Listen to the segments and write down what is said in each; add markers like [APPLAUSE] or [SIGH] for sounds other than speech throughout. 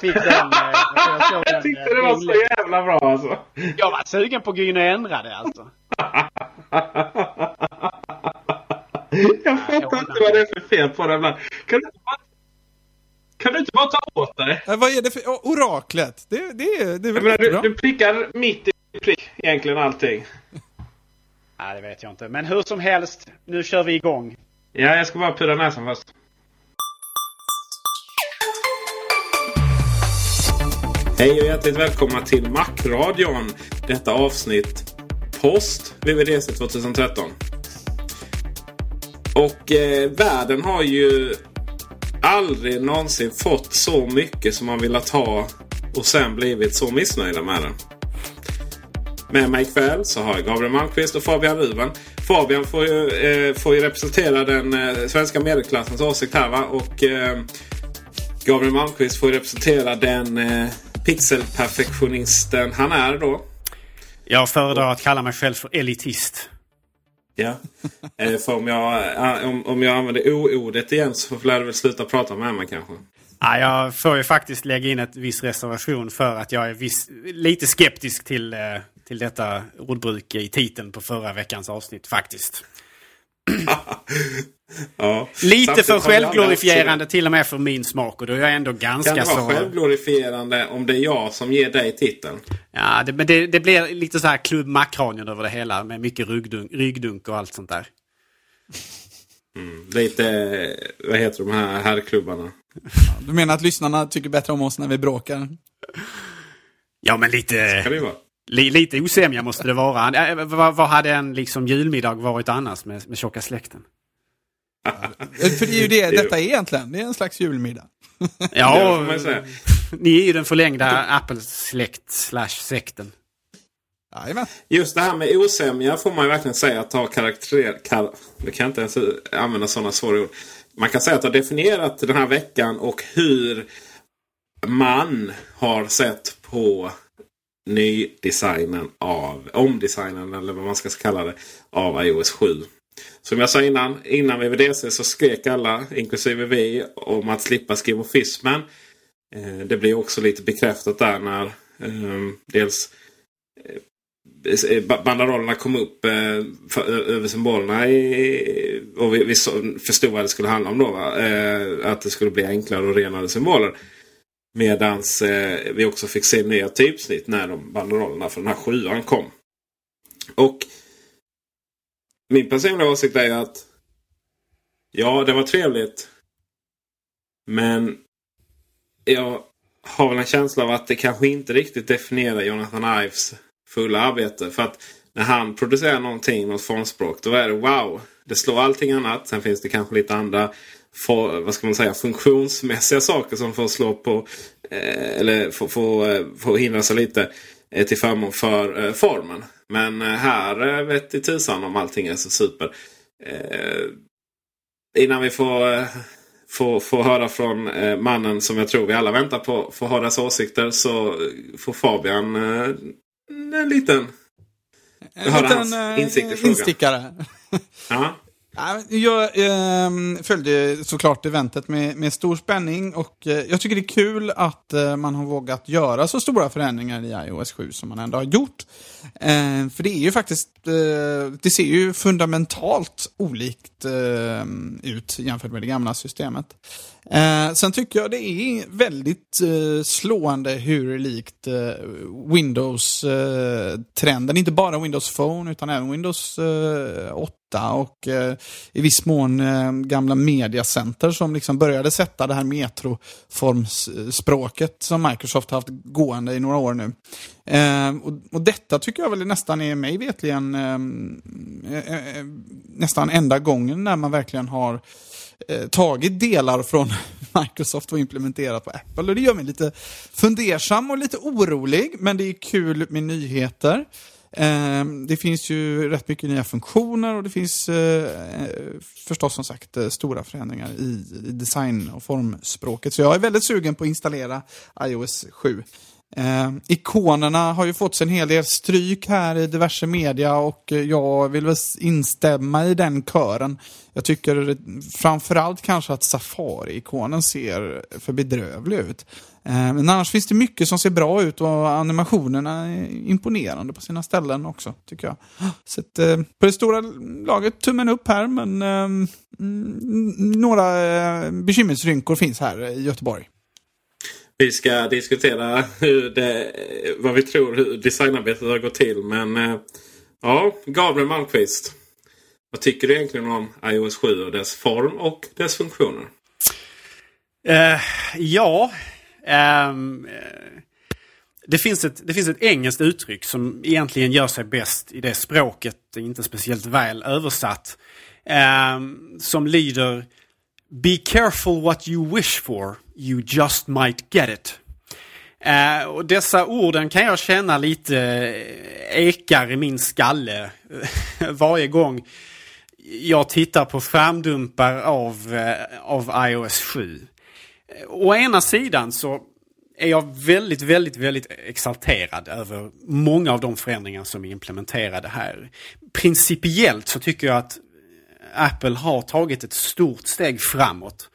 Fick den, jag såg den, Jag tyckte eh, det var så jävla bra alltså. Jag var sugen på att gå in och ändra det alltså. Jag fattar inte vad det är för fel på det ibland. Kan du inte bara, kan du inte bara ta åt dig? Eh, Vad är det för... Oraklet? Det, det, är, det är Jag väl menar, du, du prickar mitt i prick egentligen allting. Nej, det vet jag inte. Men hur som helst, nu kör vi igång. Ja, jag ska bara pudra näsan först. Hej och hjärtligt välkomna till Macradion. Detta avsnitt post VVDC 2013. Och eh, världen har ju aldrig någonsin fått så mycket som man velat ha och sen blivit så missnöjda med den. Med mig ikväll så har jag Gabriel Malmqvist och Fabian Ruben. Fabian får ju, eh, får ju representera den eh, svenska medelklassens åsikt här va. Och eh, Gabriel Malmqvist får ju representera den eh, pixelperfektionisten han är då. Jag föredrar att kalla mig själv för elitist. Ja. Eh, för om jag, eh, om, om jag använder o-ordet igen så lär du väl sluta prata med mig kanske. Ja, jag får ju faktiskt lägga in ett viss reservation för att jag är viss, lite skeptisk till, eh, till detta ordbruk i titeln på förra veckans avsnitt faktiskt. [LAUGHS] Ja. Lite Samtidigt för självglorifierande till och med för min smak och då är jag ändå Kan ganska det vara så... självglorifierande om det är jag som ger dig titeln? Ja, det, men det, det blir lite så här klubb Macradion över det hela med mycket ryggdunk, ryggdunk och allt sånt där. Lite, vad heter de här herrklubbarna? Du menar att lyssnarna tycker bättre om oss när vi bråkar? Ja, men lite... Kan det vara? Li, lite osämja måste det vara. Vad, vad hade en liksom julmiddag varit annars med, med tjocka släkten? För det är ju det detta är egentligen. Det är en slags julmiddag. [LAUGHS] Ja, man säga. ni är ju den förlängda Apple-släkt slash sekten. Jajamän. Just det här med osämja får man ju verkligen säga att ha karaktär... Kar, det kan inte ens använda sådana svåra ord. Man kan säga att det har definierat den här veckan och hur man har sett på nydesignen av, omdesignen eller vad man ska kalla det, av iOS 7. Som jag sa innan, innan VVDC så skrek alla, inklusive vi, om att slippa skimofismen. Eh, det blir också lite bekräftat där när eh, dels eh, banderollerna kom upp eh, för, över symbolerna. I, och vi, vi förstod vad det skulle handla om då. Va? Eh, att det skulle bli enklare och renare symboler. Medan eh, vi också fick se nya typsnitt när de banderollerna för den här sjuan kom. Och min personliga åsikt är att ja, det var trevligt. Men jag har väl en känsla av att det kanske inte riktigt definierar Jonathan Ives fulla arbete. För att när han producerar någonting, något formspråk, då är det wow. Det slår allting annat. Sen finns det kanske lite andra för, vad ska man säga, funktionsmässiga saker som får slå på eh, eller får, får, eh, får hindra sig lite eh, till förmån för eh, formen. Men eh, här eh, vet i tusan om allting är så super. Eh, innan vi får eh, få, få höra från eh, mannen som jag tror vi alla väntar på får ha dess åsikter. Så eh, får Fabian eh, en liten... En höra liten hans eh, insikt i frågan. instickare. Ja. Jag eh, följde såklart eventet med, med stor spänning och eh, jag tycker det är kul att eh, man har vågat göra så stora förändringar i iOS 7 som man ändå har gjort. Ehm, för det är ju faktiskt, eh, det ser ju fundamentalt olikt ehm, ut jämfört med det gamla systemet. Eh, sen tycker jag det är väldigt eh, slående hur likt Windows-trenden, inte bara Windows Phone utan även Windows 8 Meta och eh, i viss mån eh, gamla mediacenter som liksom började sätta det här metroformspråket som Microsoft har haft gående i några år nu. Eh, och, och, detta tycker jag väl nästan är mig vetligen eh, eh, eh, nästan enda gången när man verkligen har eh, tagit delar från [LAUGHS] Microsoft och implementerat på Apple. Och det gör mig lite fundersam och lite orolig, men det är kul med nyheter. Eh, det finns ju rätt mycket nya funktioner och det finns eh, eh förstås som sagt eh, stora förändringar i, i design och formspråket. Så jag är väldigt sugen på att installera iOS 7. Eh, ikonerna har ju fått sig en hel del stryk här i diverse media och eh, jag vill väl instämma i den kören. Jag tycker framförallt kanske att Safari-ikonen ser för bedrövlig ut. Eh, men annars finns det mycket som ser bra ut och animationerna är imponerande på sina ställen också, tycker jag. Så att, eh, på det stora laget, tummen upp här, men mm, några bekymmersrynkor finns här i Göteborg. Vi ska diskutera hur det, vad vi tror hur designarbetet har gått till. Men ja, Gabriel Malmqvist. Vad tycker du egentligen om iOS 7 och dess form och dess funktioner? Eh, ja, Um, det, finns ett, det finns ett engelskt uttryck som egentligen gör sig bäst i det språket. Det är inte speciellt väl översatt. um, som lyder Be careful what you wish for. You just might get it. Uh, och dessa orden kan jag känna lite eh, ekar i min skalle eh, [LAUGHS] varje gång jag tittar på skärmdumpar av, uh, av iOS 7. Å ena sidan så är jag väldigt, väldigt, väldigt exalterad över många av de förändringar som är implementerade här. Principiellt så tycker jag att eh, Apple har tagit ett stort steg framåt.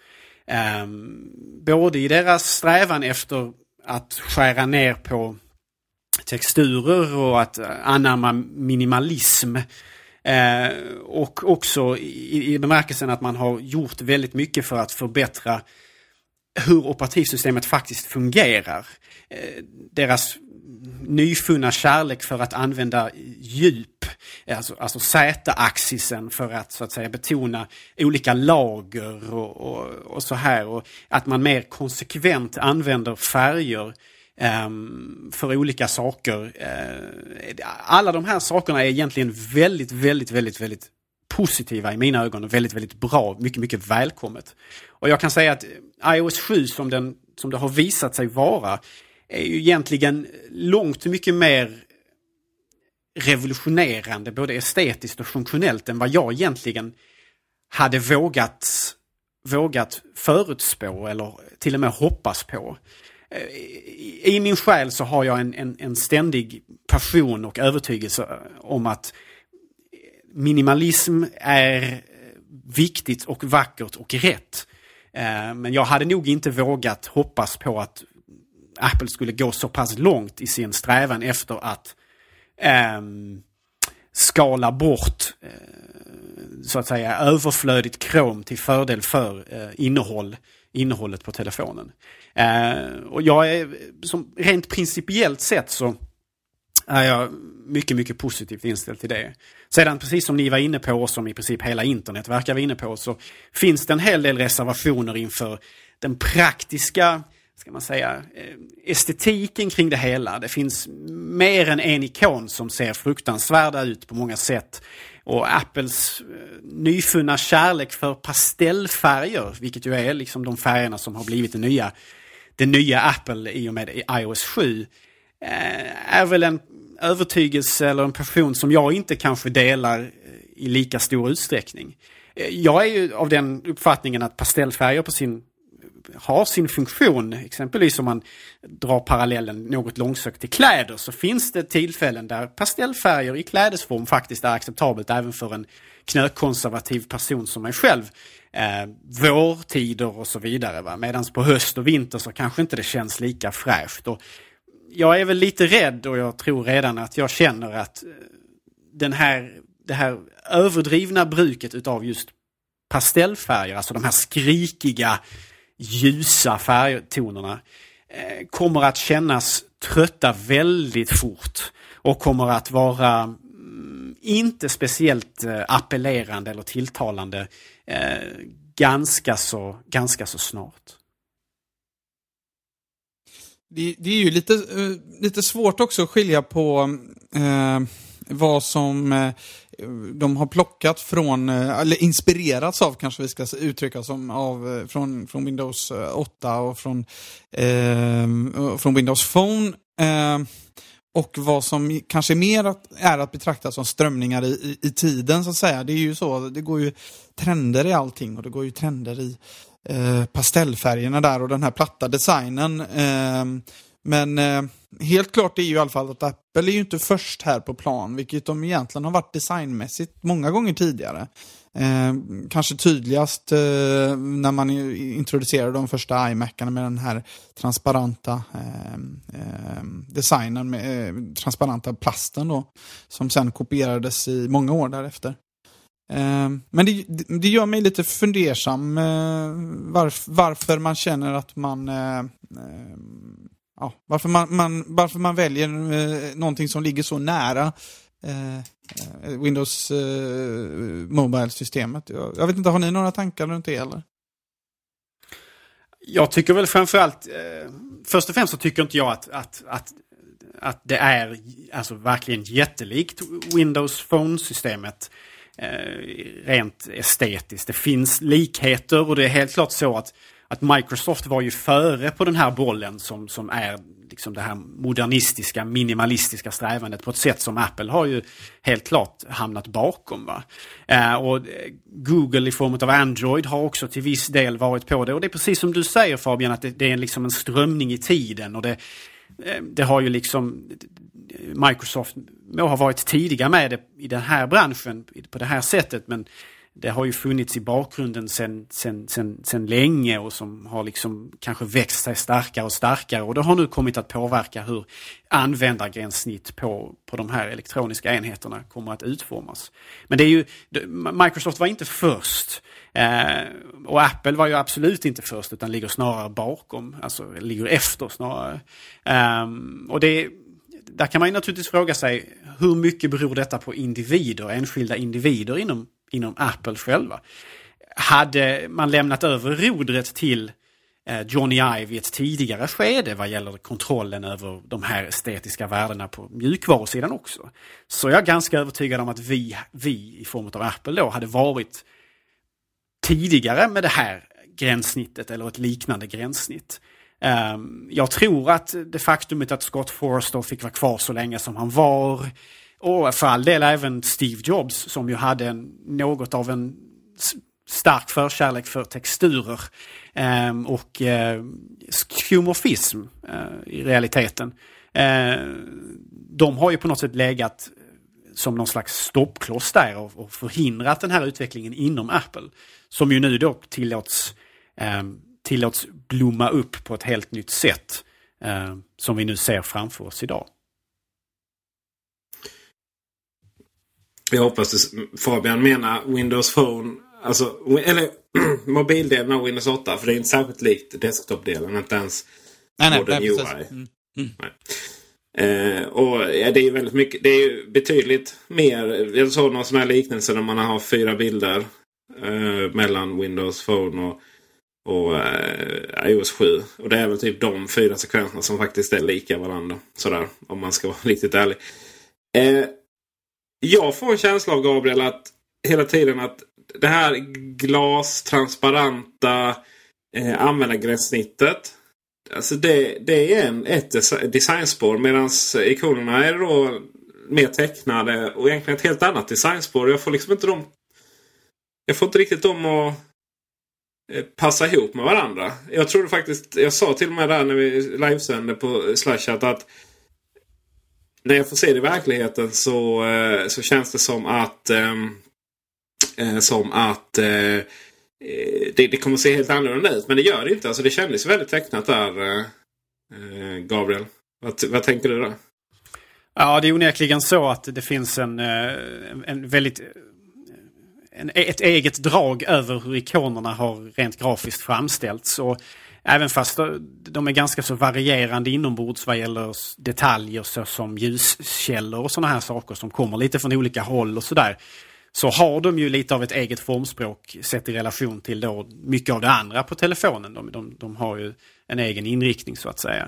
Ehm, både i deras strävan efter att skära ner på texturer och att eh, anamma minimalism. Eh, och också i, i bemärkelsen att man har gjort väldigt mycket för att förbättra hur operativsystemet faktiskt fungerar. Eh, deras nyfunna kärlek för att använda djup, eh, alltså, alltså Z-axisen för att så att säga betona olika lager och, och, och så här. Och att man mer konsekvent använder färger um, för olika saker. Uh, alla de här sakerna är egentligen väldigt, väldigt, väldigt, väldigt positiva i mina ögon och väldigt, väldigt bra. Mycket, mycket välkommet. Och jag kan säga att iOS 7 som, den, som det har visat sig vara är ju egentligen långt mycket mer revolutionerande både estetiskt och funktionellt än vad jag egentligen hade vågat, vågat förutspå eller till och med hoppas på. Eh, I min själ så har jag en, en, en ständig passion och övertygelse om att minimalism är viktigt och vackert och rätt. Eh, men jag hade nog inte vågat hoppas på att Apple skulle gå så pass långt i sin strävan efter att ehm, skala bort eh, så att säga överflödigt krom till fördel för eh, innehåll, innehållet på telefonen. Eh, och jag är, som rent principiellt sett så är jag mycket, mycket positivt inställd till det. Sedan precis som ni var inne på och som i princip hela internet verkar vara inne på så finns det en hel del reservationer inför den praktiska ska man säga, eh, estetiken kring det hela. Det finns mer än en ikon som ser fruktansvärda ut på många sätt. Och Apples eh, nyfunna kärlek för pastellfärger, vilket ju är liksom de färgerna som har blivit det nya, det nya Apple i och med iOS 7, eh, är väl en övertygelse eller en passion som jag inte kanske delar eh, i lika stor utsträckning. Eh, jag är ju av den uppfattningen att pastellfärger på sin har sin funktion. Exempelvis om man drar parallellen något långsökt till kläder så finns det tillfällen där pastellfärger i klädesform faktiskt är acceptabelt även för en knökonservativ person som mig själv. Eh, vårtider och så vidare. Medan på höst och vinter så kanske inte det känns lika fräscht. Och jag är väl lite rädd och jag tror redan att jag känner att eh, den här, det här överdrivna bruket utav just pastellfärger, alltså de här skrikiga ljusa färgtonerna eh, kommer att kännas trötta väldigt fort och kommer att vara mm, inte speciellt eh, appellerande eller tilltalande ganska, så, ganska så snart. Det, det, är ju lite, eh, lite svårt också att skilja på eh, vad som eh, de har plockat från, eh, eller inspirerats av kanske vi ska uttrycka som, av, eh, från, från Windows 8 och från, från Windows Phone. och vad som kanske mer att, är att betrakta som strömningar i, i, i, tiden så att säga. Det är ju så, det går ju trender i allting och det går ju trender i Eh, pastellfärgerna där och den här platta designen. Eh, men eh, helt klart är ju i alla fall att Apple är ju inte först här på plan, vilket de egentligen har varit designmässigt många gånger tidigare. Eh, kanske tydligast eh, när man introducerade de första iMacarna med den här transparenta eh, eh designen med transparenta plasten då. Som sen kopierades i många år därefter. Ehm, men det, det gör mig lite fundersam eh, varför, varför man känner att man eh, eh, ja, varför, man, man, varför man väljer någonting som ligger så nära Windows Mobile-systemet. Jag, jag, vet inte, har ni några tankar runt det eller? Jag tycker väl framförallt, först och främst så tycker inte jag att, att, att, att det är alltså verkligen jättelikt Windows Phone-systemet eh, Eh, rent estetiskt. Det finns likheter och det är helt klart så att, att Microsoft var ju före på den här bollen som, som är liksom det här modernistiska, minimalistiska strävandet på ett sätt som Apple har ju helt klart hamnat bakom. Va? Eh, och eh, Google i form av Android har också till viss del varit på det. Och det är precis som du säger Fabian, att det, det är liksom en strömning i tiden. och det, eh, det har ju liksom eh, Microsoft må ha varit tidiga med det i den här branschen på det här sättet men det har ju funnits i bakgrunden sen, sen, sen, sen länge och som har liksom kanske växt sig starkare och starkare och det har nu kommit att påverka hur användargränssnitt på, på de här elektroniska enheterna kommer att utformas. Men det är ju, Microsoft var inte först. Eh, och Apple var ju absolut inte först utan ligger snarare bakom, alltså ligger efter snarare. Eh, och det där kan man ju naturligtvis fråga sig hur mycket beror detta på individer, enskilda individer inom, inom Apple själva? Hade man lämnat över rodret till eh, Johnny Ive i ett tidigare skede vad gäller kontrollen över de här estetiska värdena på mjukvarusidan också. Så jag är ganska övertygad om att vi, vi i form av Apple då hade varit tidigare med det här gränssnittet eller ett liknande gränssnitt. Ehm, jag tror att det faktumet att Scott Forstall fick vara kvar så länge som han var och för all del även Steve Jobs som ju hade en, något av en stark förkärlek för texturer um, och uh, skumorfism uh, i realiteten. Uh, de har ju på något sätt legat som någon slags stoppkloss där och, och förhindrat den här utvecklingen inom Apple. Som ju nu då tillåts um, tillåts blomma upp på ett helt nytt sätt eh, som vi nu ser framför oss idag. Jag hoppas att Fabian menar Windows Phone, alltså, eller [CLEARS THROAT] mobildelen av Windows 8. För det är inte särskilt likt desktop-delen, inte ens nej, nej, Modern UI. Mm. Mm. Eh, och ja, det är väldigt mycket, det är betydligt mer. Jag såg någon sån här liknelse när man har fyra bilder eh, mellan Windows Phone och och eh, iOS 7. Och det är väl typ de fyra sekvenserna som faktiskt är lika varandra. Sådär, om man ska [LAUGHS] vara riktigt ärlig. Eh, jag får en känsla av Gabriel att hela tiden att det här glastransparenta eh, användargränssnittet. Alltså det, det är en, ett designspår medan ikonerna är då mer tecknade och egentligen ett helt annat designspår. Jag får liksom inte de jag får inte riktigt dem att Eh, passa ihop med varandra. Jag trodde faktiskt, jag sa till och med där när vi livesände på Slashat att när jag får se det i verkligheten så, eh, så känns det som att ehm, eh, som att det, det kommer se helt annorlunda ut. Men det gör det inte. Alltså det kändes väldigt tecknat där, Gabriel. Vad, vad tänker du då? Ja, det är onekligen så att det finns en, en väldigt en, ett eget drag över hur ikonerna har rent grafiskt framställts. Och även fast de är ganska så varierande inombords vad gäller detaljer såsom ljuskällor och sådana här saker som kommer lite från olika håll och sådär. Så har de ju lite av ett eget formspråk sett i relation till då mycket av det andra på telefonen. De, de, de har ju en egen inriktning så att säga.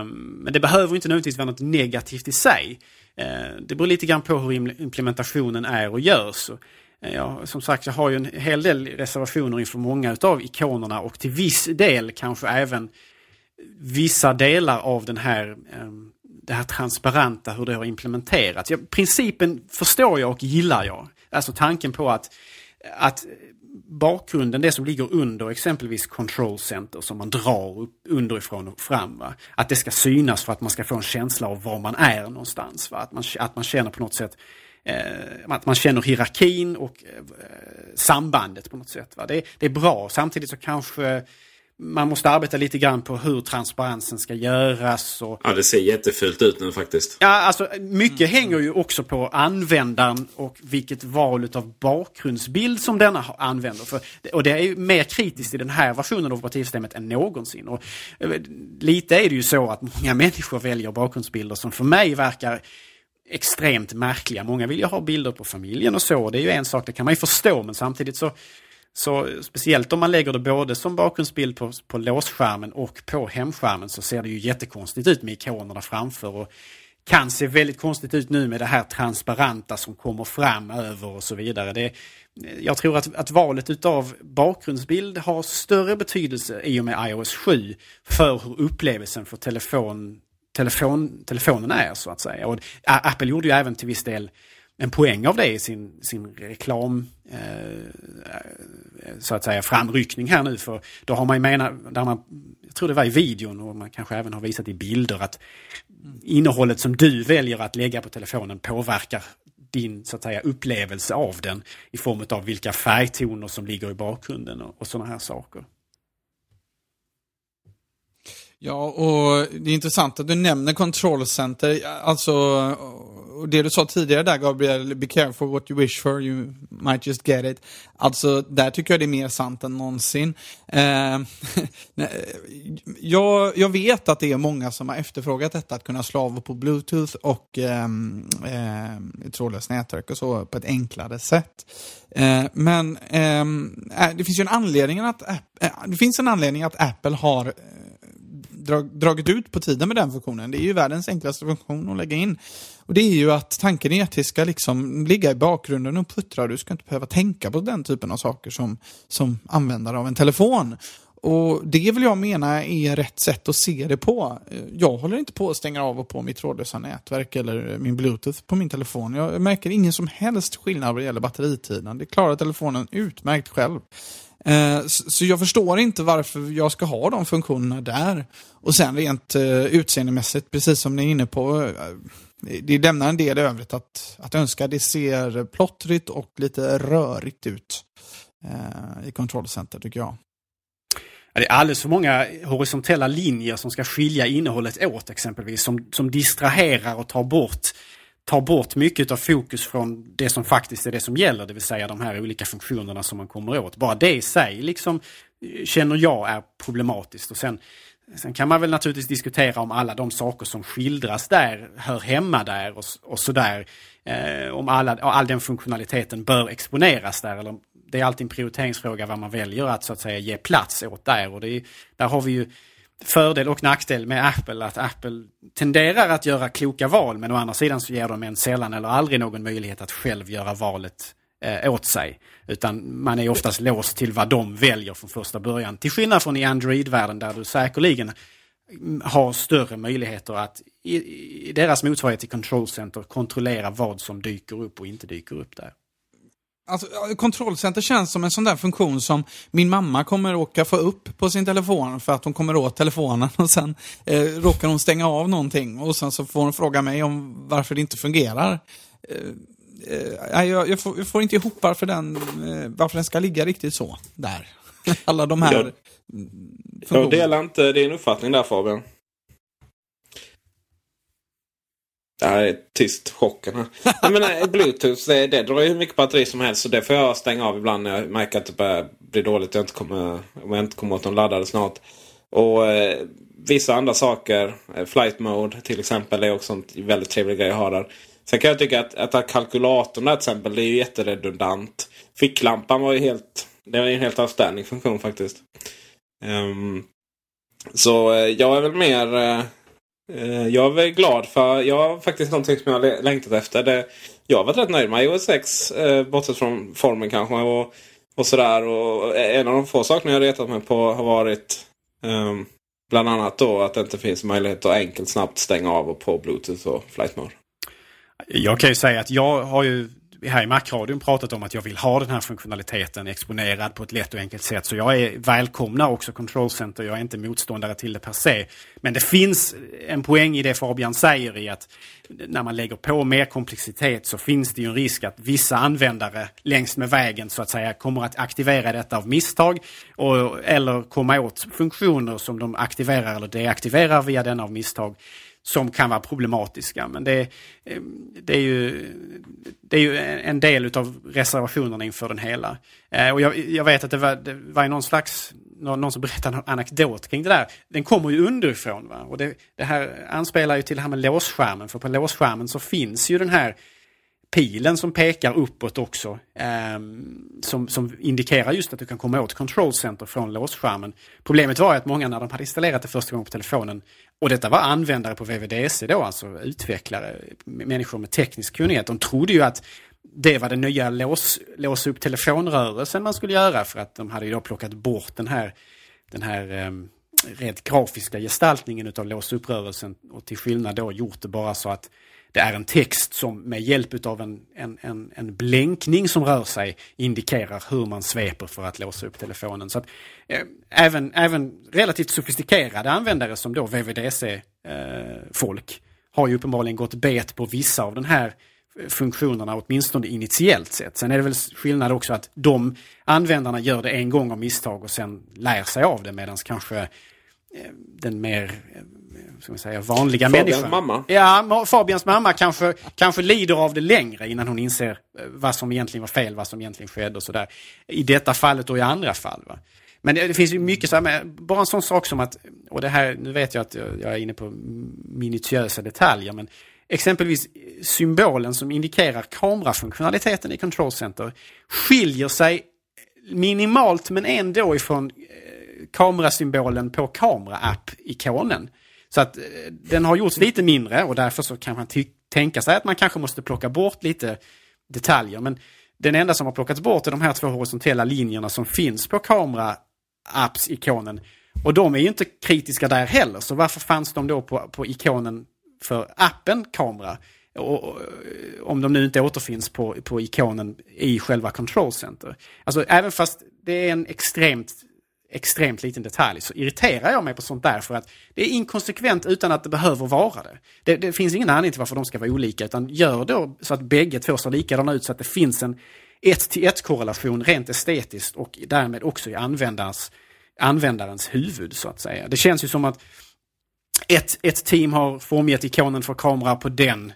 Um, men det behöver inte nödvändigtvis vara något negativt i sig. Uh, det beror lite grann på hur implementationen är och görs. Eh, ja, som sagt, jag har ju en hel del reservationer inför många utav ikonerna och till viss del kanske även vissa delar av den här ehm, det här transparenta, hur det har implementerats. Ja, principen förstår jag och gillar jag. Alltså tanken på att, att bakgrunden, det som ligger under exempelvis control center som man drar upp underifrån och fram. Va? Att det ska synas för att man ska få en känsla av var man är någonstans. Va? Att, man, att man känner på något sätt att man känner hierarkin och eh, sambandet på något sätt. Va? Det, det är bra. Samtidigt så kanske man måste arbeta lite grann på hur transparensen ska göras. Och... Ja, det ser jättefult ut nu faktiskt. Ja, alltså mycket hänger ju också på användaren och vilket val av bakgrundsbild som denna använder. För, och det är ju mer kritiskt i den här versionen av operativsystemet än någonsin. Och, eh, lite är det ju så att många [LAUGHS] människor väljer bakgrundsbilder som för mig verkar extremt märkliga. Många vill ju ha bilder på familjen och så. Det är ju en sak, det kan man ju förstå, men samtidigt så så speciellt om man lägger det både som bakgrundsbild på, på låsskärmen och på hemskärmen så ser det ju jättekonstigt ut med ikonerna framför. Och kan se väldigt konstigt ut nu med det här transparenta som kommer fram över och så vidare. Det, jag tror att, att valet utav bakgrundsbild har större betydelse i och med iOS 7 för hur upplevelsen för telefon, telefon, telefonen är så att säga. Och Apple gjorde ju även till viss del en poäng av det i sin, sin reklam, eh, eh, så att säga, framryckning här nu. För då har man ju menat, där man, jag tror det var i videon och man kanske även har visat i bilder att innehållet som du väljer att lägga på telefonen påverkar din så att säga upplevelse av den i form av vilka färgtoner som ligger i bakgrunden och, och sådana här saker. Ja, och det är intressant att du nämner kontrollcenter. Alltså, och det du sa tidigare där Gabriel, be careful what you wish for, you might just get it. Alltså, där tycker jag det är mer sant än någonsin. Eh, [LAUGHS] jag, jag vet att det är många som har efterfrågat detta, att kunna slava på bluetooth och eh, eh, trådlöst nätverk och så på ett enklare sätt. Eh, men ehm, eh, det finns ju en anledning att, eh, det finns en anledning att Apple har eh, dragit ut på tiden med den funktionen. Det är ju världens enklaste funktion att lägga in. Och det är ju att tanken är att det ska liksom ligga i bakgrunden och puttra. Du ska inte behöva tänka på den typen av saker som, som användare av en telefon. Och det vill jag mena är rätt sätt att se det på. Jag håller inte på att stänga av och på mitt trådlösa nätverk eller min bluetooth på min telefon. Jag märker ingen som helst skillnad vad det gäller batteritiden. Det klarar telefonen utmärkt själv. Eh, så jag förstår inte varför jag ska ha de funktionerna där. Och sen rent eh, utseendemässigt, precis som ni är inne på, eh, det lämnar en del övrigt att, att önska. Det ser plottrigt och lite rörigt ut uh, i kontrollcenter tycker jag. Det är alldeles för många horisontella linjer som ska skilja innehållet åt exempelvis. Som, som distraherar och tar bort tar bort mycket av fokus från det som faktiskt är det som gäller, det vill säga de här olika funktionerna som man kommer åt. Bara det i sig liksom eh, känner jag är problematiskt. Och sen, sen kan man väl naturligtvis diskutera om alla de saker som skildras där hör hemma där och, och sådär. Eh, om alla, all den funktionaliteten bör exponeras där. Eller, det är alltid en prioriteringsfråga vad man väljer att så att säga ge plats åt där. Och det är, där har vi ju fördel och nackdel med Apple att Apple tenderar att göra kloka val men å andra sidan så ger de en sällan eller aldrig någon möjlighet att själv göra valet eh, åt sig. Utan man är oftast låst till vad de väljer från första början. Till skillnad från i Android-världen där du säkerligen mm, har större möjligheter att i, i deras motsvarighet till Control Center kontrollera vad som dyker upp och inte dyker upp där. Alltså, kontrollcenter känns som en sån där funktion som min mamma kommer åka få upp på sin telefon för att hon kommer åt telefonen och sen eh, råkar hon stänga av någonting och sen så får hon fråga mig om varför det inte fungerar. Eh, eh, jag, jag, får, jag, får, inte ihop varför den, eh, varför den ska ligga riktigt så där. [LAUGHS] Alla de här jag, jag delar inte din uppfattning där Fabian. Det här är tyst chocken här. Jag menar, eh, Bluetooth det, det drar ju hur mycket batteri som helst. Så det får jag stänga av ibland när jag märker att det börjar bli dåligt. Jag inte kommer, om jag inte kommer åt någon laddare snart. Och eh, vissa andra saker. Eh, flight mode till exempel är också en väldigt trevlig grej att ha där. Sen kan jag tycka att, att, kalkylatorn där till exempel det är ju jätteredundant. Ficklampan var ju helt... Det var ju en helt avständig funktion faktiskt. Um, så eh, jag är väl mer... Eh, Eh, jag är glad för jag har faktiskt någonting som jag har längtat efter. Det, jag har varit rätt nöjd med iOS 6. Eh, bortsett från formen kanske. Och, och sådär. Och eh, en av de få sakerna jag retat mig på har varit um, bland annat då att det inte finns möjlighet att enkelt snabbt stänga av och på Bluetooth och flight mode. Jag kan ju säga att jag har ju här i Macradion pratat om att jag vill ha den här funktionaliteten exponerad på ett lätt och enkelt sätt. Så jag är välkomnar också Control Center. Jag är inte motståndare till det per se. Men det finns en poäng i det Fabian säger i att när man lägger på mer komplexitet så finns det ju en risk att vissa användare längs med vägen så att säga kommer att aktivera detta av misstag och, eller komma åt funktioner som de aktiverar eller deaktiverar via den av misstag som kan vara problematiska. Men det, eh, det, är, ju, det är ju en del av reservationerna inför den hela. Eh, och jag, jag vet att det var, det var någon slags, någon som berättade en anekdot kring det där. Den kommer ju underifrån. Va? Och det, det här anspelar ju till det här med låsskärmen. För på låsskärmen så finns ju den här pilen som pekar uppåt också. Eh, som, som indikerar just att du kan komma åt Control Center från låsskärmen. Problemet var att många när de hade installerat det första gången på telefonen och detta var användare på VVDC då, alltså utvecklare, människor med teknisk kunnighet. De trodde ju att det var den nya lås, lås upp telefonrörelsen man skulle göra för att de hade ju då plockat bort den här, den här um, rent grafiska gestaltningen utav lås upp-rörelsen och till skillnad då gjort det bara så att det är en text som med hjälp av en, en, en, en blänkning som rör sig indikerar hur man sveper för att låsa upp telefonen. Så att, eh, även, även relativt sofistikerade användare som då VVDC-folk eh, har ju uppenbarligen gått bet på vissa av den här eh, funktionerna, åtminstone initiellt sett. Sen är det väl skillnad också att de användarna gör det en gång av misstag och sen lär sig av det medan kanske den mer eh, ska man säga, vanliga Fabians människan. mamma? Ja, Fabians mamma kanske, kanske lider av det längre innan hon inser eh, vad som egentligen var fel, vad som egentligen skedde och sådär. I detta fallet och i andra fall. Va? Men det, det finns ju mycket så här med, bara en sån sak som att, och det här, nu vet jag att jag, är inne på minutiösa detaljer, men exempelvis symbolen som indikerar kamerafunktionaliteten i Control Center skiljer sig minimalt men ändå ifrån eh, kamerasymbolen på kamera-app-ikonen. Så att eh, den har gjorts lite mindre och därför så kan man tänka sig att man kanske måste plocka bort lite detaljer. Men den enda som har plockats bort är de här två horisontella linjerna som finns på kamera-apps-ikonen. Och de är ju inte kritiska där heller, så varför fanns de då på, på ikonen för appen kamera? Och, och, eh, om de nu inte återfinns på, på ikonen i själva Control Center. Alltså även fast det är en extremt extremt liten detalj så irriterar jag mig på sånt där för att det är inkonsekvent utan att det behöver vara det. Det, det finns ingen anledning till varför de ska vara olika utan gör då så att bägge två ser likadana ut så att det finns en ett till ett korrelation rent estetiskt och därmed också i användarens, användarens huvud så att säga. Det känns ju som att ett, ett team har formgett ikonen för kamera på den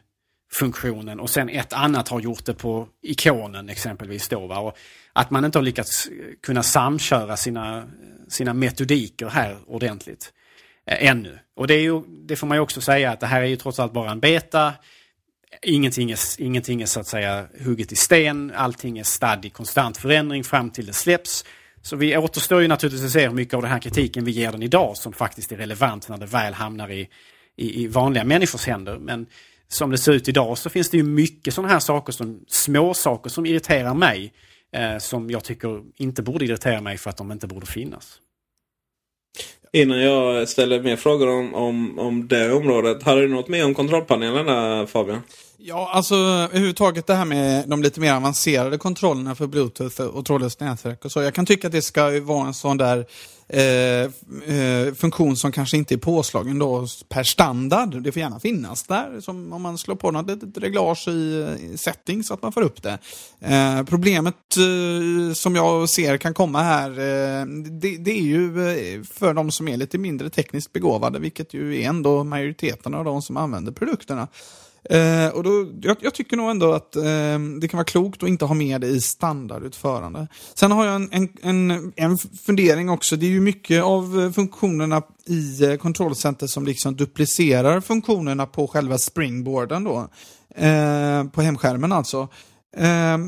funktionen och sen ett annat har gjort det på ikonen exempelvis då. Va? Och att man inte har lyckats eh, kunna samköra sina, sina metodiker här ordentligt eh, ännu. Och det, är ju, det får man ju också säga att det här är ju trots allt bara en beta. Ingenting är, ingenting är så att säga hugget i sten. Allting är stadd i konstant förändring fram till det släpps. Så vi återstår ju naturligtvis att se hur mycket av den här kritiken vi ger den idag som faktiskt är relevant när det väl hamnar i, i, i vanliga människors händer. Men som det ser ut idag så finns det ju mycket sådana här saker som små saker som irriterar mig. Eh, som jag tycker inte borde irritera mig för att de inte borde finnas. Innan jag ställer mer frågor om, om, om det området. Hade du något mer om kontrollpanelen där Fabian? Ja, alltså överhuvudtaget det här med de lite mer avancerade kontrollerna för Bluetooth och trådlöst nätverk och så. Jag kan tycka att det ska vara en sån där Eh, eh, funktion som kanske inte är påslagen då per standard. Det får gärna finnas där, som om man slår på något litet reglage i, eh, i settings så att man får upp det. Eh, problemet eh, som jag ser kan komma här, eh, det, det, är ju eh, för de som är lite mindre tekniskt begåvade, vilket ju är ändå majoriteten av de som använder produkterna. Eh, och då, jag, jag, tycker nog ändå att eh, det kan vara klokt att inte ha med det i standardutförande. Sen har jag en, en, en, en fundering också. Det är ju mycket av eh, funktionerna i eh, Control Center som liksom duplicerar funktionerna på själva springboarden då. Eh, på hemskärmen alltså. Eh,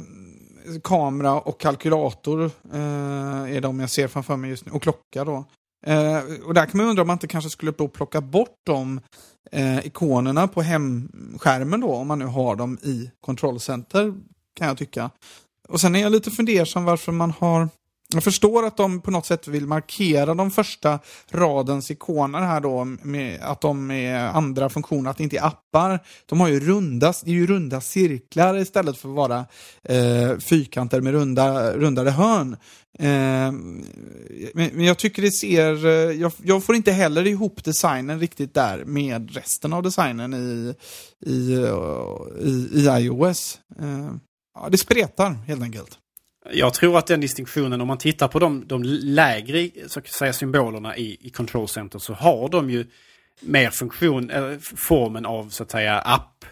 kamera och kalkylator eh, är de jag ser framför mig just nu. Och klocka då. Eh, och där kan man undra om man inte kanske skulle plocka bort de eh, ikonerna på hemskärmen då, om man nu har dem i kontrollcenter, kan jag tycka. Och sen är jag lite fundersam varför man har jag förstår att de på något sätt vill markera de första radens ikoner här då, med att de är andra funktioner, att det inte är appar. De har ju runda, det är ju runda cirklar istället för att vara eh, fyrkanter med runda, rundade hörn. Eh, men jag tycker det ser, eh, jag, jag, får inte heller ihop designen riktigt där med resten av designen i, i, eh, i, i iOS. Eh, ja, det spretar helt enkelt. Jag tror att den distinktionen, om man tittar på de, de lägre så att säga, symbolerna i, i Control Center så har de ju mer funktion, äh, formen av så att säga app,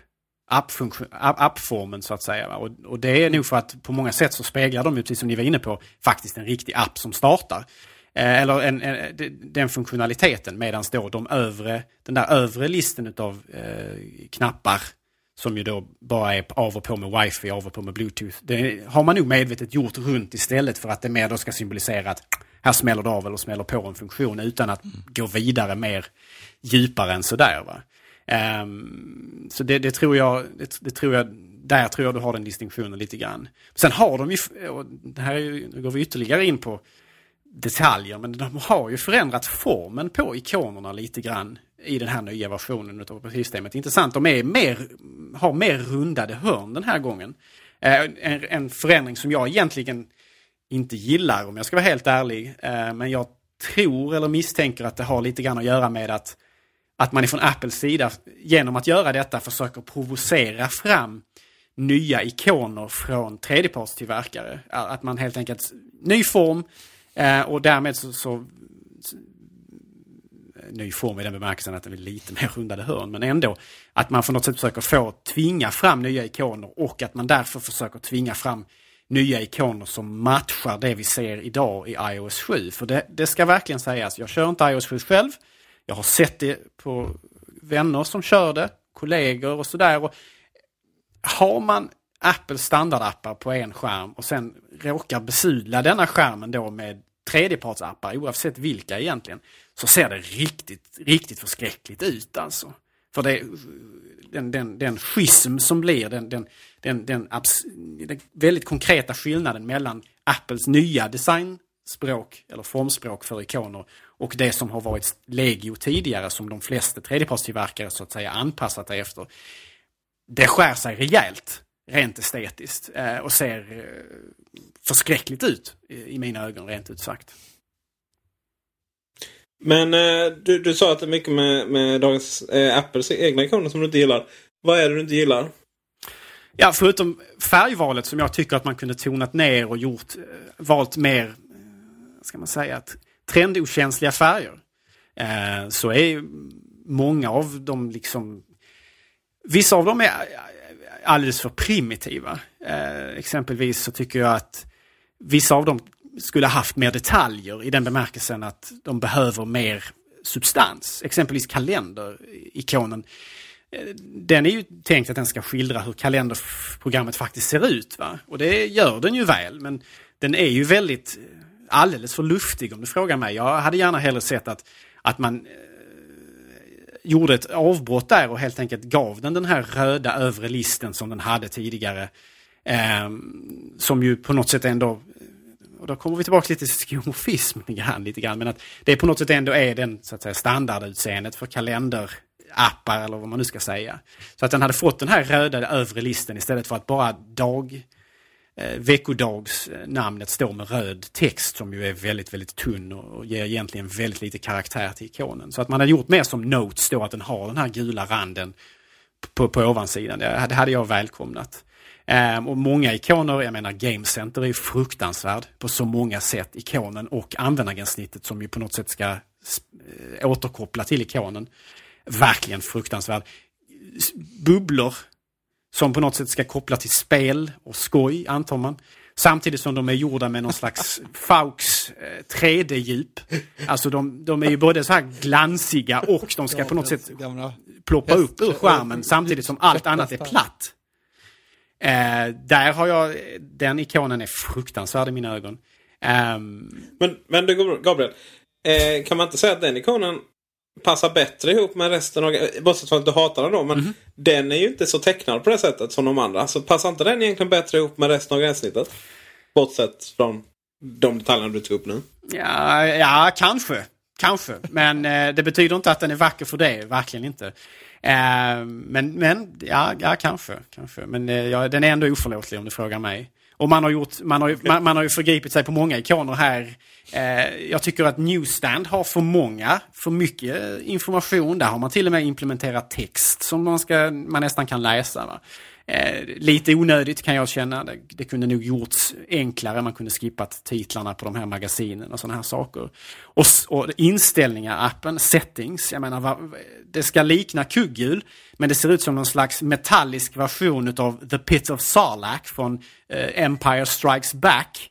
appformen app så att säga. Och, och, det är nog för att på många sätt så speglar de ju, precis som ni var inne på, faktiskt en riktig app som startar. Eh, eller en, en, eh, den funktionaliteten medan då de övre, den där övre listen av eh, knappar som ju då bara är av och på med wifi, av och på med bluetooth. Det har man nog medvetet gjort runt istället för att det mer då ska symbolisera att här smäller det av eller smäller på en funktion utan att mm. gå vidare mer djupare än sådär. Va? Um, så det, det, tror jag, det, det, tror jag, där tror jag du har den distinktionen lite grann. Sen har de ju, och det här är, nu går vi ytterligare in på detaljer, men de har ju förändrat formen på ikonerna lite grann i den här nya versionen av operativsystemet. Intressant, de är mer, har mer rundade hörn den här gången. Eh, en, en, förändring som jag egentligen inte gillar om jag ska vara helt ärlig. Eh, men jag tror eller misstänker att det har lite grann att göra med att, att man ifrån Apples sida genom att göra detta försöker provocera fram nya ikoner från tredjepartstillverkare. Att man helt enkelt, ny form eh, och därmed så, så eh, ny form i den bemärkelsen att den är lite mer rundade hörn. Men ändå att man på något sätt försöker få tvinga fram nya ikoner och att man därför försöker tvinga fram nya ikoner som matchar det vi ser idag i iOS 7. För det, det ska verkligen sägas, jag kör inte iOS 7 själv. Jag har sett det på vänner som kör det, kollegor och sådär. Har man Apples standardappar på en skärm och sen råkar besudla denna skärmen då med tredjepartsappar, oavsett vilka egentligen, så ser det riktigt, riktigt förskräckligt ut alltså. För det, den, den, den schism som blir, den, den, den, den, den väldigt konkreta skillnaden mellan Apples nya designspråk eller formspråk för ikoner och det som har varit legio tidigare som de flesta tredjepartstillverkare så att säga anpassat sig efter. Det skär sig rejält rent estetiskt eh, och ser eh, förskräckligt ut i mina ögon rent ut sagt. Men eh, du, du sa att det är mycket med, med dagens eh, Apples egna ikoner som du inte gillar. Vad är det du inte gillar? Ja, förutom färgvalet som jag tycker att man kunde tonat ner och gjort, valt mer, ska man säga, att trendokänsliga färger. Eh, så är många av dem liksom, vissa av dem är alldeles för primitiva. Eh, exempelvis så tycker jag att vissa av dem skulle haft mer detaljer i den bemärkelsen att de behöver mer substans. Exempelvis kalenderikonen. Eh, den är ju tänkt att den ska skildra hur kalenderprogrammet faktiskt ser ut. Va? Och det gör den ju väl, men den är ju väldigt eh, alldeles för luftig om du frågar mig. Jag hade gärna hellre sett att, att man eh, gjorde ett avbrott där och helt enkelt gav den den här röda övre listen som den hade tidigare. Eh, som ju på något sätt ändå och då kommer vi tillbaka lite till skomorfism [LAUGHS] lite grann, men att det på något sätt ändå är den så att säga, standardutseendet för kalender appar eller vad man nu ska säga. Så att den hade fått den här röda övre listen istället för att bara dag eh, veckodagsnamnet står med röd text som ju är väldigt, väldigt tunn och, ger egentligen väldigt lite karaktär till ikonen. Så att man har gjort mer som Notes då, att den har den här gula randen på, på ovansidan. Det, hade jag välkomnat. Um, och många ikoner, jag menar Game Center är ju fruktansvärd på så många sätt. Ikonen och användargränssnittet som ju på något sätt ska äh, återkoppla till ikonen. Verkligen fruktansvärd. Bubblor som på något sätt ska koppla till spel och skoj, antar man. Samtidigt som de är gjorda med någon slags [LAUGHS] Faux eh, 3D-djup. Alltså de, de är ju både så här glansiga och de ska på något sätt ploppa upp ur skärmen samtidigt som allt annat är platt. Eh, där har jag, den ikonen är fruktansvärd i mina ögon. Um, men, men du Gabriel, eh, kan man inte säga att den ikonen passar bättre ihop med resten av... Bortsett från att du hatar den då. Men mm. den är ju inte så tecknad på det sättet som de andra. Så passar inte den egentligen bättre ihop med resten av gränssnittet? Bortsett från de detaljerna du tog upp nu. Ja, ja kanske. Kanske. Men eh, det betyder inte att den är vacker för det. Verkligen inte. Eh, men, men ja, ja, kanske. kanske. Men eh, ja, den är ändå oförlåtlig om du frågar mig. Och man har, gjort, man, har, man, man har ju förgripit sig på många ikoner här. Eh, jag tycker att Newstand har för många, för mycket information. Där har man till och med implementerat text som man, ska, man nästan kan läsa. Va? Eh, lite onödigt kan jag känna. Det, det, kunde nog gjorts enklare. Man kunde skippat titlarna på de här magasinen och sådana här saker. Och, och inställningar, appen, settings. Jag menar, va, det ska likna kugghjul. Men det ser ut som någon slags metallisk version av The Pit of Sarlacc från eh, Empire Strikes Back.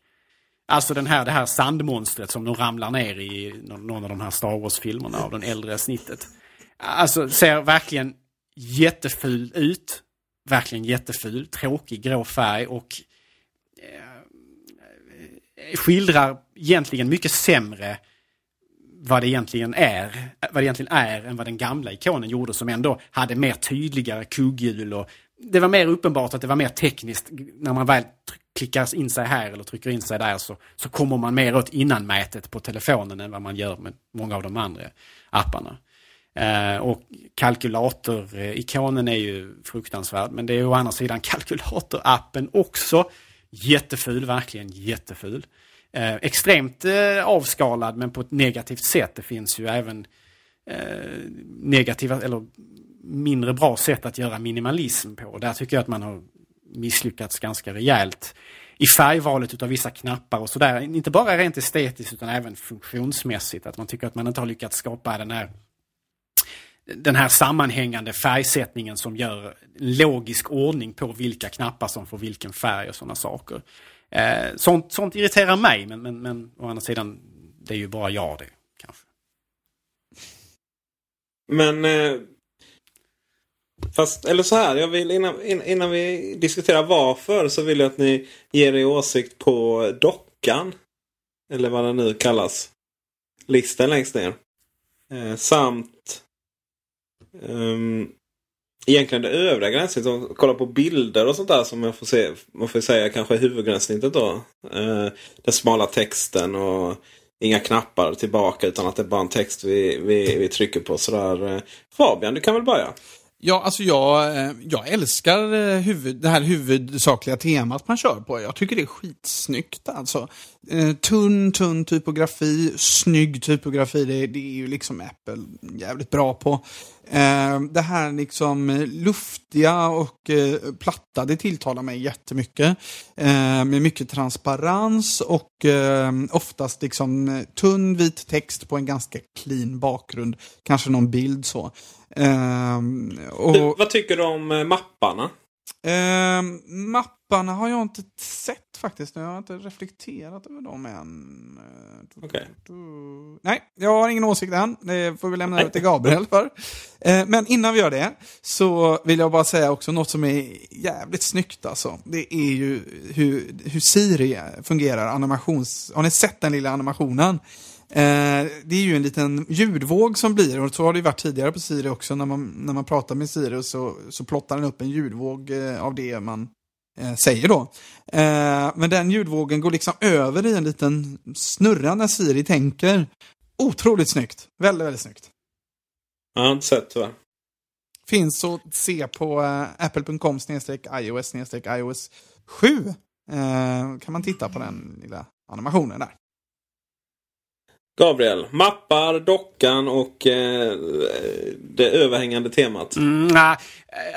Alltså den här, det här sandmonstret som de ramlar ner i någon av de här Star Wars-filmerna av den äldre snittet. Alltså ser verkligen jätteful ut verkligen jätteful, tråkig grå färg och eh, skildrar egentligen mycket sämre vad det egentligen är, vad det egentligen är än vad den gamla ikonen gjorde som ändå hade mer tydligare kugghjul och det var mer uppenbart att det var mer tekniskt. När man väl klickar in sig här eller trycker in sig där så, så kommer man mer åt innanmätet på telefonen än vad man gör med många av de andra apparna. Eh, och kalkylatorikonen är ju fruktansvärd. Men det är å andra sidan [LAUGHS] kalkylatorappen också jätteful, verkligen jätteful. Eh, extremt eh, avskalad men på ett negativt sätt. Det finns ju även eh, negativa eller mindre bra sätt att göra minimalism på. Där tycker jag att man har misslyckats ganska rejält i färgvalet utav vissa knappar och sådär. Inte bara rent estetiskt utan även funktionsmässigt. Att man tycker att man inte har lyckats skapa den här den här sammanhängande färgsättningen som gör logisk ordning på vilka knappar som får vilken färg och sådana saker. Eh, sånt, sånt irriterar mig, men, men, men å andra sidan, det är ju bara jag det. kanske. Men... Eh, fast, eller så här, jag vill innan, innan vi diskuterar varför så vill jag att ni ger er åsikt på dockan. Eller vad den nu kallas. Listen längst ner. Eh, samt Um, egentligen det övriga gränssnittet. Kolla på bilder och sånt där som jag får se, man får säga kanske är huvudgränssnittet då. Uh, den smala texten och inga knappar tillbaka utan att det är bara en text vi, vi, vi trycker på. Sådär. Eh, Fabian, du kan väl börja? Ja, alltså jag, eh, jag älskar eh, huvud, det här huvudsakliga temat man kör på. Jag tycker det är skitsnyggt alltså. Eh, tunn, tunn typografi, snygg typografi, det, det är ju liksom Apple jävligt bra på. Det här liksom luftiga och platta, det tilltalar mig jättemycket. Med mycket transparens och oftast liksom tunn vit text på en ganska clean bakgrund. Kanske någon bild så. Och, du, vad tycker du om mapparna? Um, mapparna har jag inte sett faktiskt. Jag har inte reflekterat över dem än. Okay. Nej, jag har ingen åsikt än. Det får vi lämna över till Gabriel för. Uh, men innan vi gör det så vill jag bara säga också något som är jävligt snyggt alltså. Det är ju hur, hur Siri fungerar, animations... Har ni sett den lilla animationen? Eh, det är ju en liten ljudvåg som blir, och så har det varit tidigare på Siri också, när man, när man pratar med Siri så, så plottar den upp en ljudvåg eh, av det man eh, säger då. Eh, men den ljudvågen går liksom över i en liten snurra när Siri tänker. Otroligt snyggt. Väldigt, väldigt snyggt. Jag har inte sett tyvärr. finns att se på uh, apple.com ios ios 7. Uh, kan man titta på den lilla animationen där. Gabriel, mappar, dockan och eh, det överhängande temat? Mm, nej,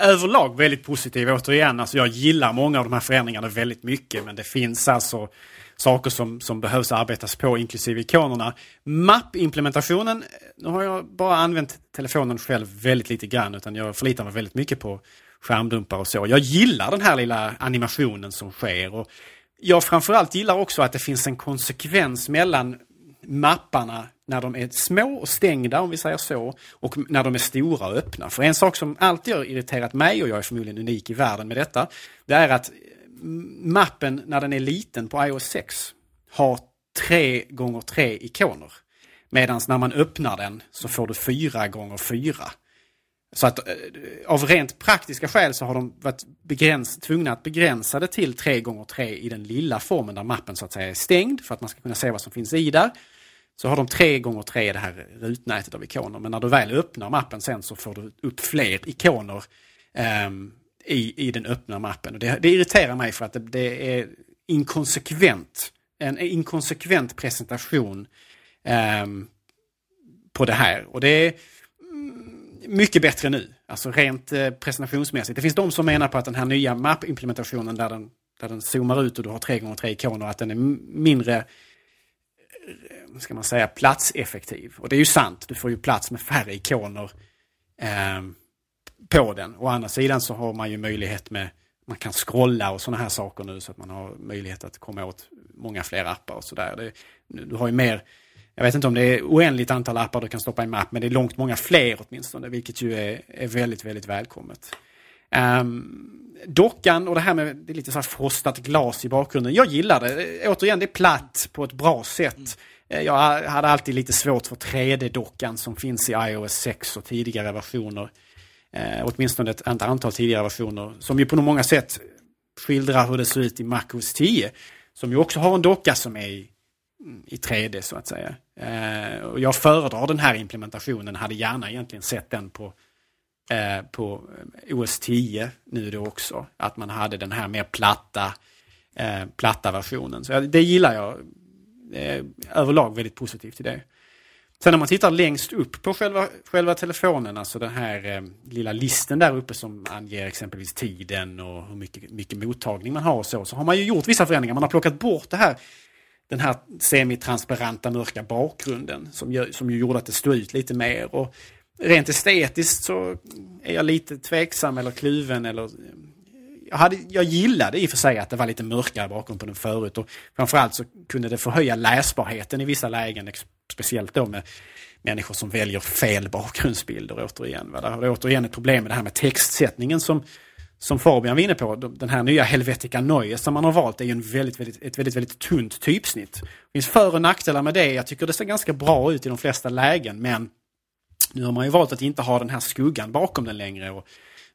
överlag väldigt positiv återigen. Alltså jag gillar många av de här förändringarna väldigt mycket men det finns alltså saker som, som behövs arbetas på inklusive ikonerna. Mappimplementationen, eh, nu har jag bara använt telefonen själv väldigt lite grann utan jag förlitar mig väldigt mycket på skärmdumpar och så. Jag gillar den här lilla animationen som sker. Och jag framförallt gillar också att det finns en konsekvens mellan mapparna när de är små och stängda om vi säger så och när de är stora och öppna. För en sak som alltid har irriterat mig och jag är förmodligen unik i världen med detta. Det är att mm, mappen när den är liten på iOS 6 har 3 gånger 3 ikoner. Medan när man öppnar den så får du 4 gånger 4. Så att eh, av rent praktiska skäl så har de varit begräns, tvungna att begränsa det till 3 gånger 3 i den lilla formen där mappen så att säga är stängd för att man ska kunna se vad som finns i där. Så har de tre gånger tre det här rutnätet av ikoner. Men när du väl öppnar mappen sen så får du upp fler ikoner um, i, i den öppna mappen. Och det, det irriterar mig för att det, det, är inkonsekvent. En inkonsekvent presentation um, på det här. Och det är mm, mycket bättre nu, alltså rent eh, presentationsmässigt. Det finns de som menar på att den här nya mappimplementationen där den, där den zoomar ut och du har 3 gånger 3 ikoner, att den är mindre ska man säga, platseffektiv. Och det är ju sant, du får ju plats med färre ikoner. eh, på den. Å andra sidan så har man ju möjlighet med, man kan scrolla och sådana här saker nu så att man har möjlighet att komma åt många fler appar och sådär. Du har ju mer, jag vet inte om det är oändligt antal appar du kan stoppa i en mapp, men det är långt många fler åtminstone, vilket ju är, är väldigt, väldigt välkommet. Um, dockan och det här med det är lite så här frostat glas i bakgrunden. Jag gillar det. Återigen, det är platt på ett bra sätt. Mm. Jag hade alltid lite svårt för 3D-dockan som finns i iOS 6 och tidigare versioner. Eh, åtminstone ett antal tidigare versioner som ju på många sätt skildrar hur det ser ut i MacOS 10. Som ju också har en docka som är i, i 3D så att säga. Eh, och jag föredrar den här implementationen, hade gärna egentligen sett den på, eh, på eh, OS 10 nu då också. Att man hade den här mer platta, eh, platta versionen. Så det gillar jag. Eh, överlag väldigt positivt till det. Sen om man tittar längst upp på själva, själva telefonen, alltså den här eh, lilla listen där uppe som anger exempelvis tiden och hur mycket, mycket mottagning man har och så, så har man ju gjort vissa förändringar. Man har plockat bort det här, den här semitransparenta mörka bakgrunden som, gör, som ju gjorde att det stod ut lite mer. Och rent estetiskt så är jag lite tveksam eller kluven eller jag, hade, jag gillade i och för sig att det var lite mörkare bakom på den förut och framförallt så kunde det förhöja läsbarheten i vissa lägen, speciellt då med människor som väljer fel bakgrundsbilder återigen. Va? Det är återigen ett problem med det här med textsättningen som, som Fabian var inne på. Den här nya Helvetica Neue som man har valt är ju en väldigt, väldigt, ett väldigt, väldigt tunt typsnitt. Det finns för och nackdelar med det. Jag tycker det ser ganska bra ut i de flesta lägen men nu har man ju valt att inte ha den här skuggan bakom den längre. Och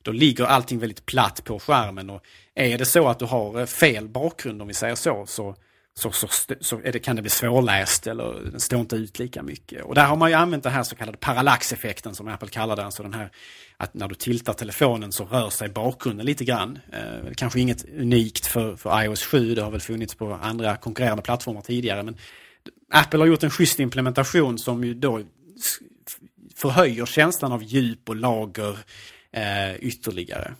då ligger allting väldigt platt på skärmen. Och är det så att du har eh, fel bakgrund, om vi säger så, så, så, så, så det, kan det bli svårläst eller den står inte ut lika mycket. Och där har man ju använt den här så kallade parallaxeffekten som Apple kallar det. Alltså den här att när du tiltar telefonen så rör sig bakgrunden lite grann. Eh, kanske inget unikt för, för iOS 7, det har väl funnits på andra konkurrerande plattformar tidigare. Men Apple har gjort en schysst implementation som ju då förhöjer känslan av djup och lager eh, ytterligare.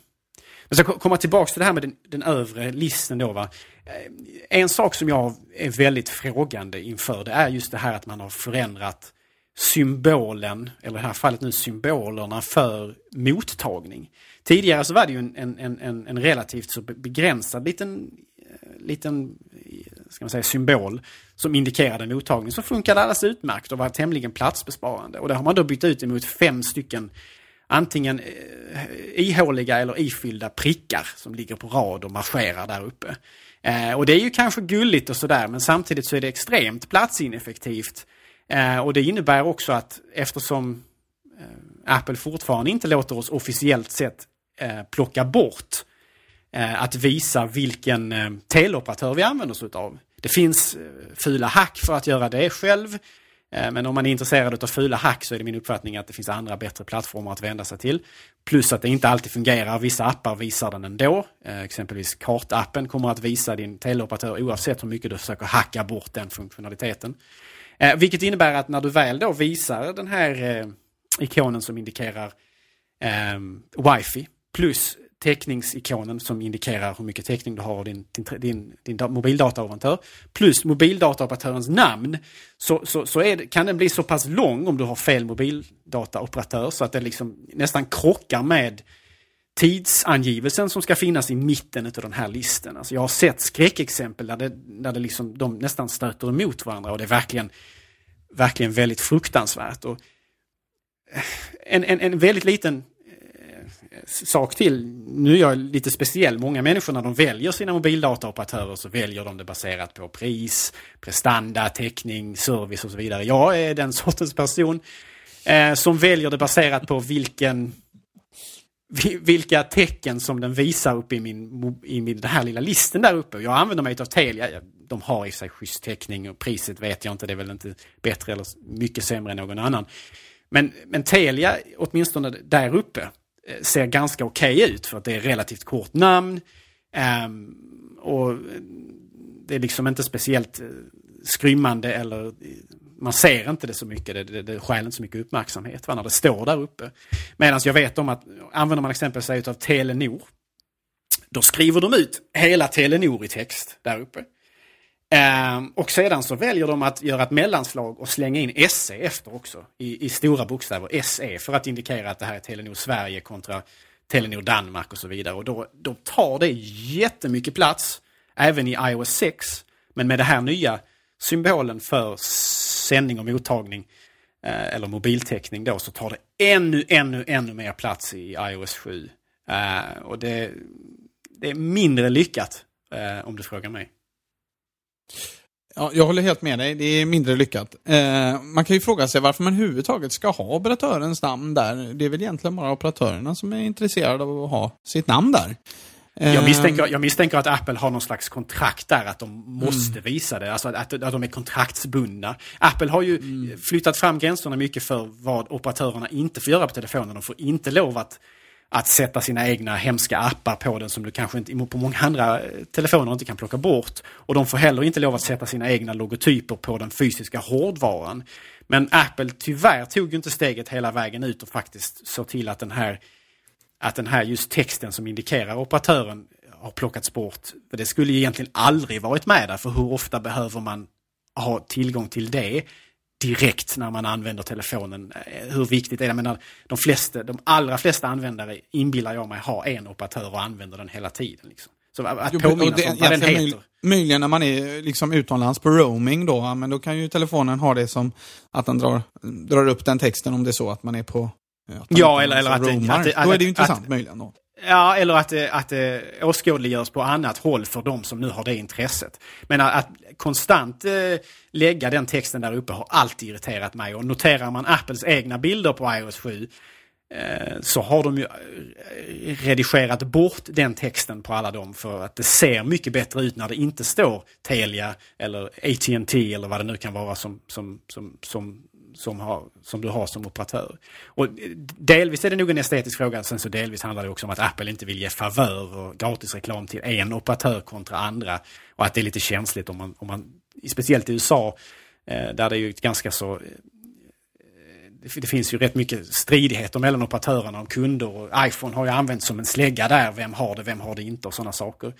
Jag ska komma tillbaka till det här med den, den övre listen då. Va? Eh, en sak som jag är väldigt frågande inför det är just det här att man har förändrat symbolen, eller i det här fallet nu symbolerna för mottagning. Tidigare så var det ju en, en, en, en relativt så begränsad liten, eh, liten ska man säga, symbol som indikerade mottagning så funkade alldeles utmärkt och var tämligen platsbesparande. Och det har man då bytt ut emot fem stycken antingen eh, ihåliga eller ifyllda prickar som ligger på rad och marscherar där uppe. Eh, och det är ju kanske gulligt och sådär men samtidigt så är det extremt platsineffektivt. Eh, och det innebär också att eftersom eh, Apple fortfarande inte låter oss officiellt sett eh, plocka bort eh, Eh, att visa vilken eh, teleoperatör vi använder oss utav. Det finns eh, fula hack för att göra det själv. Eh, Men om man är intresserad av fula hack så är det min uppfattning att det finns andra bättre plattformar att vända sig till. Plus att det inte alltid fungerar. Vissa appar visar den ändå. Eh, Exempelvis kartappen kommer att visa din teleoperatör oavsett hur mycket du försöker hacka bort den funktionaliteten. Eh, vilket innebär att när du väl då visar den här eh, ikonen som indikerar eh, wifi plus teckningsikonen som indikerar hur mycket täckning du har av din, din, din, din mobildataoperatör plus mobildataoperatörens namn så, så, så är det, kan den bli så pass lång om du har fel mobildataoperatör så att det liksom nästan krockar med tidsangivelsen som ska finnas i mitten av den här listan. Alltså jag har sett skräckexempel där, det, där det liksom, de nästan stöter emot varandra och det är verkligen, verkligen väldigt fruktansvärt. Och eh, en, en, en väldigt liten sak till. Nu är jag lite speciell. Många människor när de väljer sina mobildataoperatörer så väljer de det baserat på pris, prestanda, täckning, service och så vidare. Jag är den [LAUGHS] sortens person eh, som väljer det baserat på vilken vilka tecken som den visar uppe i min, i min, den här lilla listen där uppe. Jag använder mig av Telia. De har i sig schysst täckning och priset vet jag inte. Det är väl inte bättre eller mycket sämre än någon annan. Men, men Telia, åtminstone där uppe, Eh, ser ganska okej ut för att det är relativt kort namn. Um, och det är liksom inte speciellt eh, skrymmande eller eh, man ser inte det så mycket, det, det, det stjäl inte så mycket uppmärksamhet va, när det står där uppe. Medan jag vet om att använder man exempel sig av Telenor, då skriver de ut hela Telenor i text där uppe. Ehm, och sedan så väljer de att göra ett mellanslag och slänga in SE efter också. I, i stora bokstäver, SE, för att indikera att det här är Telenor Sverige kontra Telenor Danmark och så vidare. Och då, då tar det jättemycket plats, även i iOS 6. Men med det här nya symbolen för sändning och mottagning, eh, eller mobiltäckning då, så tar det ännu, ännu, ännu mer plats i iOS 7. Eh, och det, det är mindre lyckat, eh, om du frågar mig. Ja, jag håller helt med dig, det är mindre lyckat. Eh, man kan ju fråga sig varför man överhuvudtaget ska ha operatörens namn där. Det är väl egentligen bara operatörerna som är intresserade av att ha sitt namn där. Jag Eh, misstänker, jag misstänker att Apple har någon slags kontrakt där, att de måste visa det. Alltså att, att de är kontraktsbundna. Apple har ju flyttat fram gränserna mycket för vad operatörerna inte får göra på telefonen. De får inte lov att, att sätta sina egna hemska appar på den som du kanske inte på många andra eh, telefoner inte kan plocka bort. Och de får heller inte lov att sätta sina egna logotyper på den fysiska hårdvaran. Men Apple tyvärr tog ju inte steget hela vägen ut och faktiskt såg till att den här att den här just texten som indikerar operatören har plockats bort. Det skulle ju egentligen aldrig varit med där, för hur ofta behöver man ha tillgång till det direkt när man använder telefonen? Eh, Hur viktigt är det? Menar, de, flesta, de allra flesta användare inbillar jag mig har en operatör och använder den hela tiden. Liksom. Så att att Jo, påminna det- om vad den heter. möj- Möjligen när man är liksom utomlands på roaming då, ja, men då kan ju telefonen ha det som att den drar, drar upp den texten om det är så att man är på... att Ja, är eller- eller att att det- Då är det ju att- intressant att- möjligen då. Ja, eller att det, att det åskådliggörs på annat håll för de som nu har det intresset. Men att, att konstant eh, lägga den texten där uppe har alltid irriterat mig. Och noterar man Apples egna bilder på iOS 7 eh, så har de ju eh, redigerat bort den texten på alla dem för att det ser mycket bättre ut när det inte står Telia eller AT&T eller vad det nu kan vara som, som, som, som, som, har, som du har som operatör. Och delvis är det nog en estetisk fråga, sen så delvis handlar det också om att Apple inte vill ge favör och gratisreklam till en operatör kontra andra. Och att det är lite känsligt om man, om man speciellt i USA, eh, där det är ju ett ganska så det det finns ju rätt mycket stridigheter mellan operatörerna om kunder. Och iPhone har ju använts som en slägga där. Vem har det, vem har det inte och sådana saker.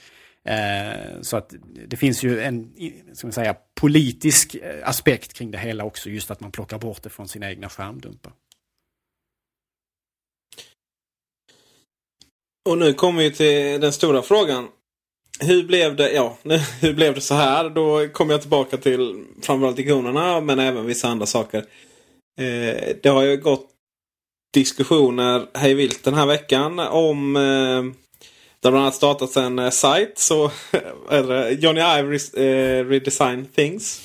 Eh, så att det finns ju en ska man säga, politisk eh, aspekt kring det hela också. Just att man plockar bort det från sina egna skärmdumpar. Och nu kommer vi till den stora frågan. Hur blev det, ja, [LAUGHS] hur blev det så här? Då kommer jag tillbaka till framförallt ikonerna men även vissa andra saker. Eh, det har ju gått diskussioner hej vilt den här veckan om eh, det har bland annat startats en eh, sajt så eh, Johnny Ive eh, Redesign Things.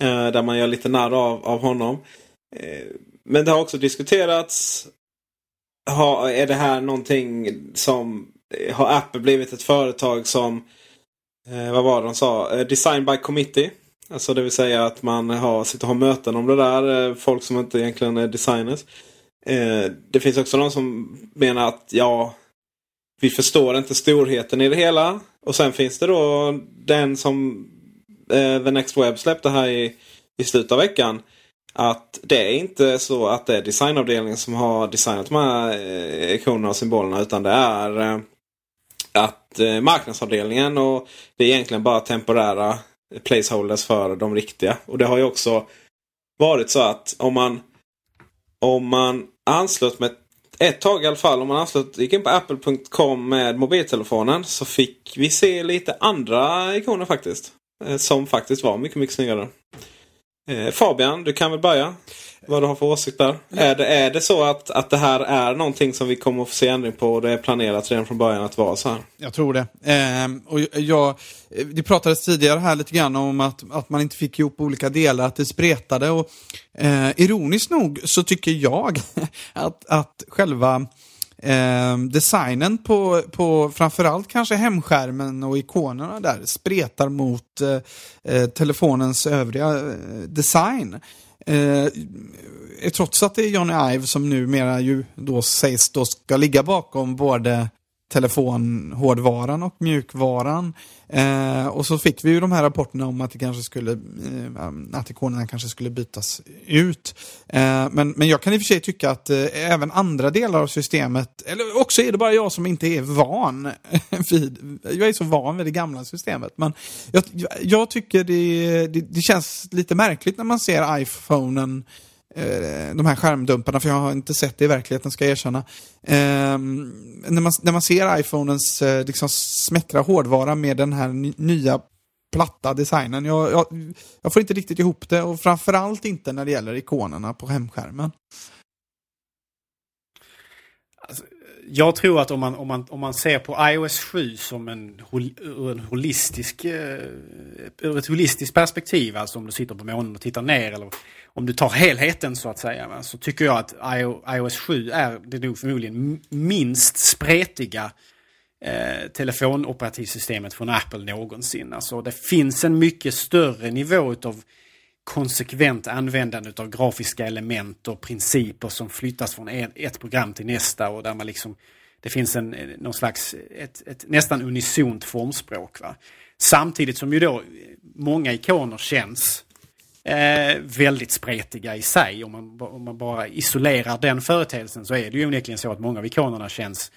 Eh, där man gör lite narr av, av honom. Eh, men det har också diskuterats ha, är det här någonting som... Eh, har Apple blivit ett företag som... Eh, vad var det de sa? Eh, design by committee. Alltså det vill säga att man har, sitter och har möten om det där. Eh, folk som inte egentligen är designers. Det finns också de som menar att ja, vi förstår inte storheten i det hela. Och sen finns det då den som eh, The Next Web släppte här i, i slutet av veckan. Att det är inte så att det är designavdelningen som har designat de här eh, ikonerna och symbolerna. Utan det är eh, att eh, marknadsavdelningen och det är egentligen bara temporära placeholders för de riktiga. Och det har ju också varit så att om man om man anslöt med ett tag i alla fall, om man anslöt, gick in på apple.com med mobiltelefonen så fick vi se lite andra ikoner faktiskt. Eh, som faktiskt var mycket, mycket snyggare. Eh, Fabian, du kan väl börja? Vad du har för åsikt där? Ja. Är, det, är det så att, att det här är någonting som vi kommer att få se ändring på och det är planerat redan från början att vara så här? Jag tror det. Eh, och jag, det pratades tidigare här lite grann om att, att man inte fick ihop olika delar, att det spretade. Och, eh, ironiskt nog så tycker jag [LAUGHS] att, att själva Eh, designen på, på framförallt kanske hemskärmen och ikonerna där spretar mot eh, eh telefonens övriga eh, design. Eh, eh, trots att det är Johnny Ive som numera ju då sägs då ska ligga bakom både telefonhårdvaran och mjukvaran. Eh, och så fick vi ju de här rapporterna om att det kanske skulle, eh, att ikonerna kanske skulle bytas ut. Eh, men, men jag kan i och för sig tycka att eh, även andra delar av systemet, eller också är det bara jag som inte är van [LAUGHS] vid, jag är så van vid det gamla systemet. Men jag, jag tycker det, det, det känns lite märkligt när man ser iPhonen Eh, Eh, de här skärmdumparna, för jag har inte sett det i verkligheten ska jag erkänna. Eh, när, man, när man ser iPhonens eh, liksom smäckra hårdvara med den här nya platta designen. Jag, jag, jag, får inte riktigt ihop det och framförallt inte när det gäller ikonerna på hemskärmen. Alltså, jag tror att om man, om, man, om man ser på iOS 7 som en, en holistisk, eh, ur ett holistiskt perspektiv, alltså om du sitter på månen och tittar ner eller om du tar helheten så att säga, så tycker jag att iOS 7 är det nog förmodligen minst spretiga eh, telefonoperativsystemet från Apple någonsin. Alltså det finns en mycket större nivå utav konsekvent användande av grafiska element och principer som flyttas från ett program till nästa och där man liksom det finns en, någon slags, ett, ett nästan unisont formspråk. Va? Samtidigt som ju då många ikoner känns eh, väldigt spretiga i sig. Om man, om man bara isolerar den företeelsen så är det ju onekligen så att många av ikonerna känns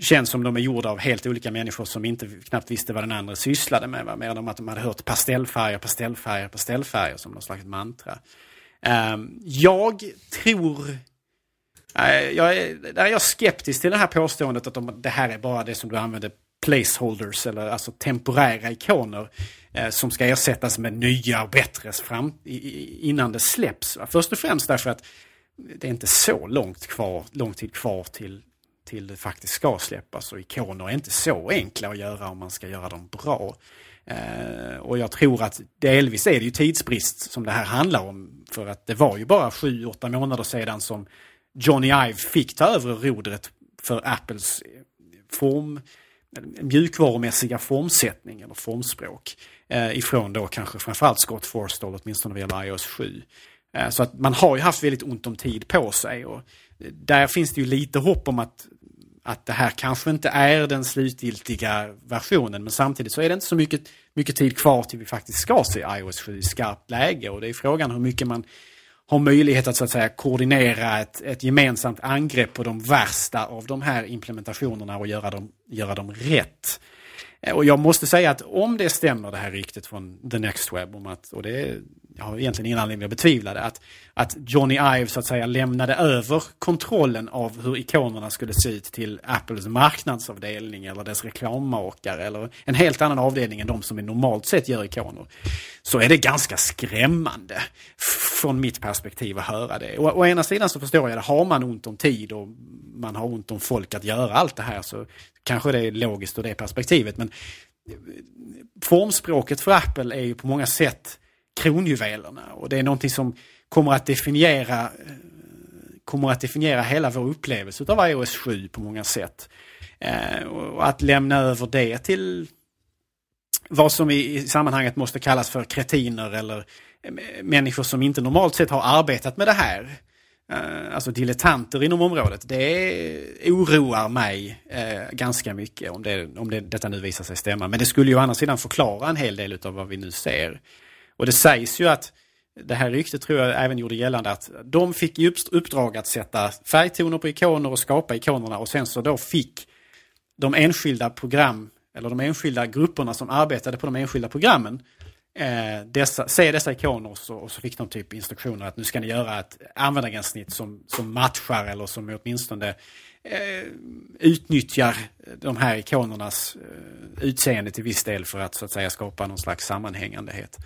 känns som de är gjorda av helt olika människor som inte knappt visste vad den andra sysslade med. Va? Mer än att de hade hört pastellfärger, pastellfärger, pastellfärger som någon slags mantra. Um, jag tror... Uh, jag är, där är jag skeptisk till det här påståendet att de, det här är bara det som du använder placeholders eller alltså temporära ikoner eh, som ska ersättas med nya och bättre fram, i, innan det släpps. Va? Först och främst därför att det är inte så långt kvar, lång tid kvar till till det faktiskt ska släppas. Och ikoner är inte så enkla att göra om man ska göra dem bra. Eh, och jag tror att delvis är det ju tidsbrist som det här handlar om. För att det var ju bara sju, åtta månader sedan som Johnny Ive fick ta över rodret för Apples eh, form, mjukvarumässiga formsättning eller formspråk. Eh, ifrån då kanske framförallt Scott Forstall, åtminstone vad gäller iOS 7. Eh, så att man har ju haft väldigt ont om tid på sig. Och eh, där finns det ju lite hopp om att att det här kanske inte är den slutgiltiga versionen men samtidigt så är det inte så mycket, mycket tid kvar till vi faktiskt ska se iOS 7 i skarpt läge och det är frågan hur mycket man har möjlighet att så att säga koordinera ett, ett gemensamt angrepp på de värsta av de här implementationerna och göra dem, göra dem rätt. Och jag måste säga att om det stämmer det här ryktet från The Next Web om att, och det jag har egentligen ingen anledning att betvivla det, att, att Johnny Ive så att säga lämnade över kontrollen av hur ikonerna skulle se ut till Apples marknadsavdelning eller dess reklammakare eller en helt annan avdelning än de som normalt sett gör ikoner. Så är det ganska skrämmande från mitt perspektiv att höra det. Och, å ena sidan så förstår jag det, har man ont om tid och man har ont om folk att göra allt det här så kanske det är logiskt ur det perspektivet. Men eh, formspråket för Apple är ju på många sätt kronjuvelerna. Och det är någonting som kommer att definiera eh, kommer att definiera hela vår upplevelse av iOS 7 på många sätt. Eh, och att lämna över det till vad som i, sammanhanget måste kallas för kretiner eller eh, människor som inte normalt sett har arbetat med det här. Alltså dilettanter inom området. Det oroar mig ganska mycket om, det, om det, detta nu visar sig stämma. Men det skulle ju å andra sidan förklara en hel del av vad vi nu ser. Och det sägs ju att det här ryktet tror jag även gjorde gällande att de fick i uppdrag att sätta färgtoner på ikoner och skapa ikonerna och sen så då fick de enskilda program eller de enskilda grupperna som arbetade på de enskilda programmen eh, dessa, se dessa ikoner och så, och så fick de typ instruktioner att nu ska ni göra ett användargränssnitt som, som matchar eller som åtminstone eh, utnyttjar de här ikonernas eh, utseende till viss del för att så att säga skapa någon slags sammanhängandehet.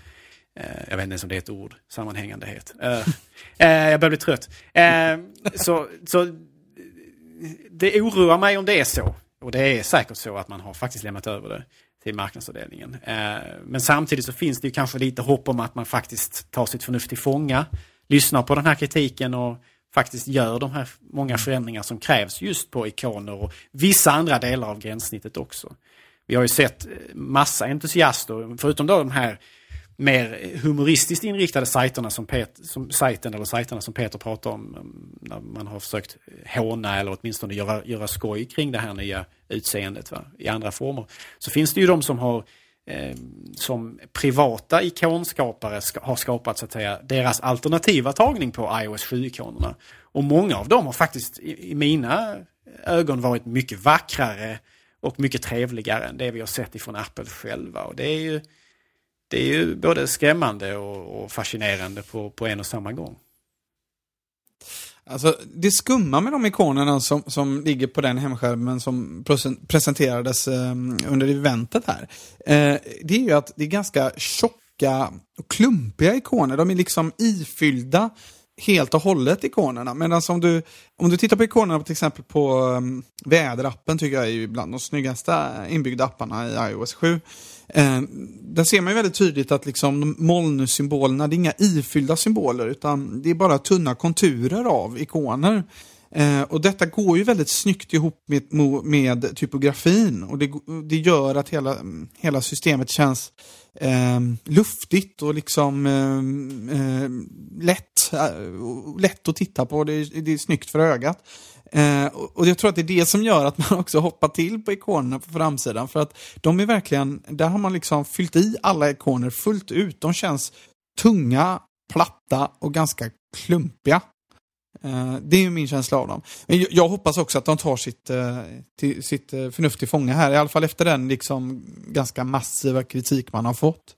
Eh, jag vet inte ens om det är ett ord, sammanhängandehet. Eh, eh, jag börjar bli trött. Så, så det oroar mig om det är så. Och det är säkert så att man har faktiskt lämnat över det till marknadsavdelningen. Men samtidigt så finns det ju kanske lite hopp om att man faktiskt tar sitt förnuft till fånga, lyssnar på den här kritiken och faktiskt gör de här många förändringar som krävs just på ikoner och vissa andra delar av gränssnittet också. Vi har ju sett massa entusiaster, förutom då de här mer humoristiskt inriktade sajterna som, Pet, som sajten eller sajterna som Peter pratar om. Um, när man har försökt håna eller åtminstone göra, göra skoj kring det här nya utseendet va? i andra former. Så finns det ju de som har eh, som privata ikonskapare ska, har skapat så att säga deras alternativa tagning på iOS 7-ikonerna. Och många av dem har faktiskt i, i mina ögon varit mycket vackrare och mycket trevligare än det vi har sett ifrån Apple själva. Och det är ju det är ju både skrämmande och, och fascinerande på, på en och samma gång. Alltså, det skumma med de ikonerna som, som ligger på den hemskärmen som presenterades eh, under eventet här. Eh, det är ju att det är ganska tjocka och klumpiga ikoner. De är liksom ifyllda helt och hållet ikonerna. Medan om du, om du tittar på ikonerna till exempel på um, väderappen tycker jag är ju bland de snyggaste inbyggda apparna i iOS 7. Eh, där ser man ju väldigt tydligt att liksom molnsymbolerna, det är inga ifyllda symboler utan det är bara tunna konturer av ikoner. Eh, och detta går ju väldigt snyggt ihop med, med typografin och det, det gör att hela, hela systemet känns eh, luftigt och liksom eh, eh lätt, eh, lätt att titta på. Det, det är snyggt för ögat. Eh, och jag tror att det är det som gör att man [LAUGHS] också hoppar till på ikonerna på framsidan. För att de är verkligen, där har man liksom fyllt i alla ikoner fullt ut. De känns tunga, platta och ganska klumpiga. Eh, det är min känsla av dem. Men jag, jag hoppas också att de tar sitt, eh, till, sitt eh, förnuft till fånga här. I alla fall efter den liksom ganska massiva kritik man har fått.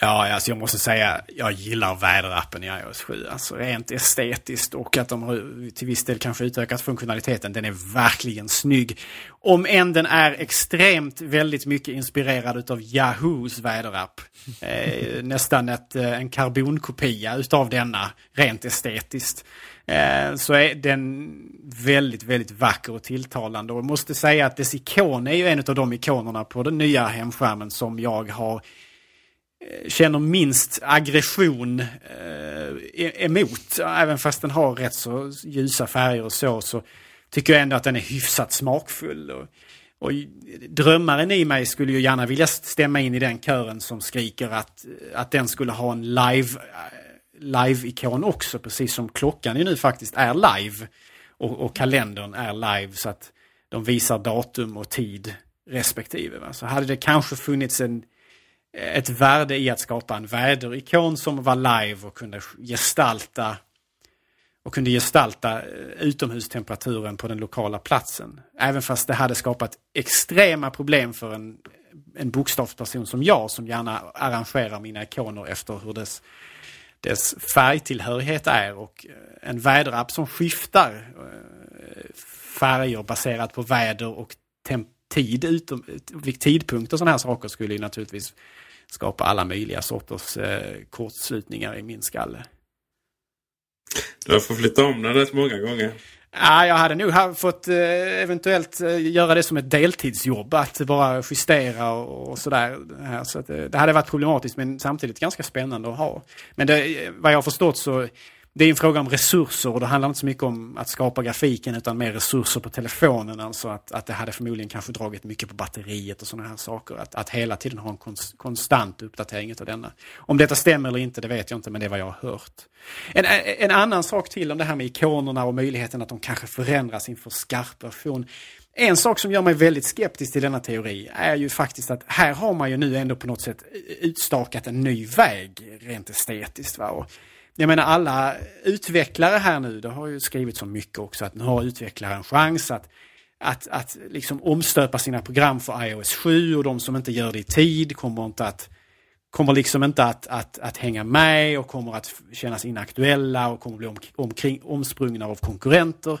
Ja, alltså jag måste säga, jag gillar väderappen i iOS 7. Alltså rent estetiskt och att de har till viss del kanske utökat funktionaliteten. Den är verkligen snygg. Om än den är extremt väldigt mycket inspirerad av Yahoos väderapp. Eh, nästan ett, eh, en karbonkopia utav denna, rent estetiskt. Eh, så är den väldigt, väldigt vacker och tilltalande. Och jag måste säga att dess ikon är ju en av de ikonerna på den nya hemskärmen som jag har Eh, känner minst aggression eh, e- emot. Även fast den har rätt så ljusa färger och så, så tycker jag ändå att den är hyfsat smakfull. Och, och drömmaren i mig skulle ju gärna vilja stämma in i den kören som skriker att, att den skulle ha en live eh, live-ikon också, precis som klockan ju nu faktiskt är live. Och, och kalendern är live så att de visar datum och tid respektive. Va? Så hade det kanske funnits en ett värde i att skapa en väderikon som var live och kunde gestalta och kunde gestalta eh, utomhustemperaturen på den lokala platsen. Även fast det hade skapat extrema problem för en, en bokstavsperson som jag som gärna arrangerar mina ikoner efter hur dess, dess färgtillhörighet är och eh, en väderapp som skiftar eh, färger baserat på väder och tid, utom, tidpunkt och sådana här saker skulle ju naturligtvis skapa alla möjliga sorters eh, kortslutningar i min skalle. Du har fått flytta om den rätt många gånger. Ja, jag hade nog fått eh, eventuellt eh, göra det som ett deltidsjobb. Att bara justera och, sådär. Så eh, det hade varit problematiskt men samtidigt ganska spännande att ha. Men det, vad jag har förstått så det är en fråga om resurser och det handlar inte så mycket om att skapa grafiken utan mer resurser på telefonen. Alltså att, att det hade förmodligen kanske dragit mycket på batteriet och sådana här saker. Att, att hela tiden ha en konst, konstant uppdatering av denna. Om detta stämmer eller inte, det vet jag inte, men det är vad jag har hört. En, en annan sak till om det här med ikonerna och möjligheten att de kanske förändras inför skarp version. En sak som gör mig väldigt skeptisk till denna teori är ju faktiskt att här har man ju nu ändå på något sätt utstakat en ny väg rent estetiskt. Va? Och jag menar alla utvecklare här nu, det har ju skrivit så mycket också, att nu har utvecklare en chans att, att, att liksom omstöpa sina program för iOS 7 och de som inte gör det i tid kommer inte att kommer liksom inte att, att, att hänga med och kommer att kännas inaktuella och kommer bli om, omkring, omsprungna av konkurrenter.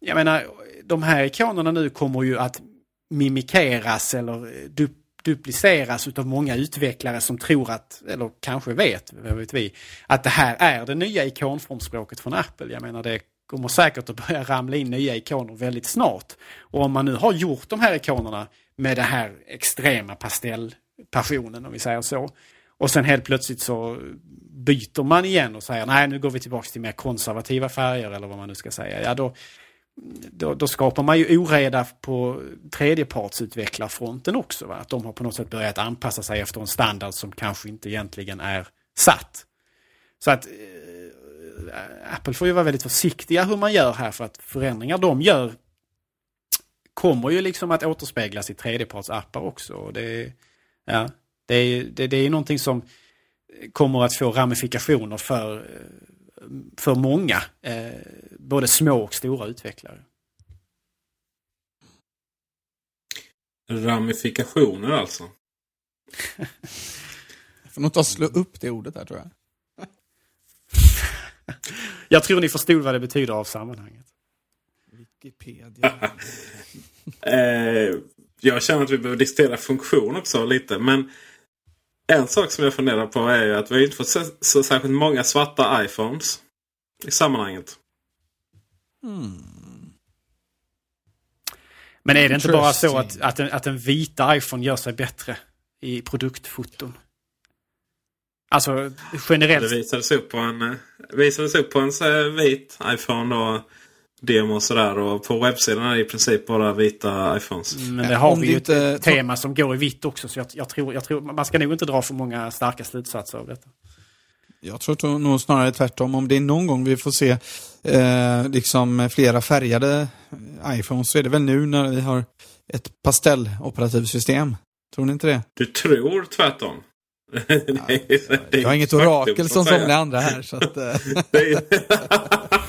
Jag menar, de här ikonerna nu kommer ju att mimikeras eller eh, du, dupliceras av många utvecklare som tror att, eller kanske vet, vad vet vi, att det här är det nya ikonformspråket från Apple. Jag menar det kommer säkert att börja ramla in nya ikoner väldigt snart. Och om man nu har gjort de här ikonerna med den här extrema pastellpassionen, om vi säger så, och sen helt plötsligt så byter man igen och säger nej nu går vi tillbaka till mer konservativa färger eller vad man nu ska säga. Ja, då, då, då, skapar man ju oreda på tredjepartsutvecklarfronten också. Va? Att de har på något sätt börjat anpassa sig efter en standard som kanske inte egentligen är satt. Så att eh, Apple får ju vara väldigt försiktiga hur man gör här för att förändringar de gör kommer ju liksom att återspeglas i tredjepartsappar också. Och det, ja, det, är, det, det är någonting som kommer att få ramifikationer för eh, för många, eh, både små och stora utvecklare. Ramifikationer alltså? jag får nog ta slå upp det ordet här tror jag. [LAUGHS] jag tror ni förstod vad det betyder av sammanhanget. Wikipedia. [LAUGHS] eh, jag känner att vi behöver diskutera funktion också lite. Men en sak som jag funderar på är att vi inte fått så, så särskilt många svarta iPhones i sammanhanget. Hmm. Men är det inte bara så att, att, en, att en vita iPhone gör sig bättre i produktfoton? Alltså generellt. Det visades upp på en, eh, visades upp på en vit iPhone då demo och sådär. Och på webbsidan är det i princip bara vita iPhones. Men det har vi ju inte... ett tema som går i vitt också. Så jag, jag, tror, jag tror man ska nog inte dra för många starka slutsatser av detta. Jag tror nog snarare tvärtom. Om det är någon gång vi får se eh, liksom flera färgade iPhones så är det väl nu när vi har ett pastelloperativsystem. Tror ni inte det? Du tror tvärtom? Ja, jag har inget orakel som somliga andra här. Så att, eh.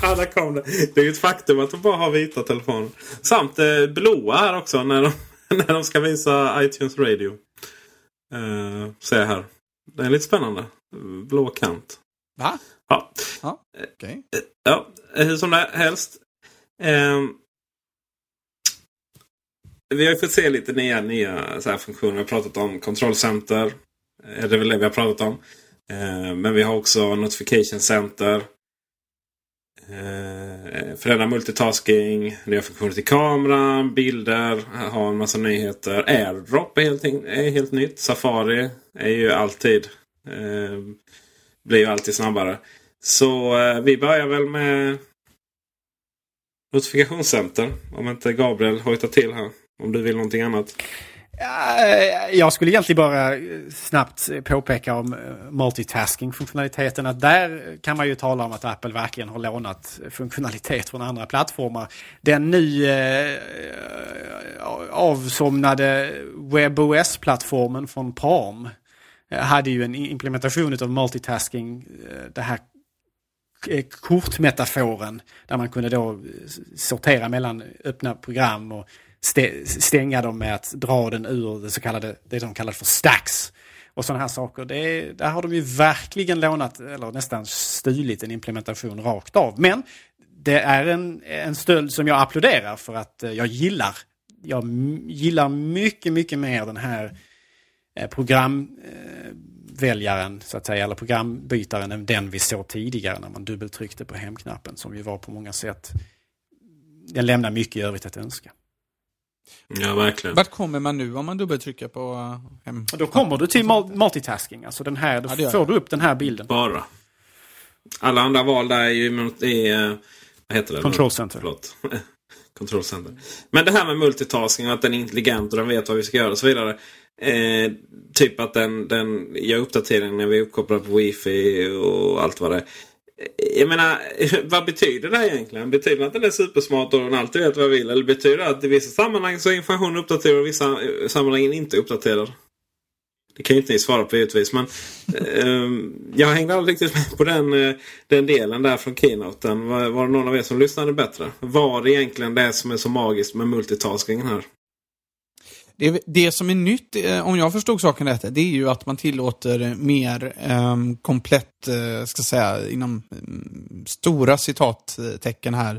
Där [LAUGHS] kom det. [LAUGHS] det är ju ett faktum att de bara har vita telefoner. Samt eh, blåa här också när de, [LAUGHS] när de ska visa iTunes Radio. Uh, ser jag här. Det är lite spännande. Blå kant. Va? Ja. Ja, okay. Eh, ja hur som det helst. Uh, vi har ju fått se lite nya, nya så här funktioner. Vi har pratat om kontrollcenter. Det är väl det vi har pratat om. Eh, men vi har också notification center. Eh, Förändra multitasking, nya funktioner till kameran, bilder, ha en massa nyheter. AirDrop är helt, är helt nytt. Safari är ju alltid eh, blir ju alltid snabbare. Så eh, vi börjar väl med notifikationscenter. Om inte Gabriel hojtar till här. Om du vill någonting annat. Eh, jag skulle egentligen bara eh, snabbt eh, påpeka om multitasking-funktionaliteten. Att där kan man ju tala om att Apple verkligen har lånat funktionalitet från andra plattformar. Den nu eh, avsomnade WebOS-plattformen från Palm hade ju en implementation av multitasking. Det här kortmetaforen där man kunde då sortera mellan öppna program och stänga dem med att dra den ur det så kallade, det de kallar för stacks. Och sådana här saker. Det, där har de ju verkligen lånat, eller nästan stulit en implementation rakt av. Men det är en, en stöld som jag applåderar för att eh, jag gillar. Jag gillar mycket, mycket mer den här eh, programväljaren, eh, så att säga, eller programbytaren än den vi såg tidigare när man dubbeltryckte på hemknappen som ju var på många sätt, den lämnar mycket i övrigt att önska. Ja, verkligen. Vart kommer man nu om man dubbeltrycker på uh, hem? Då kommer du till multitasking. Alltså den här, då ja, får du upp den här bilden. Bara. Alla andra val där är ju i, eh, vad heter det? Control center. Förlåt. [LAUGHS] Control center. Men det här med multitasking och att den är intelligent och den vet vad vi ska göra och så vidare. Eh, typ att den, den gör uppdateringar när vi är uppkopplade på wifi och allt vad det är. Jag menar, [LAUGHS] vad betyder det här egentligen? Betyder det att den är supersmart och den alltid vet vad jag vill? Eller betyder det att i vissa sammanhang så är informationen uppdaterad och i vissa eh, sammanhang inte uppdaterad? Det kan ju inte ni svara på givetvis. Men eh, ehm, jag hängde aldrig riktigt med på den, eh, den delen där från keynoten. Var, var det någon av er som lyssnade bättre? Var det egentligen det som är så magiskt med multitaskingen här? Det, det som är nytt, eh, om jag förstod saken rätt, det är ju att man tillåter mer um, komplett, uh, ska säga, inom um, stora citattecken här,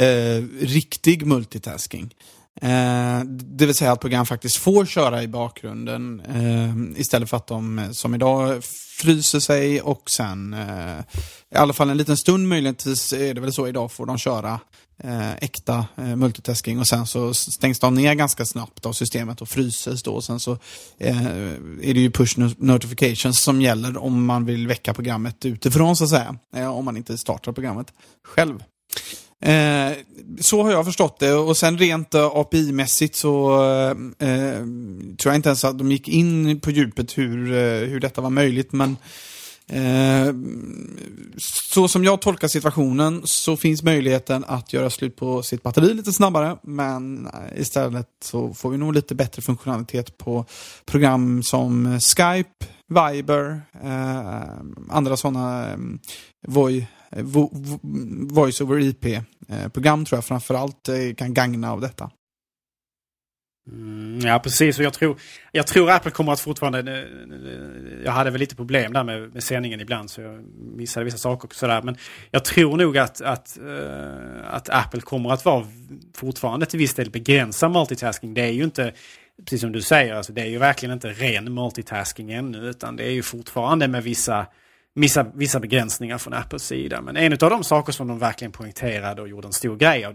uh, riktig multitasking. Eh, det vill säga att program faktiskt får köra i bakgrunden eh, istället för att de som idag fryser sig och sen, eh, i alla fall en liten stund möjligtvis är det väl så idag, får de köra eh, äkta eh, multitasking och sen så stängs de ner ganska snabbt av systemet och fryses då. Och sen så eh, är det ju push notifications som gäller om man vill väcka programmet utifrån så att säga. Eh, om man inte startar programmet själv. Eh, så har jag förstått det och sen rent eh, API-mässigt så eh, eh, tror jag inte ens att de gick in på djupet hur, eh, hur detta var möjligt. Men eh, Eh, så som jag tolkar situationen så finns möjligheten att göra slut på sitt batteri lite snabbare. Men istället så får vi nog lite bättre funktionalitet på program som Skype, Viber, eh, andra sådana eh, voice over IP-program tror jag framförallt kan gagna av detta. Mm, ja, precis. Och jag tror, jag tror Apple kommer att fortfarande... Jag hade väl lite problem där med, med sändningen ibland så jag missade vissa saker och sådär. Men jag tror nog att, att, eh, att Apple kommer att vara fortfarande till viss del begränsa multitasking. Det är ju inte, precis som du säger, alltså det är ju verkligen inte ren multitasking ännu. Utan det är ju fortfarande med vissa vissa, vissa begränsningar från Apples sida. Men en av de saker som de verkligen poängterade och gjorde en stor grej av.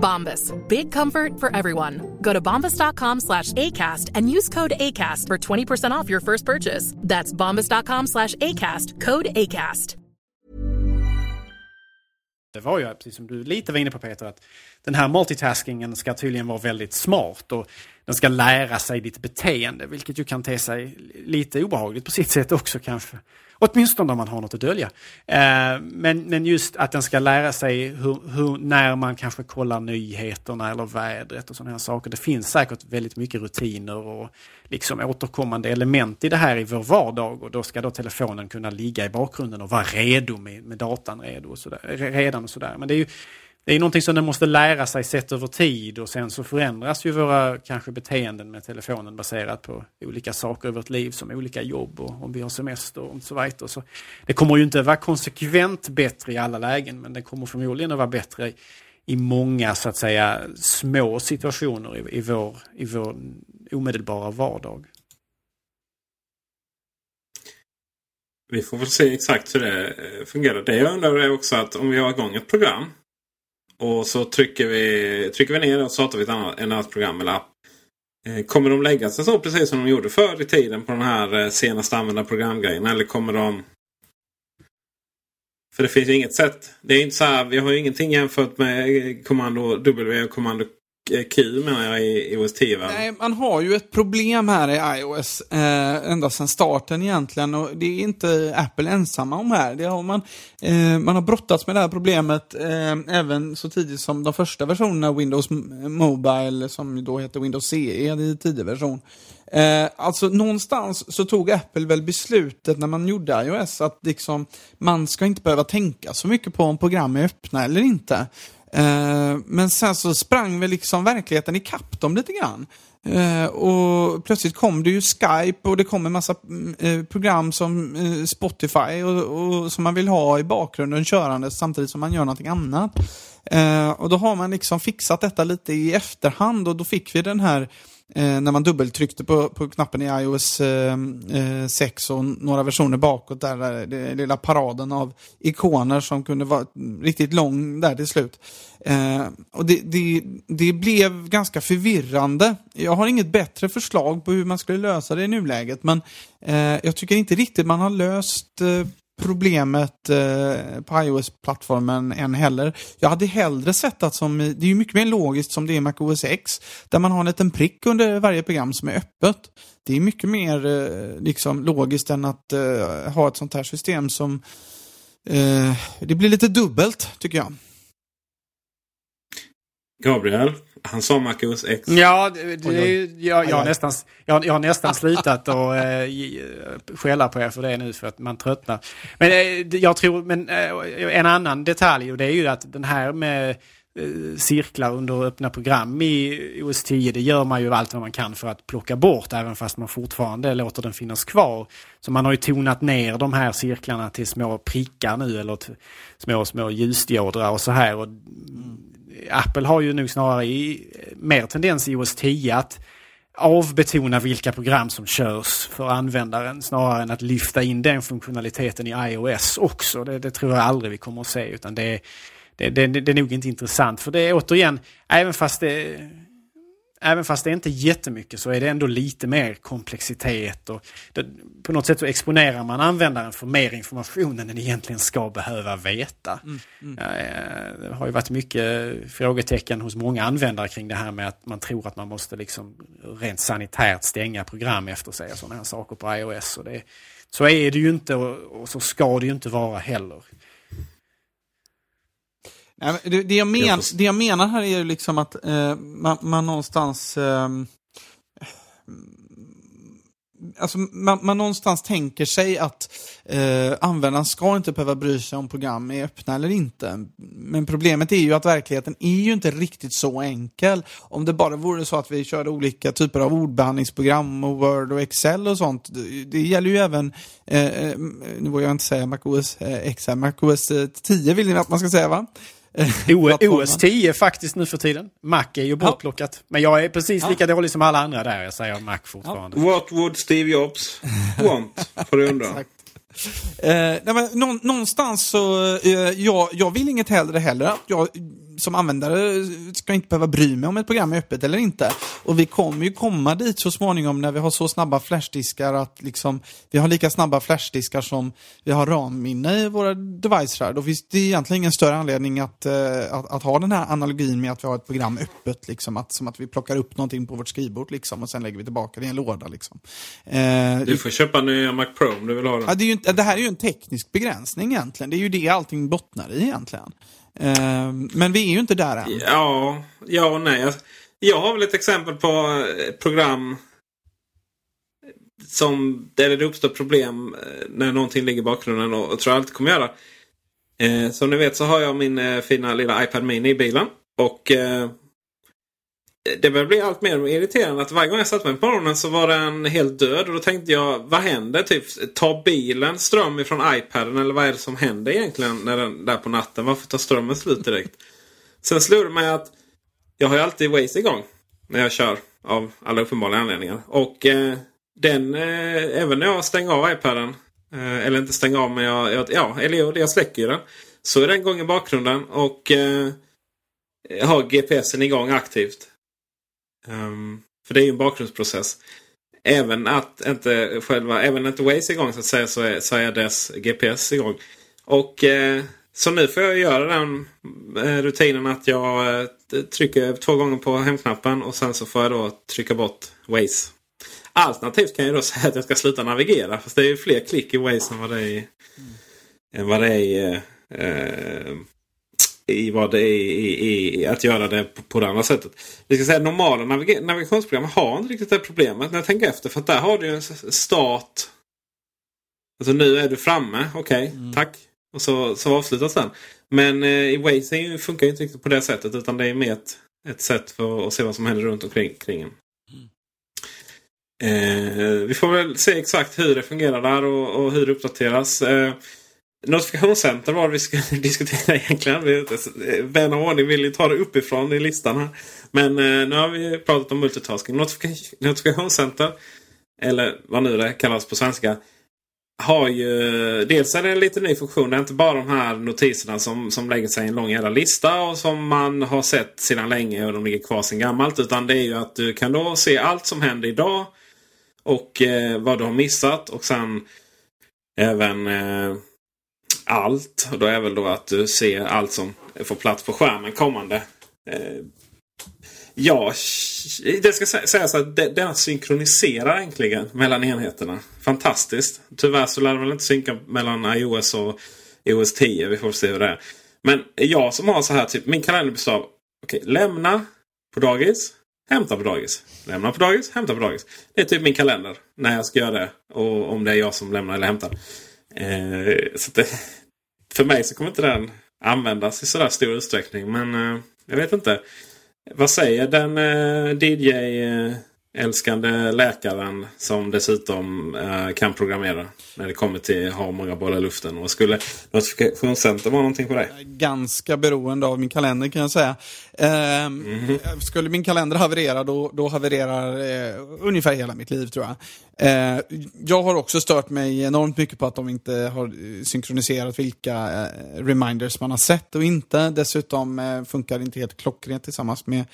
Bombas. Big comfort for everyone. Go to bombas.com slash ACAST and use code ACAST for 20% off your first purchase. That's bombas.com slash ACAST. Code ACAST. Det var ju, precis som du lite var inne på Peter, att den här multitaskingen ska tydligen vara väldigt smart. Och den ska lära sig ditt beteende, vilket ju kan te sig lite obehagligt på sitt sätt också kanske. Åtminstone om man har något att dölja. Eh, men, men just att den ska lära sig hur, hur, när man kanske kollar nyheterna eller vädret och sådana här saker. Det finns säkert väldigt mycket rutiner och liksom återkommande element i det här i vår vardag och då ska då telefonen kunna ligga i bakgrunden och vara redo med, med datan redo och sådär, redan och sådär. Men det är ju det är någonting som den måste lära sig sett över tid och sen så förändras ju våra kanske beteenden med telefonen baserat på olika saker i vårt liv som olika jobb och om vi har semester och så vidare. Så det kommer ju inte vara konsekvent bättre i alla lägen men det kommer förmodligen att vara bättre i, i många så att säga små situationer i, i, vår, i vår omedelbara vardag. Vi får väl se exakt hur det eh, fungerar. Det jag undrar är också att om vi har igång ett program och så trycker vi, trycker vi ner och startar vi ett annat, ett annat program eller app. Eh, kommer de lägga sig så precis som de gjorde förr i tiden på den här senast senaste använda programgrejen? Eller kommer de... För det finns ju inget sätt. Det är inte så här, vi har ju ingenting jämfört med eh, kommando W och kommando Eh, Q menar jag i OS 10 va? Nej, man har ju ett problem här i iOS eh, ända sedan starten egentligen och det är inte Apple ensamma om här. Det har man, eh, man har brottats med det här problemet eh, även så tidigt som de första versionerna av Windows Mobile som då heter Windows CE, det är tidig version. Eh, alltså någonstans så tog Apple väl beslutet när man gjorde iOS att liksom, man ska inte behöva tänka så mycket på om program är öppna eller inte. Eh, men sen så sprang väl liksom verkligheten ikapp dem lite grann. Uh, och plötsligt kom det ju Skype och det kom en massa uh, program som uh, Spotify och, och, som man vill ha i bakgrunden körande samtidigt som man gör någonting annat. och då har man liksom fixat detta lite i efterhand och då fick vi den här eh, när man dubbeltryckte på, på knappen i iOS eh, 6 eh, och några versioner bakåt där, eh, där den lilla paraden av ikoner som kunde vara riktigt lång där till slut. Eh, och det, det, det blev ganska förvirrande. Jag har inget bättre förslag på hur man skulle lösa det i nuläget men eh, jag tycker inte riktigt man har löst eh, problemet eh, på iOS-plattformen än heller. Jag hade hellre sett att som, det är ju mycket mer logiskt som det är i MacOS X, där man har en liten prick under varje program som är öppet. Det är mycket mer eh, liksom logiskt än att eh, ha ett sånt här system som eh, det blir lite dubbelt, tycker jag. Gabriel, han sa MacOS X. Ja, det, det, jag, jag, har nästan, jag, jag har nästan slutat att äh, skälla på er för det nu för att man tröttnar. Men äh, jag tror, men äh, en annan detalj och det är ju att den här med äh, cirklar under öppna program i OS 10, det gör man ju allt vad man kan för att plocka bort även fast man fortfarande låter den finnas kvar. Så man har ju tonat ner de här cirklarna till små prickar nu eller små, små ljusdiodrar och så här. Och, mm Apple har ju nog snarare i, mer tendens i OS 10 att avbetona vilka program som körs för användaren snarare än att lyfta in den funktionaliteten i iOS också. Det, det tror jag aldrig vi kommer att se utan det, det, det, det är nog inte intressant. För det är återigen, även fast det även fast det inte är jättemycket så är det ändå lite mer komplexitet. Och det, på något sätt så exponerar man användaren för mer information än den egentligen ska behöva veta. Mm, mm. Eh, det har ju varit mycket frågetecken hos många användare kring det här med att man tror att man måste liksom rent sanitärt stänga program efter sig och sådana här saker på iOS. Och det, så är det ju inte och, och så ska det ju inte vara heller. Nej, det, det, jag men, det jag menar här är ju liksom att eh, man, man, någonstans eh, Alltså, man, man någonstans tänker sig att eh, användaren ska inte behöva bry sig om program är öppna eller inte. Men problemet är ju att verkligheten är ju inte riktigt så enkel. Om det bara vore så att vi körde olika typer av ordbehandlingsprogram och Word och Excel och sånt. Det, det gäller ju även, eh, eh nu vågar jag inte säga MacOS eh, X här, MacOS 10 vill ni att man ska säga va? [LAUGHS] OS 10 faktiskt nu för tiden. Mac är ju bortplockat. Ja. Men jag är precis lika ja. dålig som alla andra där. Jag säger Mac fortfarande. Ja. What would Steve Jobs want? Får du undra. [LAUGHS] Eh, nej, men, någonstans så, eh, jag, jag vill inget hellre heller. Jag som användare ska inte behöva bry mig om ett program är öppet eller inte. Och vi kommer ju komma dit så småningom när vi har så snabba flashdiskar att liksom, vi har lika snabba flashdiskar som vi har RAM-minne i våra devices. Då finns det egentligen ingen större anledning att, eh, att, att, ha den här analogin med att vi har ett program öppet, liksom, att, som att vi plockar upp någonting på vårt skrivbord liksom, och sen lägger vi tillbaka det i en låda. Liksom. Eh, du får köpa nya Mac Pro om du vill ha den. Ja, det, ju, det här är ju en teknisk begränsning egentligen. Det är ju det allting bottnar i egentligen. Eh, men vi är ju inte där än. Ja, ja och nej. Jag har väl ett exempel på eh, program som, där det uppstår problem eh, när någonting ligger i bakgrunden och, och tror jag alltid kommer göra. Eh, som ni vet så har jag min eh, fina lilla iPad Mini i bilen. Och eh, det börjar bli allt mer irriterande att varje gång jag satte mig på morgonen så var den helt död. Och då tänkte jag, vad händer? Typ, tar bilen ström ifrån iPaden? Eller vad är det som händer egentligen när den, där på natten? Varför tar strömmen slut direkt? Sen slog det mig att jag har ju alltid Waze igång när jag kör. Av alla uppenbara anledningar. Och eh, den, eh, även när jag stänger av iPaden. Eh, eller inte stänger av men jag, jag, ja, eller jag, jag släcker den. Så är den igång i bakgrunden och eh, har GPSen igång aktivt. Um, för det är ju en bakgrundsprocess. Även att inte själva, även inte Waze är igång så att säga så är, så är dess GPS igång. Och eh, så nu får jag göra den eh, rutinen att jag eh, trycker två gånger på hemknappen och sen så får jag då trycka bort Waze. Alternativt kan jag då [LAUGHS] säga att jag ska sluta navigera. Fast det är ju fler klick i Waze än vad det är i, mm. än vad det är i, eh, eh i vad det är i, i, att göra det på, på det andra sättet. Vi ska säga normala navig navigationsprogram har inte riktigt det problemet när jag tänker efter. För där har du en start. Alltså nu är du framme. Okej, okay, mm. tack. Och så, så avslutas den. Men eh, i Waze funkar ju inte riktigt på det sättet. Utan det är mer ett, ett sätt för att se vad som händer runt omkring kring en. Mm. Eh, vi får väl se exakt hur det fungerar där och, och hur det uppdateras. Eh, Notifikationscenter var det vi skulle [LAUGHS] diskutera egentligen. Vän av ordning vill ju ta det uppifrån i listan här. Men eh, nu har vi pratat om multitasking. Notifikationscenter, eller vad nu det kallas på svenska. Har ju, dels är det en lite ny funktion. Det är inte bara de här notiserna som, som lägger sig i en lång jävla lista och som man har sett sedan länge och de ligger kvar sedan gammalt. Utan det är ju att du kan då se allt som händer idag. Och eh, vad du har missat. Och sen även eh, allt. Och då är väl då att du ser allt som får plats på skärmen kommande. Eh, ja, det ska sägas att den synkroniserar äntligen mellan enheterna. Fantastiskt. Tyvärr så lär det väl inte synka mellan iOS och iOS 10. Vi får se hur det är. Men jag som har så här, typ min kalender består av okay, lämna på dagis, hämta på dagis. Lämna på dagis, hämta på dagis. Det är typ min kalender när jag ska göra det. Och om det är jag som lämnar eller hämtar. Eh, så det, för mig så kommer inte den användas i sådär stor utsträckning. Men eh, jag vet inte. Vad säger den eh, DJ eh, älskande läkaren som dessutom eh, kan programmera när det kommer till att ha många bollar i luften. Och skulle notifikationscenter vara någonting på dig? Ganska beroende av min kalender kan jag säga. Eh, mm -hmm. Skulle min kalender haverera då, då havererar eh, ungefär hela mitt liv tror jag. Eh, jag har också stört mig enormt mycket på att de inte har eh, synkroniserat vilka eh, reminders man har sett och inte. Dessutom eh, funkar det inte helt klockrent tillsammans med,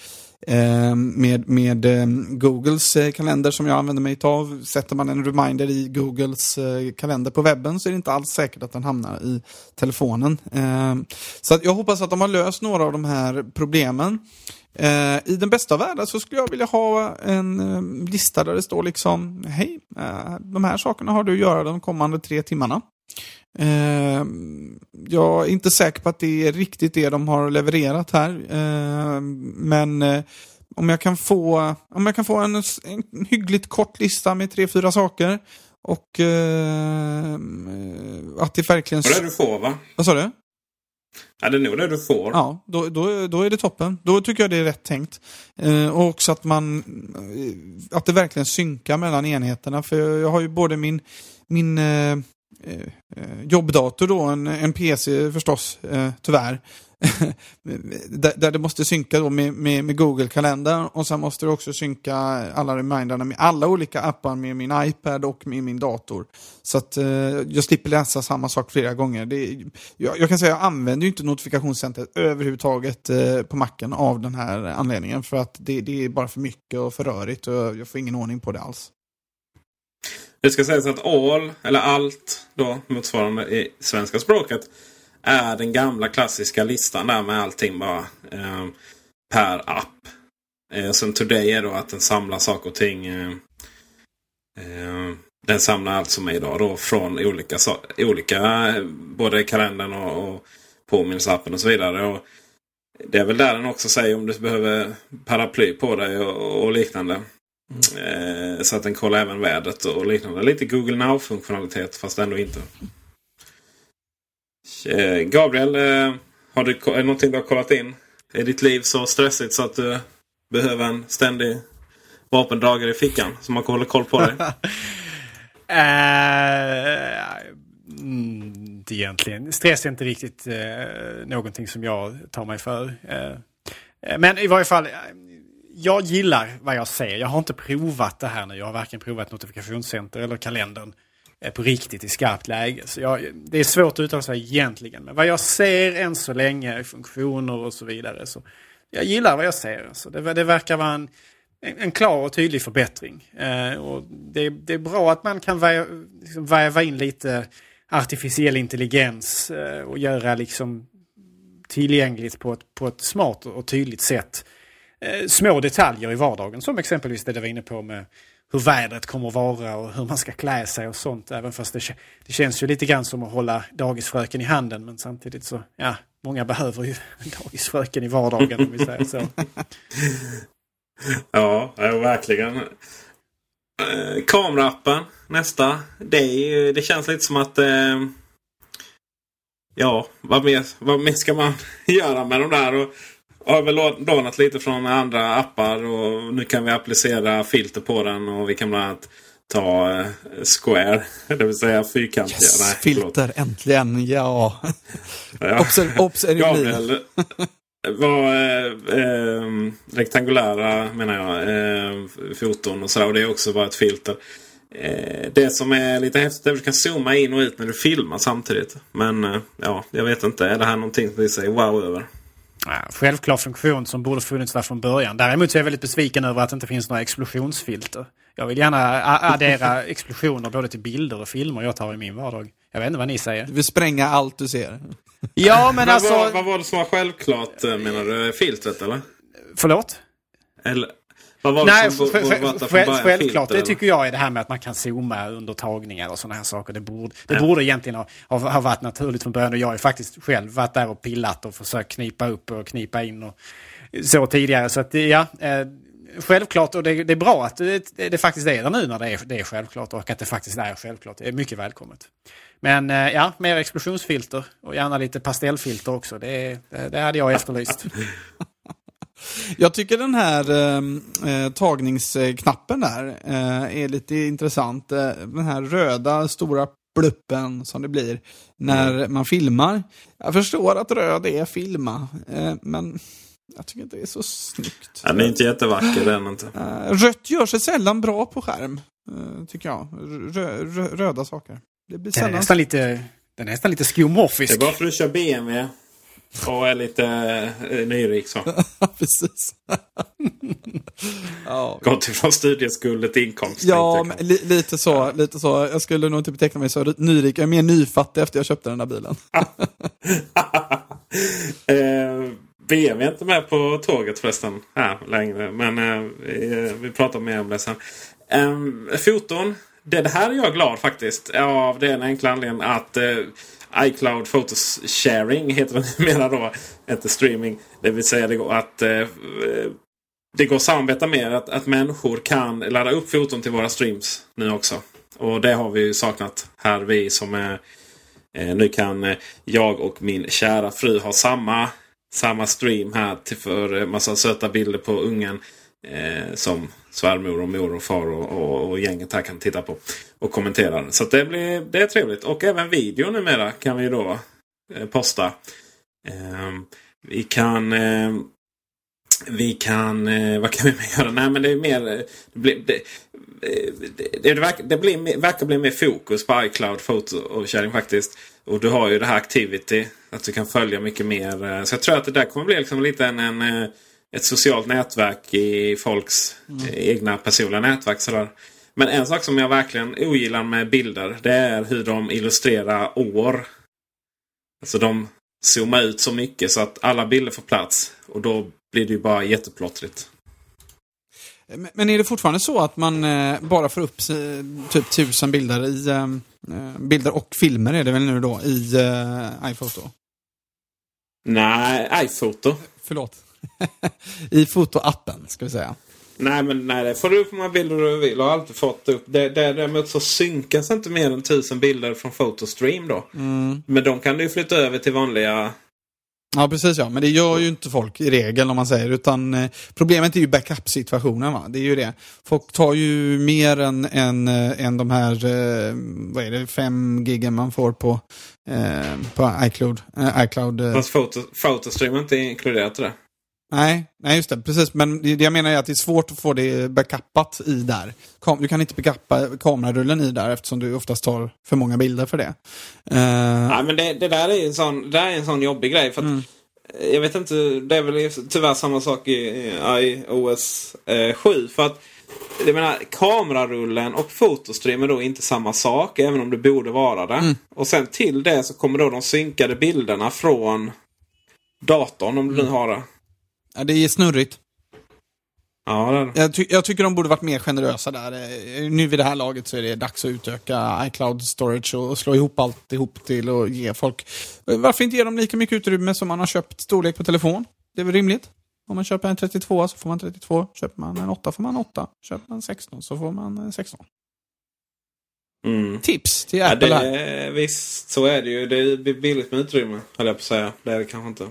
Ehm, med, med ehm, Googles eh, kalender som jag använder mig av. Sätter man en reminder i Googles eh, kalender på webben så är det inte alls säkert att den hamnar i telefonen. Ehm, så att jag hoppas att de har löst några av de här problemen. Eh, I den bästa av världar så skulle jag vilja ha en lista där det står liksom Hej, de här sakerna har du att göra de kommande tre timmarna. Eh, jag är inte säker på att det är riktigt det de har levererat här. Eh, men eh, om jag kan få, om jag kan få en, en hyggligt kort lista med tre, fyra saker och att det verkligen... Vad är det du får va? Vad sa du? Ja, det är nog det du får. Ja, då, då, då är det toppen. Då tycker jag det är rätt tänkt. Eh, och också att man att det verkligen synkar mellan enheterna. För jag, jag har ju både min, min, eh, eh, Eh, eh, jobbdator då, en, en PC förstås, eh, tyvärr. [LAUGHS] där, där det måste synka då med, med, med Google-kalendern och sen måste det också synka alla remindrarna med alla olika appar med min iPad och med min dator. Så att eh, jag slipper läsa samma sak flera gånger. Det, jag, jag kan säga att jag använder ju inte notifikationscentret överhuvudtaget eh, på macken av den här anledningen för att det, det är bara för mycket och för rörigt och jag får ingen ordning på det alls. Det ska sägas att all, eller allt då, motsvarande i svenska språket, är den gamla klassiska listan där med allting bara eh, per app. Eh, sen Today är då att den samlar saker och ting. Eh, eh, den samlar allt som är idag då från olika, olika eh, både kalendern och, och påminnelseappen och så vidare. Och det är väl där den också säger om du behöver paraply på dig och, och liknande. Mm. så att den kollar även vädret och liknande. Lite Google Now-funktionalitet fast ändå inte. Eh, Gabriel, eh, har du, är det någonting du har kollat in? Är ditt liv så stressigt så att du behöver en ständig vapendragare i fickan som håller koll på dig? uh, [LAUGHS] inte mm, egentligen. Stress är inte riktigt uh, någonting som jag tar mig för. Uh, men i varje fall, jag gillar vad jag ser. Jag har inte provat det här nu. Jag har varken provat notifikationscenter eller kalendern eh, på riktigt i skarpt läge. Så jag, det är svårt att uttala sig egentligen. Men vad jag ser än så länge, funktioner och så vidare. Så jag gillar vad jag ser. Så det, det verkar vara en, en klar och tydlig förbättring. Eh, och det, det, är bra att man kan väva, liksom väva in lite artificiell intelligens eh, och göra liksom tillgängligt på ett, på ett smart och tydligt sätt. Eh, små detaljer i vardagen som exempelvis det du var inne på med hur vädret kommer att vara och hur man ska klä sig och sånt. Även fast det, det känns ju lite grann som att hålla dagisfröken i handen. Men samtidigt så, ja, många behöver ju [LAUGHS] dagisfröken i vardagen om vi säger så. [LAUGHS] ja, ja, verkligen. Eh, kameraappen, nästa. Det, är, det känns lite som att... Eh, ja, vad mer, vad mer ska man [LAUGHS] göra med de där? Och har väl lånat lite från andra appar och nu kan vi applicera filter på den och vi kan bland annat ta eh, Square, [LAUGHS] det vill säga fyrkantiga. Yes, Nej, filter, äntligen, ja. ja. Obser, obser Gabriel [LAUGHS] var eh, eh, rektangulära menar jag, eh, foton och sådär. Och det är också bara ett filter. Eh, det som är lite häftigt är att du kan zooma in och ut när du filmar samtidigt. Men eh, ja, jag vet inte. Är det här någonting som vi säger wow över? Självklar funktion som borde funnits där från början. Däremot så är jag väldigt besviken över att det inte finns några explosionsfilter. Jag vill gärna addera [LAUGHS] explosioner både till bilder och filmer jag tar i min vardag. Jag vet inte vad ni säger. Du vill spränga allt du ser. Ja, men alltså... Vad, vad var det som var självklart eh, menar du? Filtret eller? Förlåt? Eller, Nej, som själv, självklart. Det tycker jag är det här med att man kan zooma under tagningar och sådana här saker. Det borde, det ja. borde egentligen ha, ha, ha, varit naturligt från början. Och jag har ju faktiskt själv varit där och pillat och försökt knipa upp och knipa in och så tidigare. Så att ja, eh, självklart och det, det, är bra att det, det faktiskt är det nu när det är, det är självklart och att det faktiskt är självklart. Det är mycket välkommet. Men eh, ja, mer explosionsfilter och gärna lite pastellfilter också. Det, det, det hade jag efterlyst. [LAUGHS] Jag tycker den här eh, tagningsknappen där eh, är lite intressant. Eh, den här röda stora bluppen som det blir när mm. man filmar. Jag förstår att röd är filma, eh, men jag tycker inte det är så snyggt. Den är inte jättevacker den inte. Eh, rött gör sig sällan bra på skärm, eh, tycker jag. Rö rö röda saker. Det blir sällan... Den är nästan lite, den är nästan lite skomorfisk. Det är bara för att du kör BMW. Och är lite eh, nyrik så. [LAUGHS] Precis. ja. Gått ifrån studieskuld till inkomst. Ja, li lite så. Lite så. Jag skulle nog inte beteckna mig så nyrik. Jag är mer nyfattig efter jag köpte den där bilen. [LAUGHS] eh, BMW är inte med på tåget förresten här längre. Men eh, vi, vi pratar mer om det sen. Eh, foton. Det, det här är jag glad faktiskt. Av den enkla anledningen att eh, iCloud Photos Sharing heter det [LAUGHS] numera då. Inte streaming. Det vill säga det går att eh, eh det går att samarbeta med att, att människor kan ladda upp foton till våra streams nu också. Och det har vi saknat här vi som är eh, nu kan eh, jag och min kära fru ha samma, samma stream här till för eh, massa söta bilder på ungen eh, som svärmor och mor och far och, och, och gänget här kan titta på och kommentera. Så att det, blir, det är trevligt. Och även video numera kan vi då eh, posta. Eh, vi kan... Eh, vi kan... Eh, vad kan vi mer göra? Nej men det är mer... Eh, det, blir, det, eh, det, det, verkar, det blir, verkar bli mer fokus på iCloud foto och sharing faktiskt. Och du har ju det här Activity. Att du kan följa mycket mer. Eh, så jag tror att det där kommer bli liksom lite en, en, ett socialt nätverk i folks eh, egna personliga nätverk. Sådär. Men en sak som jag verkligen ogillar med bilder. Det är hur de illustrerar år. Alltså de zoomar ut så mycket så att alla bilder får plats. Och då blir det ju bara jätteplottrigt. Men- Men är det fortfarande så att man eh, bara får upp eh, typ tusen bilder i eh, eh, bilder och filmer är det väl nu då i eh, iPhoto? Nej, iPhoto. Förlåt. [LAUGHS] I fotoappen ska vi säga. Nej, men nej, det får du upp hur många bilder du vill och har alltid fått upp. Det, det, däremot så synkas inte mer än tusen bilder från Photostream då. Mm. Men de kan du ju flytta över till vanliga... Ja, precis ja. Men det gör ju inte folk i regel om man säger. Utan eh, problemet är ju backup-situationen. Va? Det är ju det. Folk tar ju mer än, än, eh, än de här, eh, vad är det, fem giggen man får på, eh, på iCloud. Eh, iCloud eh. Fast Photo, Photostream är inte inkluderat det. Nej, nej, just det. Precis. Men det jag menar är att det är svårt att få det backupat i där. Kam- Du kan inte backuppa kamerarullen i där eftersom du oftast tar för många bilder för det. Eh, Nej, men det, det där är en sån, det där är en sån jobbig grej. För att, Mm. Jag vet inte, det är väl tyvärr samma sak i, i iOS eh, 7. För att jag menar, kamerarullen och fotostream är då inte samma sak. Även om det borde vara det. Mm. Och sen till det så kommer då de synkade bilderna från datorn om du Mm. nu har det. Ja, det är snurrigt. Ja, det är det. Jag, ty jag tycker de borde varit mer generösa där. Eh, Nu vid det här laget så är det dags att utöka iCloud storage och, slå ihop allt ihop till och ge folk... Varför inte ge dem lika mycket utrymme som man har köpt storlek på telefon? Det är väl rimligt? Om man köper en 32 så får man 32. Köper man en 8 får man 8. Köper man 16 så får man eh, 16. Mm. Tips till Ja, Apple det, här. visst, så är det ju. Det blir billigt med utrymme, höll jag på att säga. Det är det kanske inte.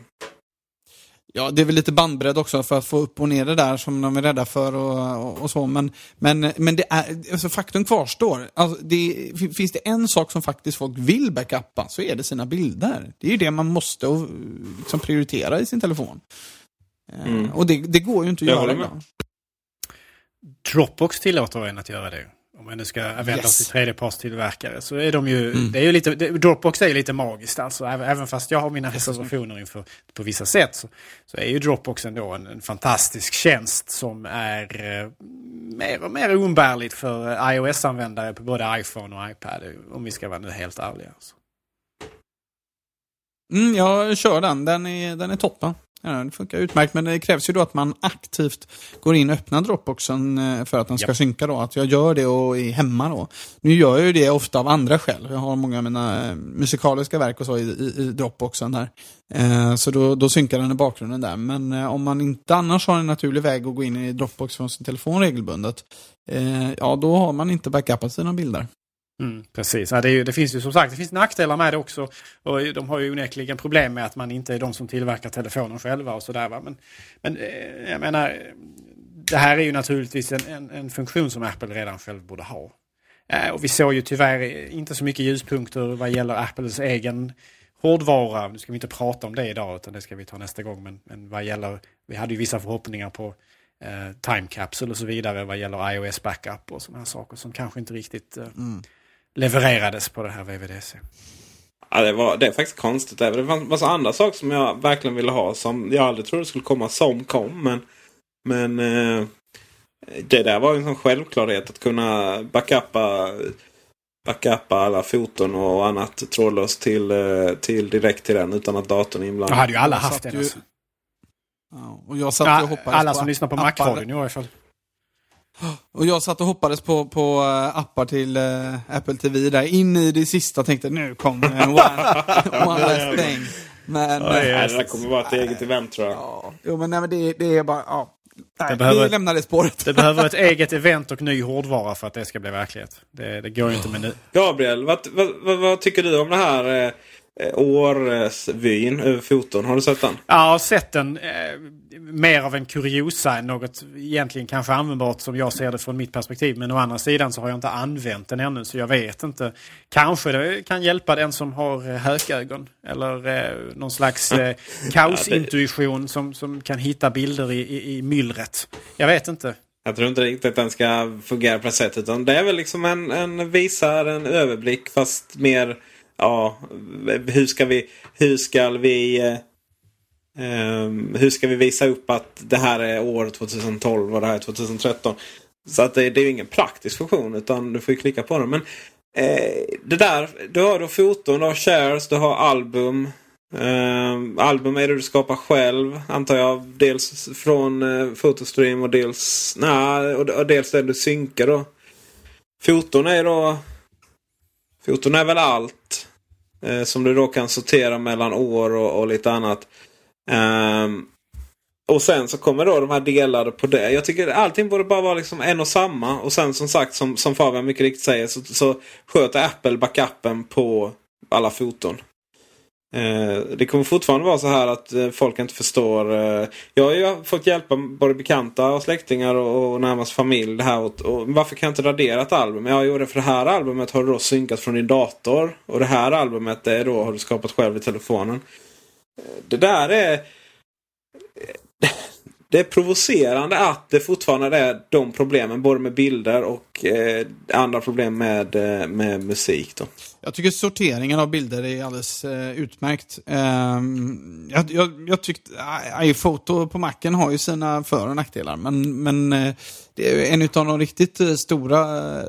Ja, det är väl lite bandbredd också för att få upp och ner det där som de är rädda för och, och, och så. Men, men, men det är, alltså faktum kvarstår. Alltså det, finns det en sak som faktiskt folk vill backuppa så är det sina bilder. Det är ju det man måste och, liksom, prioritera i sin telefon. Eh, Mm. Och det, det går ju inte att Jag göra idag. Dropbox tillåter en att göra det. Om man nu ska vända Yes. sig till tredjepartstillverkare så är de ju, Mm. det är ju lite, Dropbox är ju lite magiskt alltså. Även, även fast jag har mina [LAUGHS] reservationer inför på vissa sätt så, så är ju Dropbox ändå en, en fantastisk tjänst som är eh, mer och mer oumbärligt för eh, iOS-användare på både iPhone och iPad. Om vi ska vara nu helt ärliga. Alltså. Mm, jag kör den. Den är, den är toppen. Ja, den funkar utmärkt, men det krävs ju då att man aktivt går in och öppnar Dropboxen eh, för att den ska Ja. synka då. Att jag gör det och är hemma då. Nu gör jag ju det ofta av andra skäl. Jag har många av mina eh, musikaliska verk och så i, i, i Dropboxen där. Eh, så då, då synkar den i bakgrunden där. Men eh, om man inte annars har en naturlig väg att gå in i Dropbox från sin telefon regelbundet, eh, ja då har man inte backupat sina bilder. Mm, precis, ja, det, ju, det finns ju som sagt det finns nackdelar med det också. Och de har ju onekligen problem med att man inte är de som tillverkar telefonen själva och sådär. Men, men eh, jag menar, det här är ju naturligtvis en, en, en funktion som Apple redan själv borde ha. Eh, och vi såg ju tyvärr inte så mycket ljuspunkter vad gäller Apples egen hårdvara. Nu ska vi inte prata om det idag utan det ska vi ta nästa gång. Men, men vad gäller, vi hade ju vissa förhoppningar på eh, time capsule och så vidare vad gäller iOS backup och sådana här saker som kanske inte riktigt eh, levererades på det här VVDC. Ja, det, var, det är faktiskt konstigt. Det fanns massa andra saker som jag verkligen ville ha. Som jag aldrig trodde skulle komma som kom. Men, men eh, det där var ju en sån självklarhet att kunna backuppa, backuppa alla foton och annat trådlöst till, eh, till direkt till den utan att datorn är Då inblandad. hade ju alla haft ju- Alltså. Ja, och jag satt Ja, och hoppades alla på som lyssnar på. Mac-radion i alla fall. Och jag satt och hoppades på, på eh, appar till eh, Apple TV där. In i det sista tänkte nu kommer en one, [LAUGHS] one last thing. Men, eh, det där kommer vara ett eget event tror jag. ja, jo, men, nej, men det, det är bara... Ja. Nej, behöver- vi lämnar det spåret. Det behöver ett eget event och ny hårdvara för att det ska bli verklighet. Det, det går ju inte med nu. Gabriel, vad, vad, vad, vad tycker du om det här? Eh, årsvyn över foton. Har du sett den? Ja, jag har sett den. Eh, mer av en kuriosa än något egentligen kanske användbart som jag ser det från mitt perspektiv. Men å andra sidan så har jag inte använt den ännu så jag vet inte. Kanske det kan hjälpa den som har eh, hökögon. Eller eh, någon slags eh, [LAUGHS] kaosintuition som, som kan hitta bilder i, i, i myllret. Jag vet inte. Jag tror inte riktigt att den ska fungera på det sättet. Utan det är väl liksom en, en visar en överblick fast mer ja, hur ska vi, hur ska vi Um, hur ska vi visa upp att det här är år 2012 och det här är 2013? Så att det, det är ju ingen praktisk funktion utan du får ju klicka på den. Men eh, det där, du har då foton, du har shares, du har album. Um, album är det du skapar själv antar jag. Dels från uh, Photostream och dels, nah, och, och dels det du synkar då. Foton är då Foton är väl allt. Eh, som du då kan sortera mellan år och, och lite annat. Um, och sen så kommer då de här delade på det. Jag tycker allting borde bara vara liksom en och samma. Och sen som sagt som, som Fabian mycket riktigt säger så, så sköter Apple backupen på alla foton. Eh, det kommer fortfarande vara så här att eh, folk inte förstår. Eh, jag har ju fått hjälpa både bekanta och släktingar och, närmast familj. Det här och, och, varför kan jag inte radera ett album? Ja, gjorde det för det här albumet har du då synkat från din dator. Och det här albumet det är då har du skapat själv i telefonen. Det där är... [LAUGHS] Det är provocerande att det fortfarande är de problemen både med bilder och andra problem med, med musik. Då. Jag tycker sorteringen av bilder är alldeles eh, utmärkt. Eh, jag, jag, jag tyckte ah, iPhoto på Macen har ju sina för och nackdelar. Men, men eh, det är en av de riktigt eh, stora eh,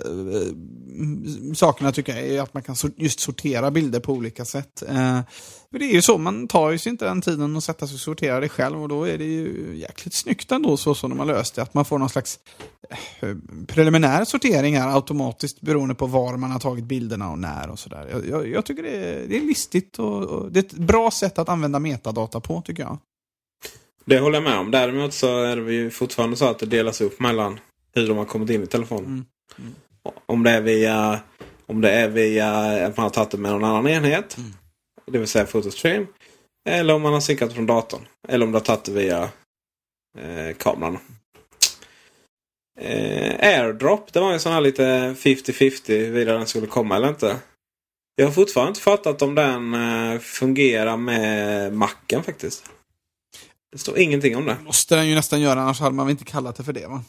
sakerna tycker jag är att man kan so just sortera bilder på olika sätt. Eh, Eh, det är ju så, man tar ju sig inte den tiden att sätta sig och sortera det själv och då är det ju jäkligt snyggt ändå så som de har löst det. Att man får någon slags eh, preliminär sortering här automatiskt beroende på var man har tagit bilderna och när och sådär. Jag, jag, jag, tycker det är, det är listigt och, och, det är ett bra sätt att använda metadata på tycker jag. Det håller jag med om. Däremot så är det ju fortfarande så att det delas upp mellan hur de har kommit in i telefonen. Mm. Mm. Om det är via om det är via att man har tagit det med någon annan enhet. Mm. Det vill säga Photostream. Eller om man har synkat från datorn. Eller om du har tagit det via eh, kameran. Eh, AirDrop, det var en sån här lite 50-50 huruvida den skulle komma eller inte. Jag har fortfarande inte fattat om den eh, fungerar med macken faktiskt. Det står ingenting om det. måste den ju nästan göra, annars hade man väl inte kallat det för det va?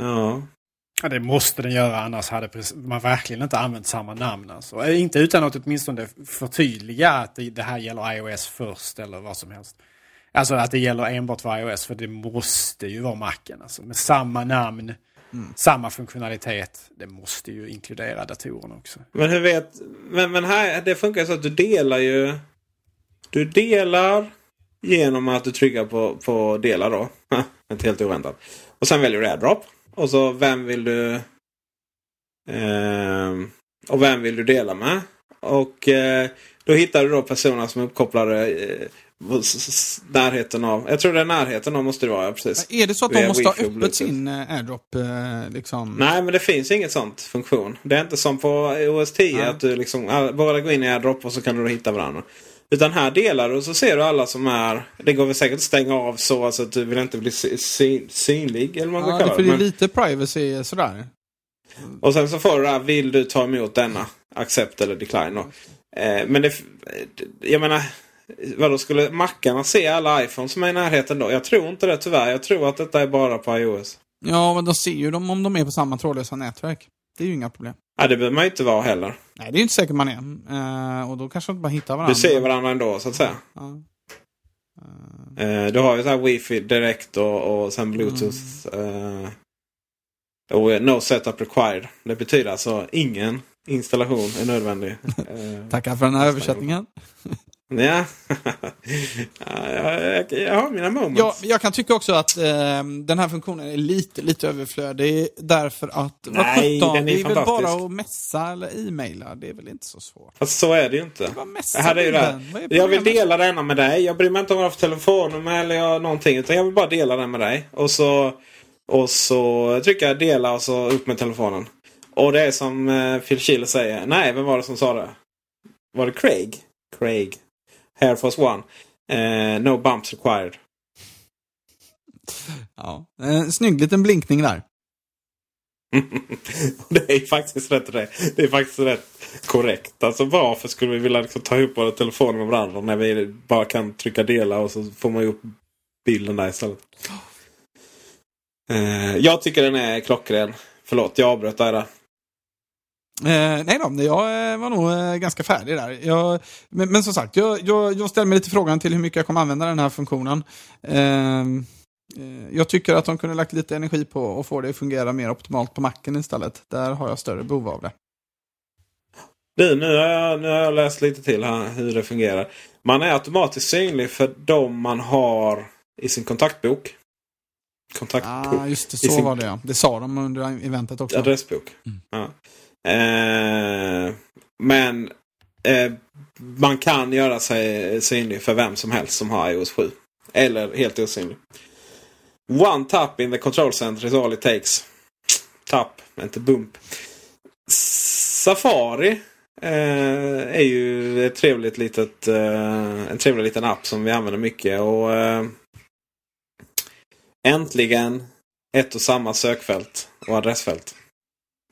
Ja. Ja, det måste den göra, annars hade man verkligen inte använt samma namn. Alltså. Eh, inte utan att åtminstone förtydliga att det här gäller iOS först eller vad som helst. Alltså att det gäller enbart för iOS, för det måste ju vara Macen. Alltså, med samma namn, mm. samma funktionalitet. Det måste ju inkludera datorerna också. Men hur vet... Men, men här, det funkar så att du delar ju... Du delar genom att du trycker på, på dela då. [LAUGHS] Inte helt oväntat. Och sen väljer du AirDrop. Och så vem vill du... Eh, och vem vill du dela med? Och eh, då hittar du då personer som är uppkopplade eh, närheten av. Jag tror det är närheten av måste det vara. Ja, precis. Är det så att de måste ha öppet sin eh, AirDrop? Eh, liksom? Nej, men det finns inget sånt funktion. Det är inte som på OS 10 ja. att du liksom bara går in i AirDrop och så kan du hitta varandra. Utan här delar du och så ser du alla som är... Det går väl säkert att stänga av så alltså att du vill inte bli syn, synlig. Eller man ja, kalla för det är men... lite privacy sådär. Och sen så får du det här, vill du ta emot denna? Accept eller decline då. Eh, men det... Jag menar... Vadå, skulle mackarna se alla iPhones som är i närheten då? Jag tror inte det tyvärr. Jag tror att detta är bara på iOS. Ja, men de ser ju dem om de är på samma trådlösa nätverk. Det är ju inga problem. Ja, det behöver man ju inte vara heller. Nej, det är ju inte säkert man är. Uh, och då kanske man bara hittar varandra. Du ser varandra ändå, så att säga. Uh. Uh, du har ju så här wifi direkt och, och sen bluetooth. Mm. och no setup required. Det betyder alltså ingen installation är nödvändig. [LAUGHS] Tackar för den här översättningen. [LAUGHS] Ja, [LAUGHS] jag, jag, har mina moments. Ja, jag kan tycka också att eh, den här funktionen är lite, lite överflödig. Därför att, Nej, vad den är det är väl bara att messa eller e-maila. Det är väl inte så svårt. Fast så är det ju inte. Det här är ju det Jag vill dela denna med dig. Jag bryr mig inte om jag har telefonnummer eller jag, någonting. Utan jag vill bara dela den med dig. Och så, och så trycker jag dela och så upp med telefonen. Och det är som eh, Phil Schiller säger. Nej, vem var det som sa det? var det Craig? Craig. Air Force One. Eh, no bumps required. Ja. En snygg liten blinkning där. [LAUGHS] det är faktiskt rätt det. Det är faktiskt rätt korrekt. Alltså varför skulle vi vilja liksom ta ihop våra telefoner med varandra när vi bara kan trycka dela och så får man ju upp bilden där istället. Eh, jag tycker den är klockren. Förlåt, jag avbröt där. Eh, nej då, jag eh, var nog eh, ganska färdig där. Jag, men, men som sagt, jag, jag, jag ställer mig lite frågan till hur mycket jag kommer använda den här funktionen. Ehm, eh, jag tycker att de kunde lagt lite energi på att få det att fungera mer optimalt på macken istället. Där har jag större behov av det. Du, nu har, jag, nu har jag läst lite till här hur det fungerar. Man är automatiskt synlig för de man har i sin kontaktbok. Kontaktbok. Ah, just det, så sin... var det ja. Det sa de under eventet också. Adressbok. Mm. Ja. Eh, men eh, man kan göra sig synlig för vem som helst som har iOS 7. Eller helt osynlig. One tap in the control center is all it takes. Tap, inte bump. Safari eh, är ju ett trevligt litet, eh, en trevlig liten app som vi använder mycket. Och eh, Äntligen ett och samma sökfält och adressfält.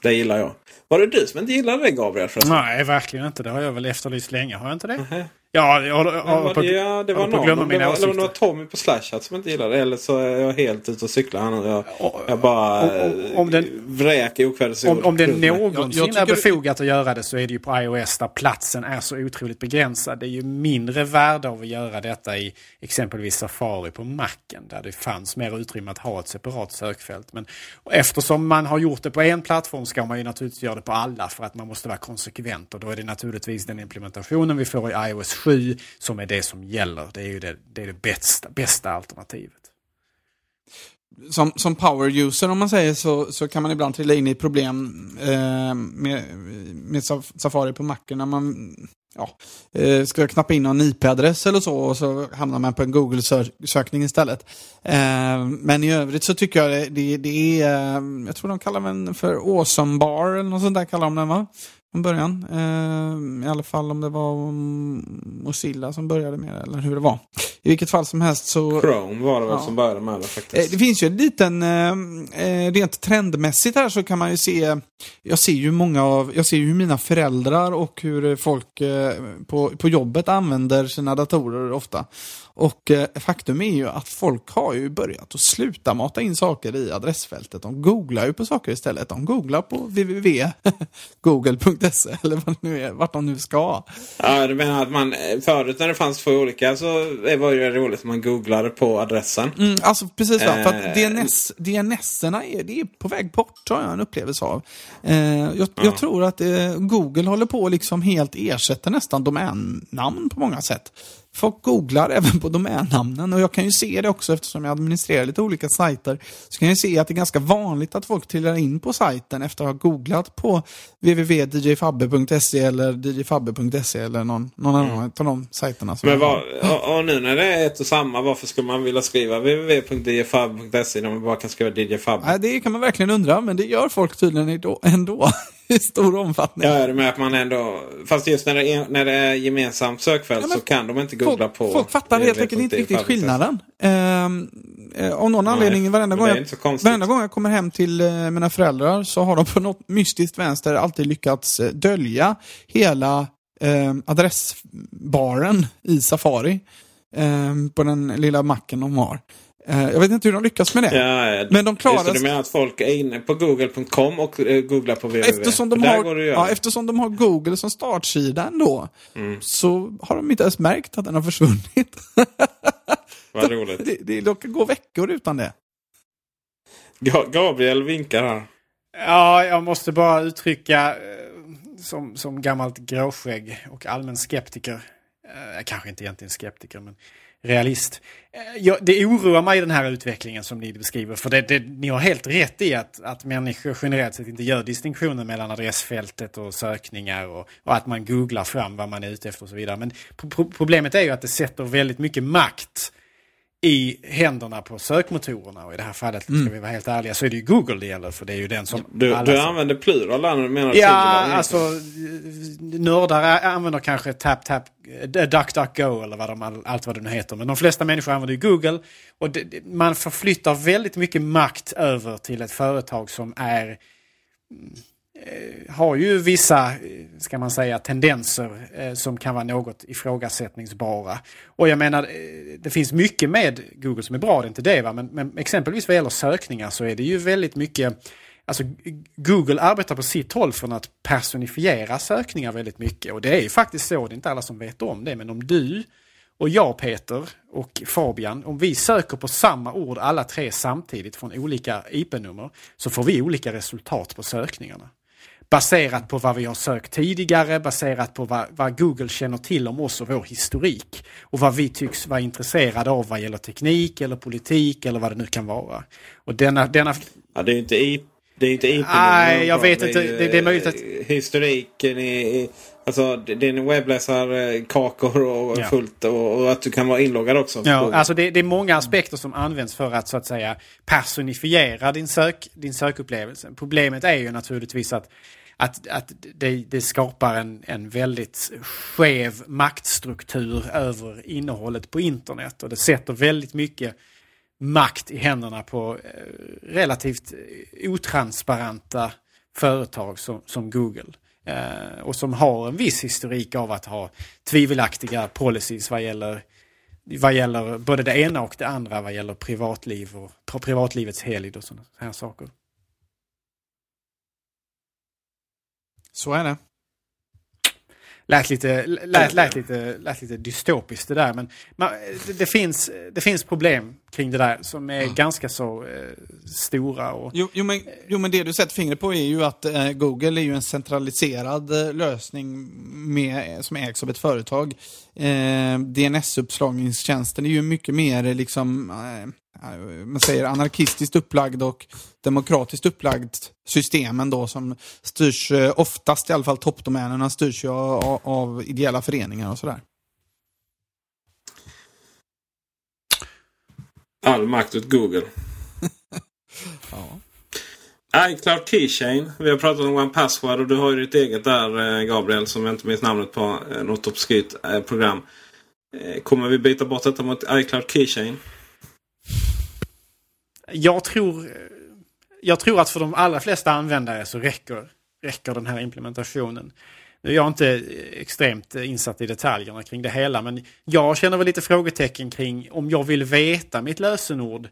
Det gillar jag. Var det du som inte gillade det Gabriel? Förresten? Nej, verkligen inte. Det har jag väl efterlyst länge. Har jag inte det? Uh -huh. Ja, jag håller, på, ja, det var någon. Det var, det var nog Tommy på Slashat som inte gillade det. Eller så är jag helt ute och cyklar nu. Jag, jag bara om, om den, vräker okvädesord. Om, om det någonsin jag, jag är befogat att göra det så är det ju på iOS där platsen är så otroligt begränsad. Det är ju mindre värde av att göra detta i exempelvis Safari på Macen. Där det fanns mer utrymme att ha ett separat sökfält. Men eftersom man har gjort det på en plattform ska man ju naturligtvis göra det på alla för att man måste vara konsekvent. Och då är det naturligtvis den implementationen vi får i iOS 7 som är det som gäller. Det är ju det, det, är det bästa, bästa alternativet. Som, som power-user om man säger så, så kan man ibland trilla in i problem eh, med, med Safari på macken när man ja, eh, ska knappa in någon IP-adress eller så och så hamnar man på en Google-sökning istället. Eh, men i övrigt så tycker jag det, det, det är, eh, jag tror de kallar den för Awesome Bar eller något sånt där kallar de den va? Från början. Eh, I alla fall om det var Mozilla som började med det, eller hur det var. I vilket fall som helst så... Chrome var det väl ja. som började med det faktiskt. Eh, det finns ju en liten, eh, rent trendmässigt här så kan man ju se, jag ser ju många av, jag ser ju hur mina föräldrar och hur folk på, på jobbet använder sina datorer ofta. Och eh, faktum är ju att folk har ju börjat att sluta mata in saker i adressfältet. De googlar ju på saker istället. De googlar på www.google.se [LAUGHS] eller vad nu är, vart de nu ska. Ja, du menar att man förut när det fanns två olika så var det ju roligt att man googlade på adressen. Mm, alltså precis, va? för att eh, DNS, DNS-erna är, det är på väg bort har jag en upplevelse av. Eh, jag, ja. jag, tror att eh, Google håller på att liksom helt ersätta nästan domännamn på många sätt folk googlar även på domännamnen och jag kan ju se det också eftersom jag administrerar lite olika sajter. Så kan jag se att det är ganska vanligt att folk trillar in på sajten efter att ha googlat på www.djfabbe.se eller djfabbe.se eller någon, någon mm. annan av de sajterna. Men var, och, och, nu när det är ett och samma, varför skulle man vilja skriva www.djfabbe.se när man bara kan skriva djfabbe? Det kan man verkligen undra, men det gör folk tydligen ändå. [LAUGHS] i stor omfattning. Ja, med att man ändå... Fast just när det är, när det är gemensamt sökfält ja, så kan de inte googla folk, på... Folk fattar helt enkelt inte riktigt skillnaden. Ehm, eh, av någon Nej, anledning, varenda gång, jag, varenda gång jag kommer hem till eh, mina föräldrar så har de på något mystiskt vänster alltid lyckats eh, dölja hela eh, adressbaren i Safari. Eh, på den lilla macken de har. Eh, jag vet inte hur de lyckas med det. Ja, men de klarar... Du menar att folk är inne på google.com och eh, googlar på www? Eftersom de, har, ja, eftersom de har Google som startsida ändå. Mm. Så har de inte ens märkt att den har försvunnit. [LAUGHS] Vad roligt. Det, det, det kan gå veckor utan det. Gabriel vinkar här. Ja, jag måste bara uttrycka eh, som, som gammalt gråskägg och allmän skeptiker. kanske inte egentligen skeptiker, men realist. Eh, ja, det oroar mig den här utvecklingen som ni beskriver. För det, det, ni har helt rätt i att, att människor generellt sett inte gör distinktioner mellan adressfältet och sökningar och, och att man googlar fram vad man är ute efter och så vidare. Men pro problemet är ju att det sätter väldigt mycket makt i händerna på sökmotorerna. Och i det här fallet, Mm. ska vi vara helt ärliga, så är det ju Google det gäller. För det är ju den som... Du, alla du som- använder plural när du menar Ja, singular. alltså nördar använder kanske tap tap eh, DuckDuckGo eller vad de, all- allt vad det nu heter. Men de flesta människor använder ju Google. Och det, man förflyttar väldigt mycket makt över till ett företag som är Eh, har ju vissa, eh, ska man säga, tendenser eh, som kan vara något ifrågasättningsbara. Och jag menar, det finns mycket med Google som är bra, det är inte det va, men, men exempelvis vad gäller sökningar så är det ju väldigt mycket Alltså Google arbetar på sitt håll från att personifiera sökningar väldigt mycket. Och det är ju faktiskt så, det är inte alla som vet om det, men om du och jag Peter och Fabian, om vi söker på samma ord alla tre samtidigt från olika IP-nummer så får vi olika resultat på sökningarna. Baserat på vad vi har sökt tidigare, baserat på vad, vad Google känner till om oss och vår historik. Och vad vi tycks vara intresserade av vad gäller teknik eller politik eller vad det nu kan vara. Och denna... denna... Ja, det är inte IP det är inte IP Nej, jag vet inte. Det- det är möjligt att- Historiken i... Alltså din webbläsarkakor och Ja. fullt och, och att du kan vara inloggad också. Ja, alltså det, det är många aspekter som används för att så att säga personifiera din, sök, din sökupplevelse. Problemet är ju naturligtvis att, att, att det, det skapar en, en väldigt skev maktstruktur över innehållet på internet. Och det sätter väldigt mycket makt i händerna på eh, relativt otransparenta företag som, som Google. Eh, och som har en viss historik av att ha tvivelaktiga policies vad gäller, vad gäller både det ena och det andra vad gäller privatliv och privatlivets helgd och sådana här saker. Så är det. Lät lite, lät, lät lite, lät lite dystopiskt det där. Men man, det, det, finns, det finns problem kring det där som är ganska så eh, stora. Och, Jo, jo, men, jo, men det du sätter fingret på är ju att eh, Google är ju en centraliserad eh, lösning med, som ägs av ett företag. Eh, DNS-uppslagningstjänsten är ju mycket mer liksom, eh, man säger anarkistiskt upplagd och demokratiskt upplagd systemen då som styrs, eh, oftast i alla fall toppdomänerna styrs ju av, av ideella föreningar och sådär. All makt åt Google. [LAUGHS] Ja. iCloud Keychain. Vi har pratat om One Password och du har ju ditt eget där eh, Gabriel som jag inte minns namnet på. eh, Något obskyrt eh, program. Eh, Kommer vi byta bort detta mot iCloud Keychain? Jag tror, jag tror att för de allra flesta användare så räcker, räcker den här implementationen. Nu är jag inte extremt insatt i detaljerna kring det hela men jag känner väl lite frågetecken kring om jag vill veta mitt lösenord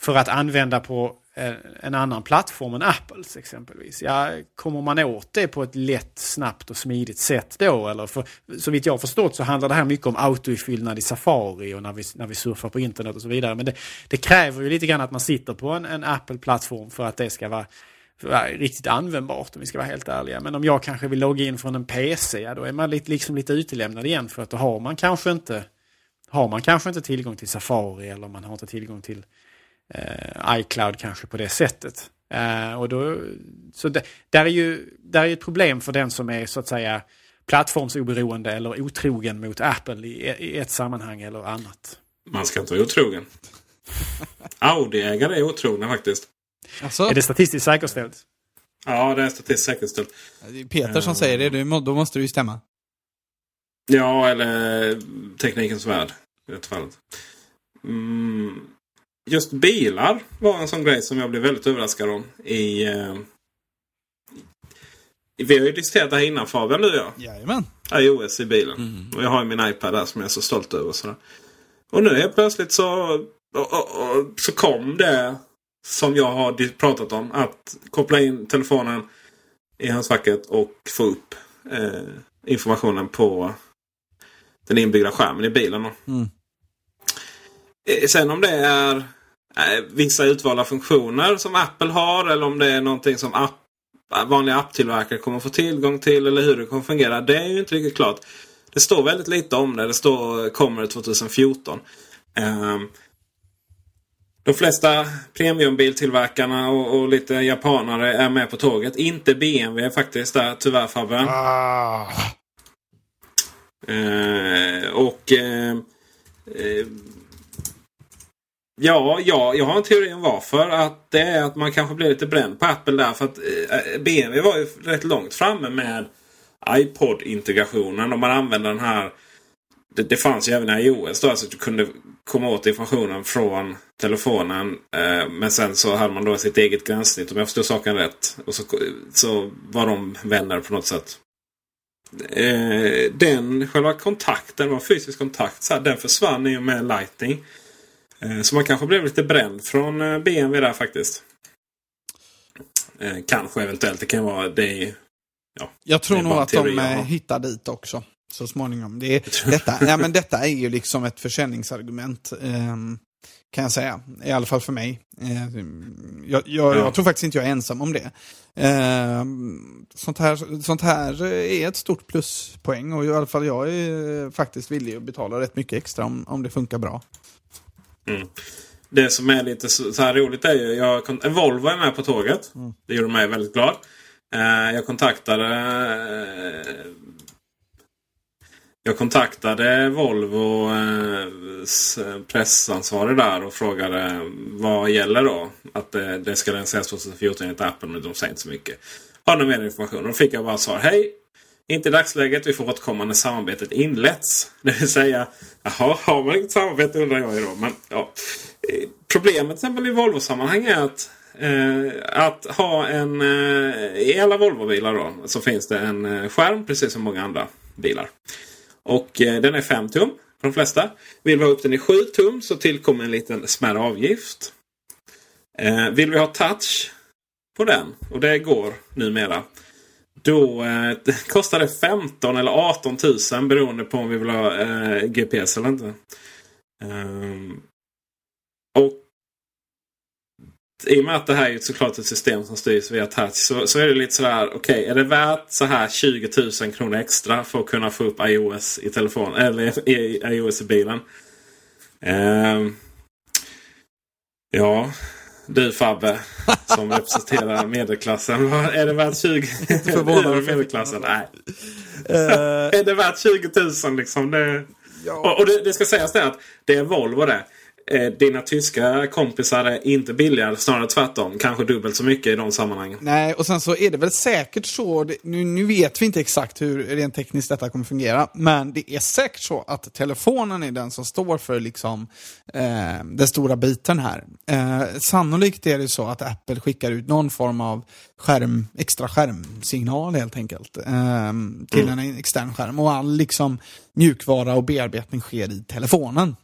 för att använda på eh, en annan plattform än Apples exempelvis. Ja, kommer man åt det på ett lätt, snabbt och smidigt sätt då? Eller för, så vitt jag har förstått så handlar det här mycket om autoifyllnad i Safari och när vi, när vi surfar på internet och så vidare. Men det, det kräver ju lite grann att man sitter på en, en Apple-plattform för att det ska vara vara riktigt användbart om vi ska vara helt ärliga. Men om jag kanske vill logga in från en PC, ja, då är man lite, liksom lite utelämnad igen för att då har man kanske inte har man kanske inte tillgång till Safari eller man har inte tillgång till eh, iCloud kanske på det sättet. Eh, och då, så det, där, är ju, där är ju ett problem för den som är så att säga plattformsoberoende eller otrogen mot Apple i, i ett sammanhang eller annat. Man ska inte vara otrogen. [LAUGHS] Audi-ägare är otrogna faktiskt. Alltså, Är det statistiskt säkerställt? Ja, det är statistiskt säkerställt. Peter som säger det, då måste det ju stämma. Ja, eller Teknikens Värld i det fallet. Mm. Just bilar var en sån grej som jag blev väldigt överraskad om. I, eh, vi har ju diskuterat det här innan Fabian, du och jag. Jajamän. iOS i bilen. Och jag har ju min iPad där som jag är så stolt över. Och, sådär. och nu helt plötsligt så, och, och, och, så kom det som jag har pratat om. Att koppla in telefonen i handskfacket och få upp eh, informationen på den inbyggda skärmen i bilen. Mm. Eh, Sen om det är eh, vissa utvalda funktioner som Apple har eller om det är någonting som app, vanliga apptillverkare kommer få tillgång till eller hur det kommer fungera. Det är ju inte riktigt klart. Det står väldigt lite om det. Det står kommer 2014. Ehm, de flesta premiumbiltillverkarna och, och lite japanare är med på tåget. Inte BMW faktiskt där tyvärr. Eh, och eh, eh, Ja, ja, jag har en teori om varför. Att det är att man kanske blir lite bränd på Apple där. För att eh, BMW var ju rätt långt framme med iPod-integrationen. Och man använde den här. Det, det fanns ju även i iOS då. Alltså att du kunde komma åt informationen från telefonen. Eh, men sen så hade man då sitt eget gränssnitt om jag förstår saken rätt. Och så, så var de vänner på något sätt. Eh, den själva kontakten, var fysisk kontakt, så här, den försvann i och med Lightning. Eh, så man kanske blev lite bränd från eh, BMW där faktiskt. Eh, kanske eventuellt. Det kan vara det. Ja, Jag tror nog att de hittar dit också. Så småningom. Det är, detta, ja, men detta är ju liksom ett försäljningsargument. ehm, kan jag säga. I alla fall för mig. Eh, jag, jag, Ja. jag tror faktiskt inte jag är ensam om det. Ehm, sånt, här, sånt här är ett stort pluspoäng och i alla fall jag är faktiskt villig att betala rätt mycket extra om, om det funkar bra. Mm. Det som är lite så, här roligt är ju, jag, Volvo är med på tåget. Det gjorde mig väldigt glad. Eh, jag kontaktade eh, Jag kontaktade Volvo eh, pressansvarig där och frågade vad gäller då? Att det, det ska lanseras 2014 enligt Apple men de säger inte så mycket. Har ni mer information? Och då fick jag bara svar. Hej! Inte i dagsläget. Vi får återkomma när samarbetet inletts. Det vill säga, jaha, har man inget samarbete undrar jag ju då. Men, ja. Eh, problemet till exempel i Volvo-sammanhang är att, eh, att ha en... Eh, I alla Volvo-bilar då så finns det en eh, skärm precis som många andra bilar. Och eh, den är 5 tum för de flesta. Vill vi ha upp den i 7 tum så tillkommer en liten smärre avgift. Eh, vill vi ha touch på den, och det går numera. Då eh, [LAUGHS] kostar det 15 eller 18 000 beroende på om vi vill ha eh, GPS eller inte. Um, och i och med att det här är ett såklart ett system som styrs via touch så, så är det lite sådär. Okej, är det värt så här 20 000 kronor extra för att kunna få upp iOS i telefon eller [LAUGHS] i, iOS i bilen? Um, ja, du Fabbe som representerar medelklassen. Är det värt 20 förvånad över för- medelklassen? Nej. Eh, [LAUGHS] är det värt 20 000 liksom? Det... Och, och det, det ska sägas det att det är Volvo det. Eh, dina tyska kompisar är inte billigare, snarare tvärtom. Kanske dubbelt så mycket i de sammanhangen. Nej, och sen så är det väl säkert så, nu, nu vet vi inte exakt hur rent tekniskt detta kommer fungera, men det är säkert så att telefonen är den som står för liksom eh, den stora biten här. Eh, sannolikt är det så att Apple skickar ut någon form av skärm, extra skärmsignal helt enkelt eh, till Mm. en extern skärm och all liksom mjukvara och bearbetning sker i telefonen.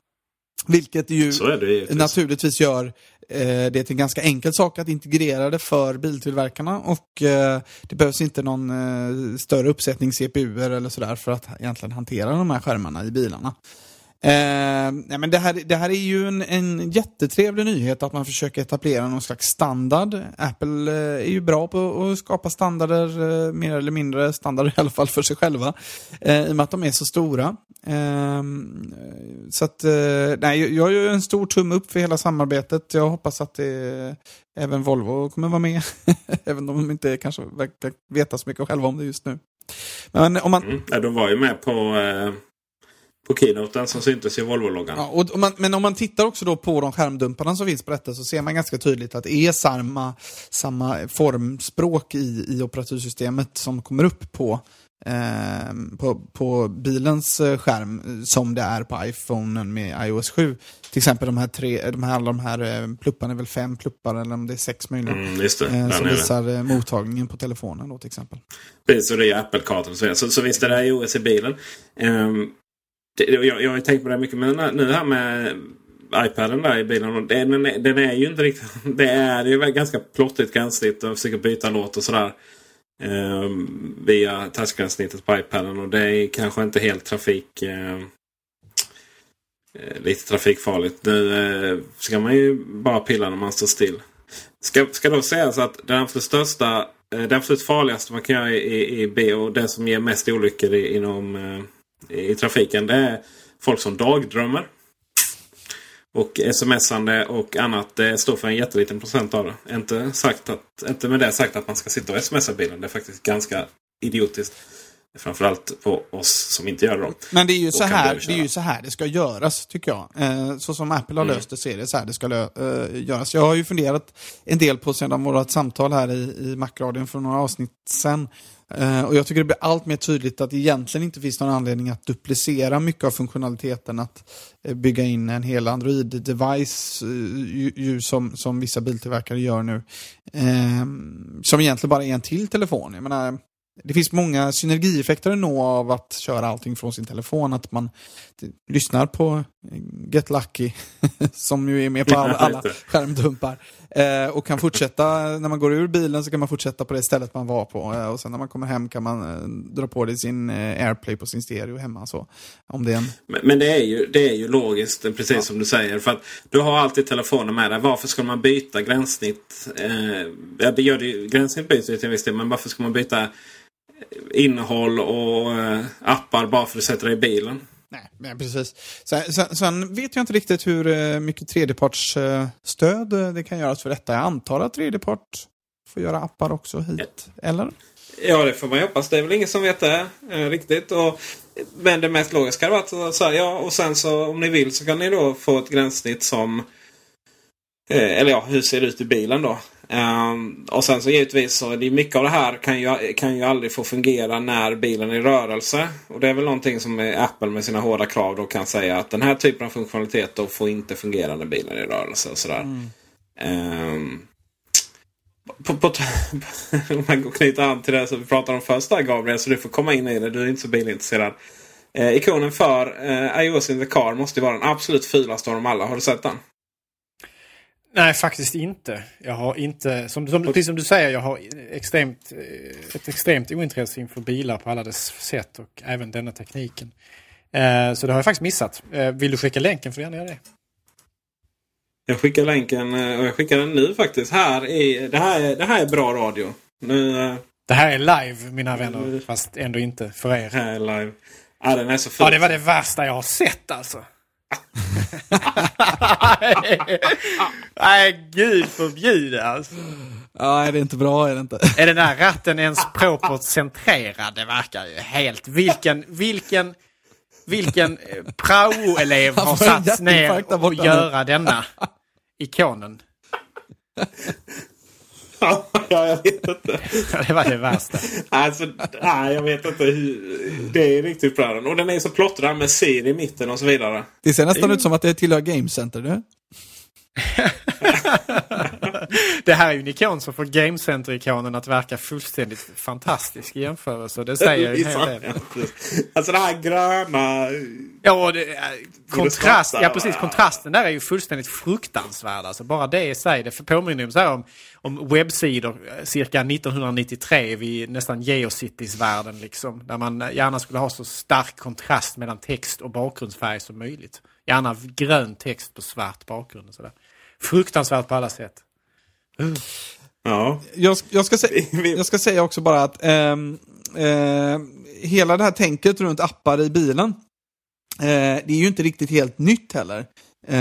Vilket ju Så är det naturligtvis gör eh, det till en ganska enkel sak att integrera det för biltillverkarna och eh, det behövs inte någon eh, större uppsättning CPUer eller sådär för att egentligen hantera de här skärmarna i bilarna. Eh, nej men det, här, det här är ju en, en jättetrevlig nyhet att man försöker etablera någon slags standard. Apple eh, är ju bra på att skapa standarder, eh, mer eller mindre standarder [LAUGHS] i alla fall för sig själva. Eh, I och med att de är så stora. Eh, så att, eh, nej, jag gör ju en stor tumme upp för hela samarbetet. Jag hoppas att det, eh, även Volvo kommer vara med. [LAUGHS] även om de inte kanske verkar veta så mycket själva om det just nu. Men om man, Mm. De var ju med på, eh, på keynoten som syntes i Volvo-loggan. Ja, och, om man, men om man tittar också då på de skärmdumparna som finns på detta så ser man ganska tydligt att det är samma, samma formspråk i, i operativsystemet som kommer upp på, eh, på, på bilens eh, skärm som det är på iPhonen med iOS 7. Till exempel de här tre, de här, alla de här eh, plupparna är väl fem pluppar eller om det är sex möjliga. Mm, just det. eh, Där som visar eh, mottagningen på telefonen då till exempel. Precis, och det är Apple-kartan och så vidare. Så, så visst är det iOS i bilen. Um, det, jag, jag har ju tänkt på det mycket, men nu här med iPaden där i bilen. Den, den, är- ju inte riktigt... [LAUGHS] Det är ju ganska plottigt gränssnitt och försöker byta låt och sådär. Eh, via touchgränssnittet på iPaden. Och det är kanske inte helt trafik... Eh, eh, lite trafikfarligt. Nu eh, ska man ju bara pilla när man står still. Ska, ska då sägas att den absolut största, eh, det absolut farligaste man kan göra i, i, i B och det som ger mest olyckor i, inom, eh, i trafiken det är folk som dagdrömmer. Och smsande och annat det står för en jätteliten procent av det. Inte, sagt att, inte med det sagt att man ska sitta och smsa bilen. Det är faktiskt ganska idiotiskt. Framförallt på oss som inte gör det. Men det är, ju så här, det är ju så här det ska göras, tycker jag. Eh, så som Apple har Mm. löst det så är det så här det ska eh, göras. Jag har ju funderat en del på sedan vårt samtal här i, i Macradion för några avsnitt sen. Eh, och jag tycker det blir allt mer tydligt att det egentligen inte finns någon anledning att duplicera mycket av funktionaliteten att eh, bygga in en hel Android-device, eh, ju, som, som vissa biltillverkare gör nu. Som egentligen bara är en till telefon. Jag menar, det finns många synergieffekter att nå av att köra allting från sin telefon. Att man lyssnar på Get Lucky, [LAUGHS] som ju är med på alla, alla skärmdumpar. Eh, och kan fortsätta, när man går ur bilen så kan man fortsätta på det stället man var på. Eh, och sen när man kommer hem kan man eh, dra på det sin eh, AirPlay på sin stereo hemma. Så, om det är en... Men, men det, är ju, det är ju logiskt, precis som du säger. För att du har alltid telefonen med dig. Varför ska man byta gränssnitt? Eh, ja, det gör det, gränssnitt byts ju till en viss del. Men varför ska man byta innehåll och eh, appar bara för att sätta det i bilen? Nej, men precis. Sen, sen, sen vet jag inte riktigt hur eh, mycket tredjepartsstöd eh, det kan göras för detta. Jag antar att tredjepart får göra appar också hit, eller? Ja, det får man ju hoppas. Det är väl ingen som vet det eh, riktigt. Och, men det mest logiska hade varit att säga ja, och sen så om ni vill så kan ni då få ett gränssnitt som eh, eller ja, hur ser det ut i bilen då? Ehm, och sen så givetvis så det är mycket av det här kan ju, kan ju aldrig få fungera när bilen är i rörelse. Och det är väl någonting som Apple med sina hårda krav då kan säga att den här typen av funktionalitet då får inte fungera när bilen är i rörelse. Och sådär. Ehm, på, på, [LAUGHS] om man går knyta an till det som vi pratade om först där Gabriel, så du får komma in i det. Du är inte så bilintresserad. Eh, ikonen för eh, iOS in the car måste ju vara den absolut fulaste av dem alla. Har du sett den? Nej, faktiskt inte. Jag har inte, som, som, precis som du säger, jag har extremt, eh, ett extremt ointresse inför bilar på alla dess sätt och även denna tekniken. Eh, så det har jag faktiskt missat. Eh, vill du skicka länken får du gärna göra det. Jag skickar länken eh, och jag skickar den nu faktiskt. Här är, det, här är, det här är bra radio. Nu, eh, Det här är live, mina vänner, fast ändå inte för er. här är live. Ja, den är så ful. Ja, det var det värsta jag har sett alltså. [LAUGHS] Nej, gud förbjude alltså. Ja, det är inte bra, är det inte? Är den här ratten ens propert centrerad? Det verkar ju helt... Vilken, vilken, vilken eh, prao-elev har satts ner där och göra denna ikonen? Ja, jag vet inte. det var det värsta. Alltså, nej, jag vet inte hur... Det är riktigt bra. Och den är så plottrad med Siri i mitten och så vidare. Det ser nästan ut som att det tillhör Game Center, du. [LAUGHS] Det här är ju en ikon som får Game Center-ikonen att verka fullständigt fantastisk i jämförelse. Det säger ju en hel del. Alltså det här gröna... Ja, det, är kontrast, ja precis. Kontrasten där är ju fullständigt fruktansvärd. Alltså bara det i sig. Det påminner så här om, om webbsidor eh, cirka 1993 vid nästan Geocities-världen. Liksom, där man gärna skulle ha så stark kontrast mellan text och bakgrundsfärg som möjligt. Gärna grön text på svart bakgrund. Och sådär. Fruktansvärt på alla sätt. Ja. Jag, jag, ska, sä- jag ska säga också bara att ehm, eh, hela det här tänket runt appar i bilen, eh, det är ju inte riktigt helt nytt heller. Eh,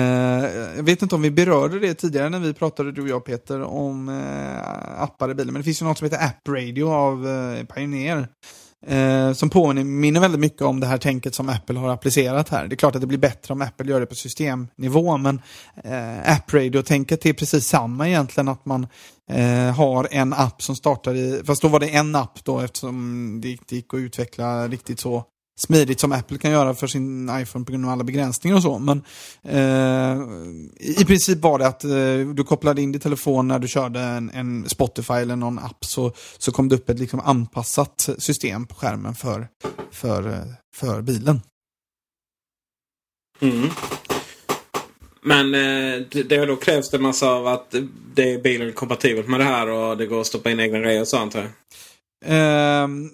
jag vet inte om vi berörde det tidigare när vi pratade, du och jag Peter, om eh, appar i bilen. Men det finns ju något som heter App Radio av eh, Pioneer. Eh, som påminner väldigt mycket om det här tänket som Apple har applicerat här. Det är klart att det blir bättre om Apple gör det på systemnivå, men eh, App Radio-tänket är precis samma egentligen, att man eh, har en app som startar i, fast då var det en app då eftersom det inte gick att utveckla riktigt så smidigt som Apple kan göra för sin iPhone på grund av alla begränsningar och så. Men eh, i princip var det att eh, du kopplade in din telefon när du körde en, en Spotify eller någon app så, så kom det upp ett liksom anpassat system på skärmen för, för, eh, för bilen. Mm. Men eh, det, då krävs det massa av att det är bilen kompatibelt med det här och det går att stoppa in egna grejer och sånt här. Ehm, eh,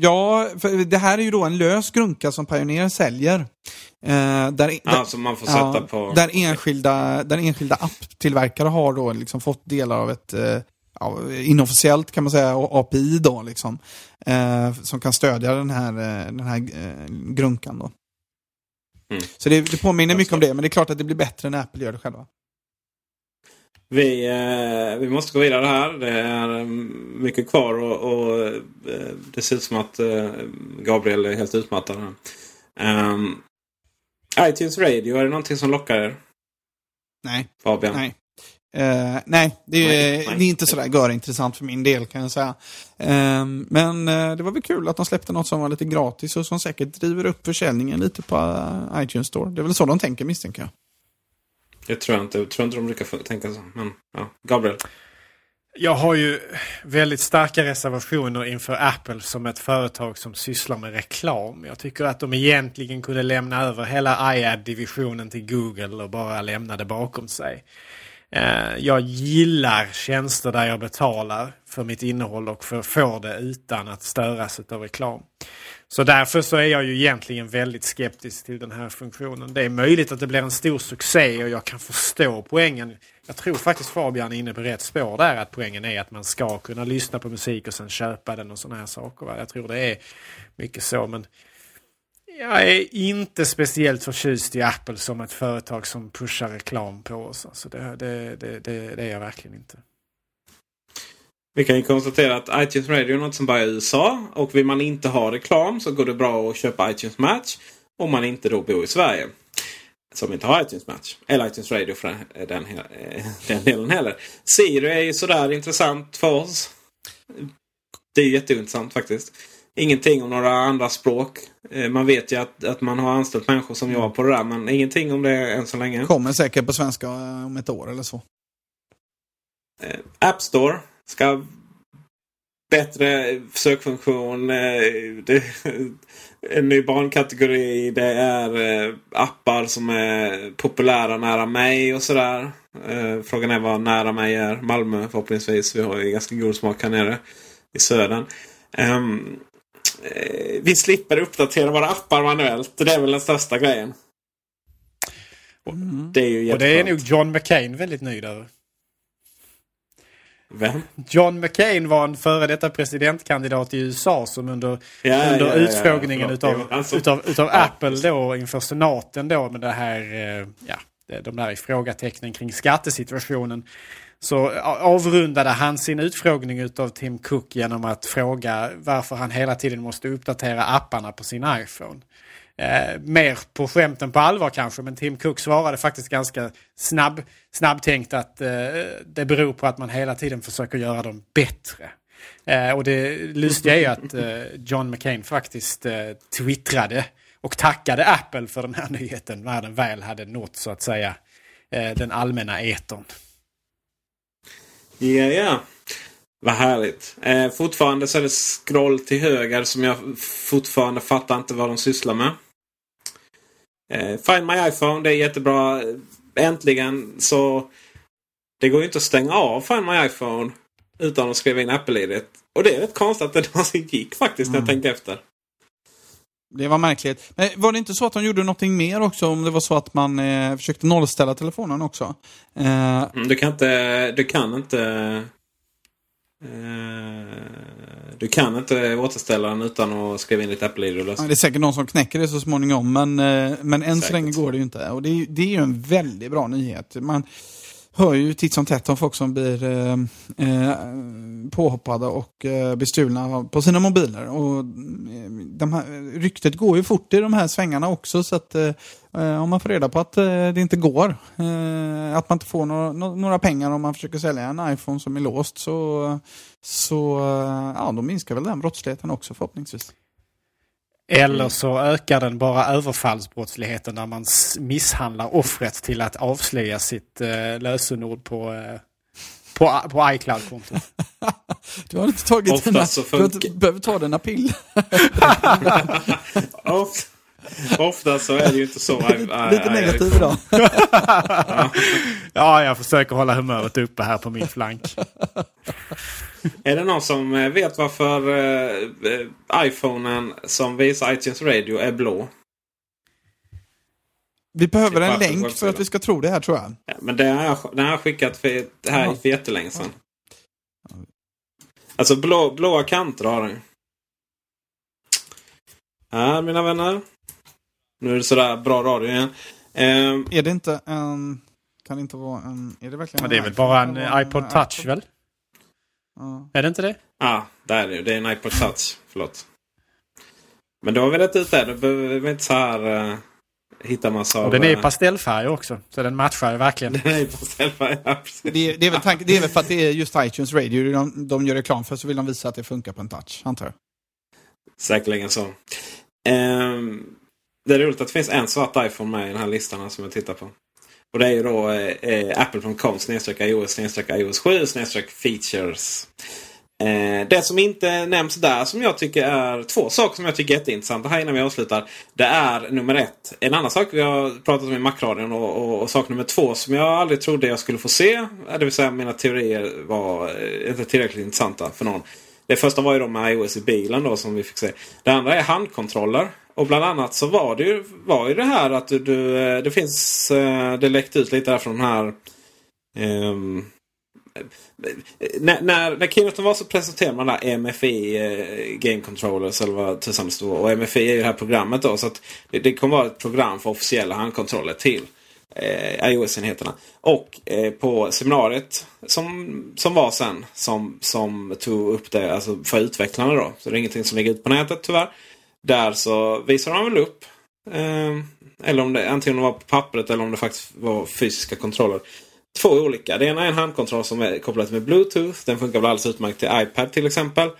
ja, för det här är ju då en lös grunka som Pioneer säljer. Eh, där, Ja, som man får sätta på- Där enskilda, där enskilda apptillverkare har då liksom fått delar av ett eh, ja, inofficiellt kan man säga API då liksom. Eh, som kan stödja den här, eh, den här eh, grunkan då. Mm. Så det, det påminner mycket om det, men det är klart att det blir bättre när Apple gör det själva. Vi, eh, vi måste gå vidare här. Det är eh, mycket kvar och, och eh, det ser ut som att eh, Gabriel är helt utmattad. Här. Um, iTunes Radio, är det någonting som lockar er? Nej. Fabian? Nej. Eh, nej, det är, Nej, nej. det är inte sådär görintressant för min del kan jag säga. Eh, men eh, det var väl kul att de släppte något som var lite gratis och som säkert driver upp försäljningen lite på iTunes Store. Det är väl så de tänker misstänker jag. Det tror jag inte. Jag tror inte de brukar tänka så. Men ja, Gabriel. Jag har ju väldigt starka reservationer inför Apple som ett företag som sysslar med reklam. Jag tycker att de egentligen kunde lämna över hela iAd-divisionen till Google och bara lämna det bakom sig. Eh, Jag gillar tjänster där jag betalar för mitt innehåll och för, får det utan att störas av reklam. Så därför så är jag ju egentligen väldigt skeptisk till den här funktionen. Det är möjligt att det blir en stor succé och jag kan förstå poängen. Jag tror faktiskt Fabian är inne på rätt spår där. Att poängen är att man ska kunna lyssna på musik och sen köpa den och sådana här saker. Va? Jag tror det är mycket så. Men jag är inte speciellt förtjust i Apple som ett företag som pushar reklam på oss. Alltså det, det, det, det, det är jag verkligen inte. Vi kan ju konstatera att iTunes Radio är något som bara är i USA. Och vill man inte ha reklam så går det bra att köpa iTunes Match. Om man inte då bor i Sverige. Som inte har iTunes Match. Eller iTunes Radio för den, den, den delen heller. Siri är ju sådär intressant för oss. Det är jätteintressant faktiskt. Ingenting om några andra språk. Eh, Man vet ju att, att man har anställt människor som jobbar på det där. Men ingenting om det än så länge. Kommer säkert på svenska om ett år eller så. Eh, App Store ska bättre sökfunktion. eh, Det, en ny barnkategori. Det är appar som är populära nära mig och sådär. Frågan är vad nära mig är. Malmö förhoppningsvis. Vi har ju ganska god smak här nere i södern. Ehm, eh, Vi slipper uppdatera våra appar manuellt. Det är väl den största grejen. Det är ju Och det är nog John McCain väldigt nöjd över. Vem? John McCain var en före detta presidentkandidat i USA som under, Ja, under ja, ja, utfrågningen utav, alltså- utav, utav Apple då inför senaten då med det här, eh, ja, de där ifrågatecknen kring skattesituationen. Så avrundade han sin utfrågning utav Tim Cook genom att fråga varför han hela tiden måste uppdatera apparna på sin iPhone. Eh, mer på skämten på allvar kanske, men Tim Cook svarade faktiskt ganska snabb, snabbtänkt att eh, det beror på att man hela tiden försöker göra dem bättre. Eh, och det lustiga är ju att eh, John McCain faktiskt eh, twittrade och tackade Apple för den här nyheten när den väl hade nått så att säga eh, den allmänna etern. Ja, ja. Vad härligt. Eh, fortfarande så är det scroll till höger som jag fortfarande fattar inte vad de sysslar med. Eh, Find My iPhone, det är jättebra. Äntligen så... Det går ju inte att stänga av Find My iPhone utan att skriva in Apple-id. Och det är rätt konstigt att det [LAUGHS] någonsin gick faktiskt när jag tänker efter. Det var märkligt. Men var det inte så att de gjorde någonting mer också? Om det var så att man eh, försökte nollställa telefonen också? Eh, Mm, Du kan inte... Du kan inte... Eh, du kan inte återställa den utan att skriva in ditt Apple-id Ja, det är säkert någon som knäcker det så småningom, men, eh, men än så Säkert. länge går det ju inte. Och det är, ju- det är ju en väldigt bra nyhet. Man hör ju titt som tätt om folk som blir eh, eh påhoppade och eh, bestulna på sina mobiler. Och, eh, de här, ryktet går ju fort i de här svängarna också, så att eh, eh, om man får reda på att eh, det inte går, eh, att man inte får några, några pengar om man försöker sälja en iPhone som är låst, så, så eh, ja, då minskar väl den brottsligheten också förhoppningsvis. Eller så ökar den bara överfallsbrottsligheten när man misshandlar offret till att avslöja sitt eh, lösenord på, eh, på, på iCloud-kontot. [LAUGHS] Du har inte tagit Oftast dina, så du funkar- behöver ta dina piller. [LAUGHS] Ofta, ofta så är det ju inte så. Lite negativ idag. [LAUGHS] ja, jag försöker hålla humöret uppe här på min flank. [LAUGHS] Är det någon som eh, vet varför eh, eh, iPhonen som visar iTunes Radio är blå? Vi behöver Till en länk för att vi ska tro det här tror jag. Ja, men det har jag, det har jag skickat för, det här Ja. för jättelänge sedan. Alltså blå, blåa kanter har den. Här mina vänner. Nu är det sådär bra radio igen. Ehm, Är det inte en... Kan det inte vara en... Är det verkligen Men det är en väl bara en vara iPod en touch iPod? väl? Ja. Är det inte det? Ja, där är det ju. Det är en iPod touch. Förlåt. Men då har vi rätt ut det. Då behöver vi inte så här uh, hitta massa Och den är i eh, pastellfärg också. Så den matchar ju verkligen. [LAUGHS] Den är i pastellfärg, ja. Det, är, det, är väl tank, det är väl för att det är just iTunes Radio de, de gör reklam för, så vill de visa att det funkar på en touch, antar jag. Säkerligen så. Ehm, det är roligt att det finns en svart iPhone med i den här listan som jag tittar på. Och det är ju då eh, eh apple.com snedstreck iOS snedstreck iOS 7 snedstreck features. Eh, det som inte nämns där som jag tycker är två saker som jag tycker är jätteintressanta här innan vi avslutar. Det är nummer ett. En annan sak vi har pratat om i Macradion och, och, och sak nummer två som jag aldrig trodde jag skulle få se. Eh, det vill säga mina teorier var eh, inte tillräckligt intressanta för någon. Det första var ju då med iOS i bilen då som vi fick se. Det andra är handkontroller. Och bland annat så var det ju, var ju det här att du, du eh, det finns, eh, det läckte ut lite där från den här um, när, när, när keynoten var så presenterade man där MFI eh, Game Controllers eller vad tusan det stod. Och MFI är ju det här programmet då. Så att det, det kommer vara ett program för officiella handkontroller till eh, iOS-enheterna. Och eh, på seminariet som, som var sen som, som tog upp det alltså för utvecklarna då. Så det är ingenting som ligger ut på nätet tyvärr. Där så visar de väl upp eh, eller om det antingen var på pappret eller om det faktiskt var fysiska kontroller. Två olika. Det ena är en handkontroll som är kopplad med Bluetooth. Den funkar väl alldeles utmärkt till iPad till exempel.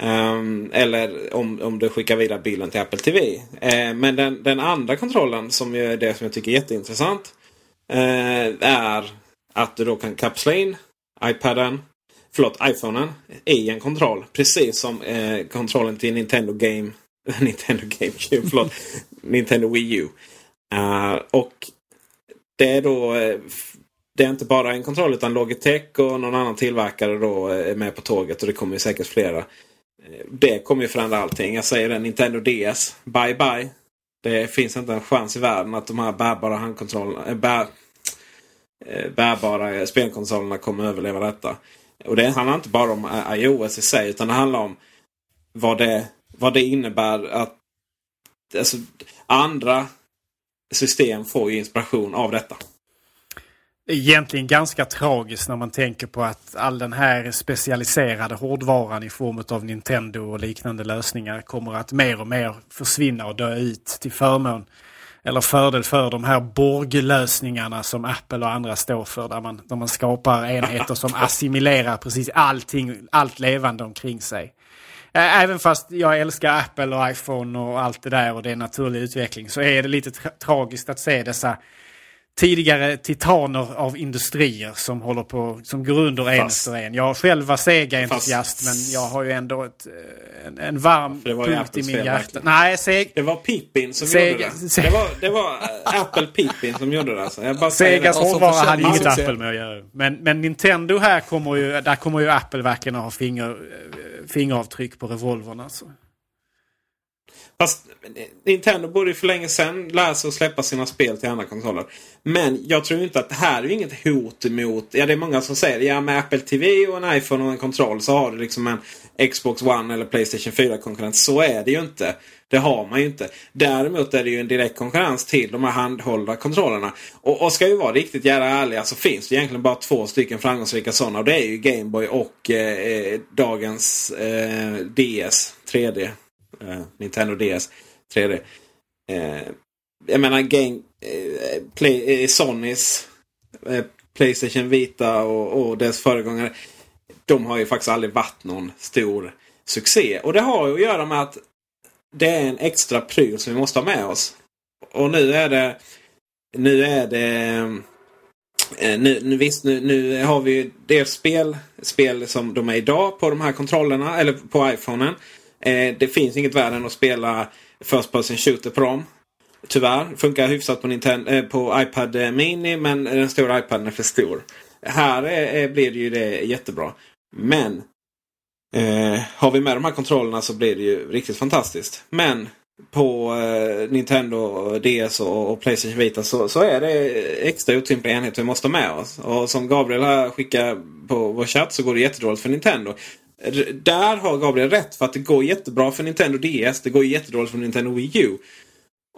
Ehm, eller om, om du skickar vidare bilden till Apple TV. Ehm, men den, den andra kontrollen som ju är det som jag tycker är jätteintressant. Eh, är att du då kan kapsla in iPaden, förlåt iPhonen i en kontroll. Precis som eh, kontrollen till Nintendo Game [LAUGHS] Nintendo GameCube, förlåt. [LAUGHS] Nintendo Wii U. Eh, och det är då eh, det är inte bara en kontroll utan Logitech och någon annan tillverkare då eh, är med på tåget och det kommer ju säkert flera. Det kommer ju förändra allting. Jag säger det, Nintendo DS. Bye bye. Det finns inte en chans i världen att de här bärbara handkontrollerna, bär, bärbara spelkonsolerna kommer överleva detta. Och det handlar inte bara om iOS i sig utan det handlar om vad det, vad det innebär att alltså, andra system får inspiration av detta. Det är egentligen ganska tragiskt när man tänker på att all den här specialiserade hårdvaran i form av Nintendo och liknande lösningar kommer att mer och mer försvinna och dö ut till förmån eller fördel för de här Borg-lösningarna som Apple och andra står för. Där man, där man skapar enheter som [LAUGHS] assimilerar precis allting, allt levande omkring sig. Även fast jag älskar Apple och iPhone och allt det där och det är naturlig utveckling så är det lite tra- tragiskt att se dessa tidigare titaner av industrier som håller på, som går under en efter en. Jag själv var Sega-entusiast men jag har ju ändå ett, eh, en, en varm ju punkt i min hjärta. verkligen. Nej, Sega... Det var Pippin som Sega- gjorde det. Det var, det var eh, Apple Pippin som gjorde det. Alltså. Jag bara Segas hårdvara hade Ja, inget succé. Apple med att göra. Men, men Nintendo här kommer ju, där kommer ju Apple verkligen att ha finger, eh, fingeravtryck på revolvern alltså. Fast Nintendo borde ju för länge sedan lära sig att släppa sina spel till andra konsoler. Men jag tror inte att det här är inget hot emot... Ja, det är många som säger ja med Apple TV och en iPhone och en kontroll så har du liksom en Xbox One eller Playstation 4-konkurrent. Så är det ju inte. Det har man ju inte. Däremot är det ju en direkt konkurrens till de här handhållna kontrollerna. Och, och ska vi vara riktigt jävla ärliga så finns det egentligen bara två stycken framgångsrika sådana. Och det är ju Gameboy och eh, eh, dagens eh, DS 3D. Eh, Nintendo DS 3D. Eh, jag menar Game, eh, Play, eh, Sonys eh, Playstation Vita och, och dess föregångare. De har ju faktiskt aldrig varit någon stor succé. Och det har ju att göra med att det är en extra pryl som vi måste ha med oss. Och nu är det... Nu är det... Eh, nu, nu, visst, nu, nu har vi ju dels spel, spel som de är idag på de här kontrollerna, eller på iPhonen. Eh, det finns inget värre än att spela First Person Shooter på dem. Tyvärr. Funkar hyfsat på, Nintendo, eh, på iPad Mini men den stora iPaden är för stor. Här är, blir det ju det jättebra. Men eh, har vi med de här kontrollerna så blir det ju riktigt fantastiskt. Men på eh, Nintendo DS och, och Playstation Vita så, så är det extra otympliga enheter vi måste ha med oss. Och som Gabriel här skickar på vår chatt så går det jättedåligt för Nintendo. Där har Gabriel rätt för att det går jättebra för Nintendo DS. Det går jättedåligt för Nintendo Wii U.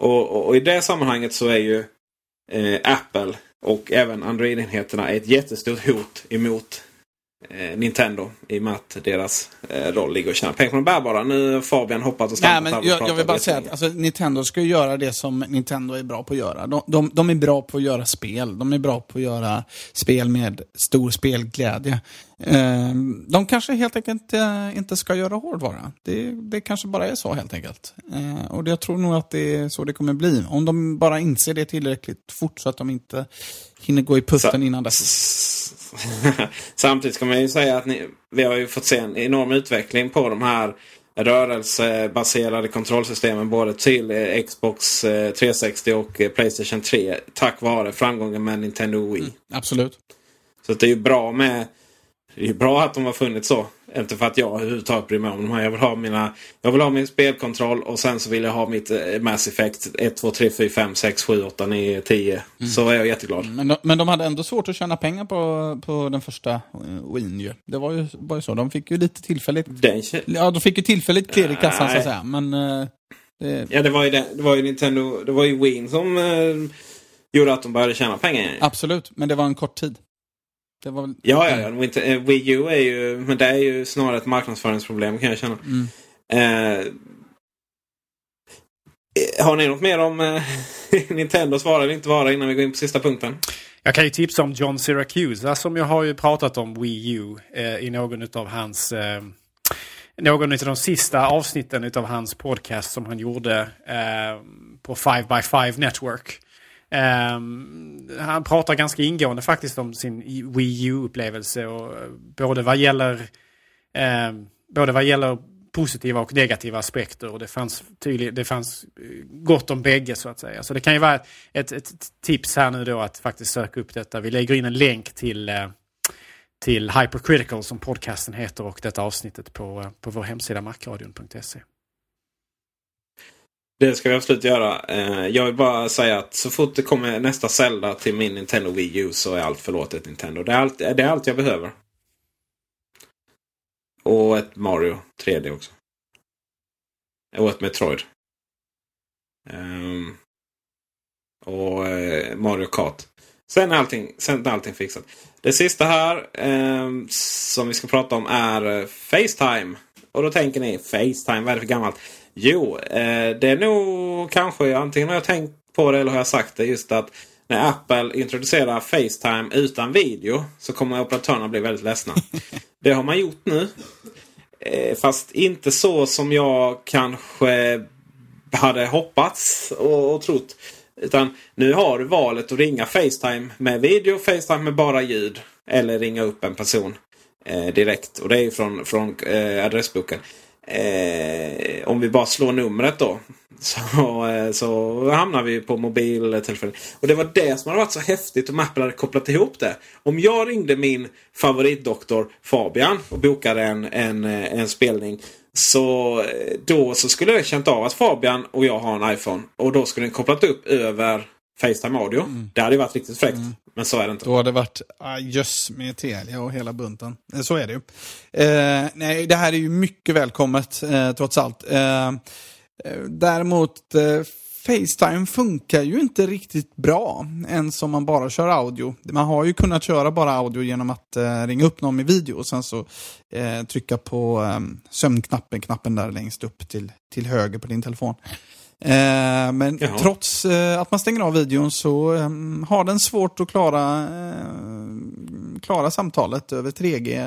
Och, och, och i det sammanhanget så är ju eh, Apple Och även Android-enheterna ett jättestort hot emot Nintendo. I och med att deras eh, roll ligger att tjäna pengar på de bärbara. Nu har Fabian hoppat och Nej, men här och jag, jag vill bara säga att alltså, Nintendo ska göra det som Nintendo är bra på att göra. De, de, de är bra på att göra spel. De är bra på att göra spel med stor spelglädje. Eh, de kanske helt enkelt eh, inte ska göra hårdvara. Det, det kanske bara är så helt enkelt. Eh, och jag tror nog att det är så det kommer bli. Om de bara inser det tillräckligt fort så att de inte hinner gå i putten innan dess. [LAUGHS] Samtidigt ska man ju säga att ni, vi har ju fått se en enorm utveckling på de här rörelsebaserade kontrollsystemen både till eh, Xbox eh, 360 och eh, Playstation 3 tack vare framgången med Nintendo Wii. Absolut. Så det är ju bra med det är bra att de har funnits så. Inte för att jag överhuvudtaget bryr mig om de här. Jag vill ha, mina, jag vill ha min spelkontroll och sen så vill jag ha mitt eh, Mass Effect 1, 2, 3, 4, 5, 6, 7, 8, 9, 10. Så är jag jätteglad. Men de, men de hade ändå svårt att tjäna pengar på, på den första uh, Wien ju. Det var ju, var ju så. De fick ju lite tillfälligt... Den Ja, de fick ju tillfälligt klirr i kassan så att säga. Men... eh, det, Ja, det var ju, det, det var ju Nintendo, det var ju Wii som eh, gjorde att de började tjäna pengar absolut, men det var en kort tid. Det var väl... Ja, ja, ja. inte- eh, Wii U är ju, men det är ju snarare ett marknadsföringsproblem kan jag känna. Mm. Eh, eh, har ni något mer om eh, [LAUGHS] Nintendos vara eller inte vara innan vi går in på sista punkten? Jag kan ju tipsa om John Syracuse som jag har ju pratat om Wii U eh, i någon av hans... Eh, någon av de sista avsnitten av hans podcast som han gjorde eh, på 5x5 Network. Eh, han pratar ganska ingående faktiskt om sin Wii U-upplevelse och eh, både vad gäller eh, både vad gäller positiva och negativa aspekter. Och det fanns, tydlig, det fanns eh, gott om bägge så att säga. Så det kan ju vara ett, ett tips här nu då att faktiskt söka upp detta. Vi lägger in en länk till, eh, till Hypercritical som podcasten heter och detta avsnittet på, på vår hemsida markradion.se. Det ska vi absolut göra. Eh, jag vill bara säga att så fort det kommer nästa Zelda till min Nintendo Wii U så är allt förlåtet Nintendo. Det är allt, det är allt jag behöver. Och ett Mario 3D också. Och ett Metroid. Um, och eh, Mario Kart. Sen är allting, sen är allting fixat. Det sista här um, som vi ska prata om är eh, Facetime. Och då tänker ni Facetime, vad är det för gammalt? Jo, eh, det är nog kanske antingen har jag tänkt på det eller har jag sagt det just att när Apple introducerar Facetime utan video så kommer operatörerna bli väldigt ledsna. [LAUGHS] det har man gjort nu. Eh, fast inte så som jag kanske hade hoppats och, och trott. Utan nu har du valet att ringa Facetime med video, Facetime med bara ljud. Eller ringa upp en person eh, direkt. Och det är ju från, från eh, adressboken. Eh, om vi bara slår numret då. Så, eh, så hamnar vi på mobiltelefonen. Och det var det som hade varit så häftigt om Apple hade kopplat ihop det. Om jag ringde min favoritdoktor Fabian och bokade en, en, eh, en spelning. Så eh, då så skulle jag känt av att Fabian och jag har en iPhone. Och då skulle den kopplat upp över Facetime Audio. Det hade ju varit riktigt fräckt. Men så är det inte. Då har det varit ah, jöss med Telia och hela bunten. Eh, Så är det ju. Eh, nej, det här är ju mycket välkommet eh, trots allt. Eh, eh, däremot, eh, Facetime funkar ju inte riktigt bra ens om man bara kör audio. Man har ju kunnat köra bara audio genom att eh, ringa upp någon med video och sen så eh, trycka på eh, sömnknappen, knappen där längst upp till, till höger på din telefon. Eh, men Jaha. trots eh, att man stänger av videon så eh, har den svårt att klara, klara samtalet över 3G.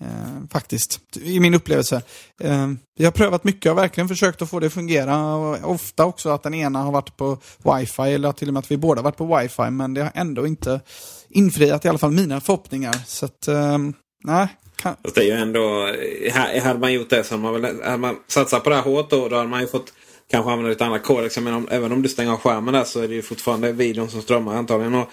Eh, faktiskt, i min upplevelse. Jag har prövat mycket, har verkligen försökt att få det att fungera. Och ofta också att den ena har varit på wifi eller till och med att vi båda varit på wifi. Men det har ändå inte infriat i alla fall mina förhoppningar. Så att, nej. Kan... Det är ju ändå... Hade man gjort det så hade man, väl, hade man satsat på det här hårt då, då hade man ju fått kanske använder lite andra kodex. Men om, även om du stänger av skärmen där så är det ju fortfarande videon som strömmar antagligen. Och,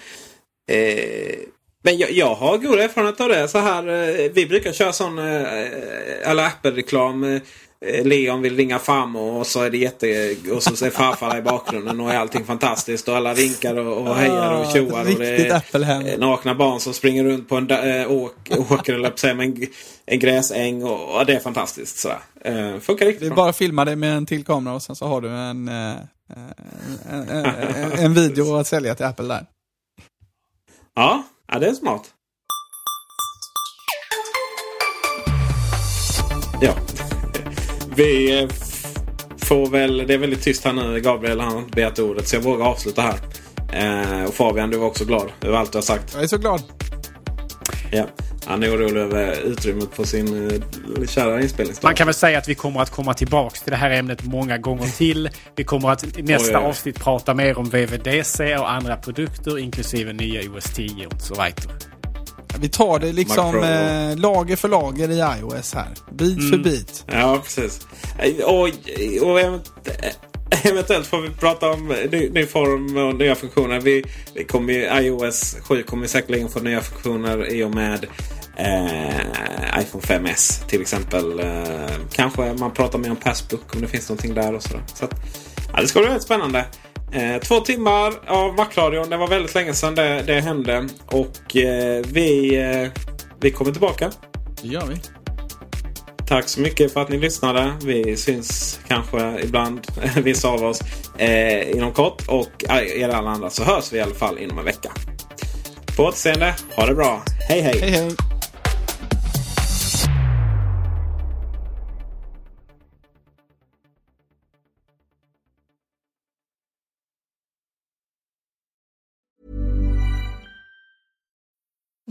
eh, men jag, jag har god erfarenhet av det. Så här, eh, vi brukar köra sån eh, eh alla Apple-reklam. Eh, Eh, Leon vill ringa farmor och så är det jätte... Och så är farfar i bakgrunden och är allting fantastiskt. Och alla vinkar och, och hejar och Ah, tjoar. Och det är, eh, nakna barn som springer runt på en äh, åk, åker eller på en, en gräsäng. Och, och det är fantastiskt. Sådär. Eh, funkar riktigt Vi bra. bara filmar det med en till kamera och sen så har du en, eh, en, en, en, en video att sälja till Apple där. Ja, ja det är smart. Vi eh, får väl... Det är väldigt tyst här nu. Gabriel han har inte begärt ordet så jag vågar avsluta här. Eh, och Fabian, du var också glad över allt du har sagt. Jag är så glad. Ja. Han är orolig över utrymmet på sin uh, kära inspelningsdag. Man kan väl säga att vi kommer att komma tillbaka till det här ämnet många gånger till. Vi kommer att i nästa oj, oj. avsnitt prata mer om VVDC och andra produkter inklusive nya OS 10 och så vidare. Vi tar det liksom eh, lager för lager i iOS här. Bit för Mm. bit. Ja, precis. Eh, Och, och event- eventuellt får vi prata om ny, ny form och nya funktioner. Vi, vi kommer ju, iOS 7 kommer säkerligen få nya funktioner i och med eh, iPhone 5S till exempel. Eh, kanske man pratar mer om Passbook om det finns någonting där och sådär. Så att, ja, det ska bli väldigt spännande. Eh, två timmar av Macradion. Det var väldigt länge sedan det, det hände. Och eh, vi, eh, vi kommer tillbaka. Det gör vi. Tack så mycket för att ni lyssnade. Vi syns kanske ibland, [LAUGHS] vissa av oss, eh, inom kort. Och eh, er alla andra så hörs vi i alla fall inom en vecka. På återseende. Ha det bra. Hej hej! Hej hej!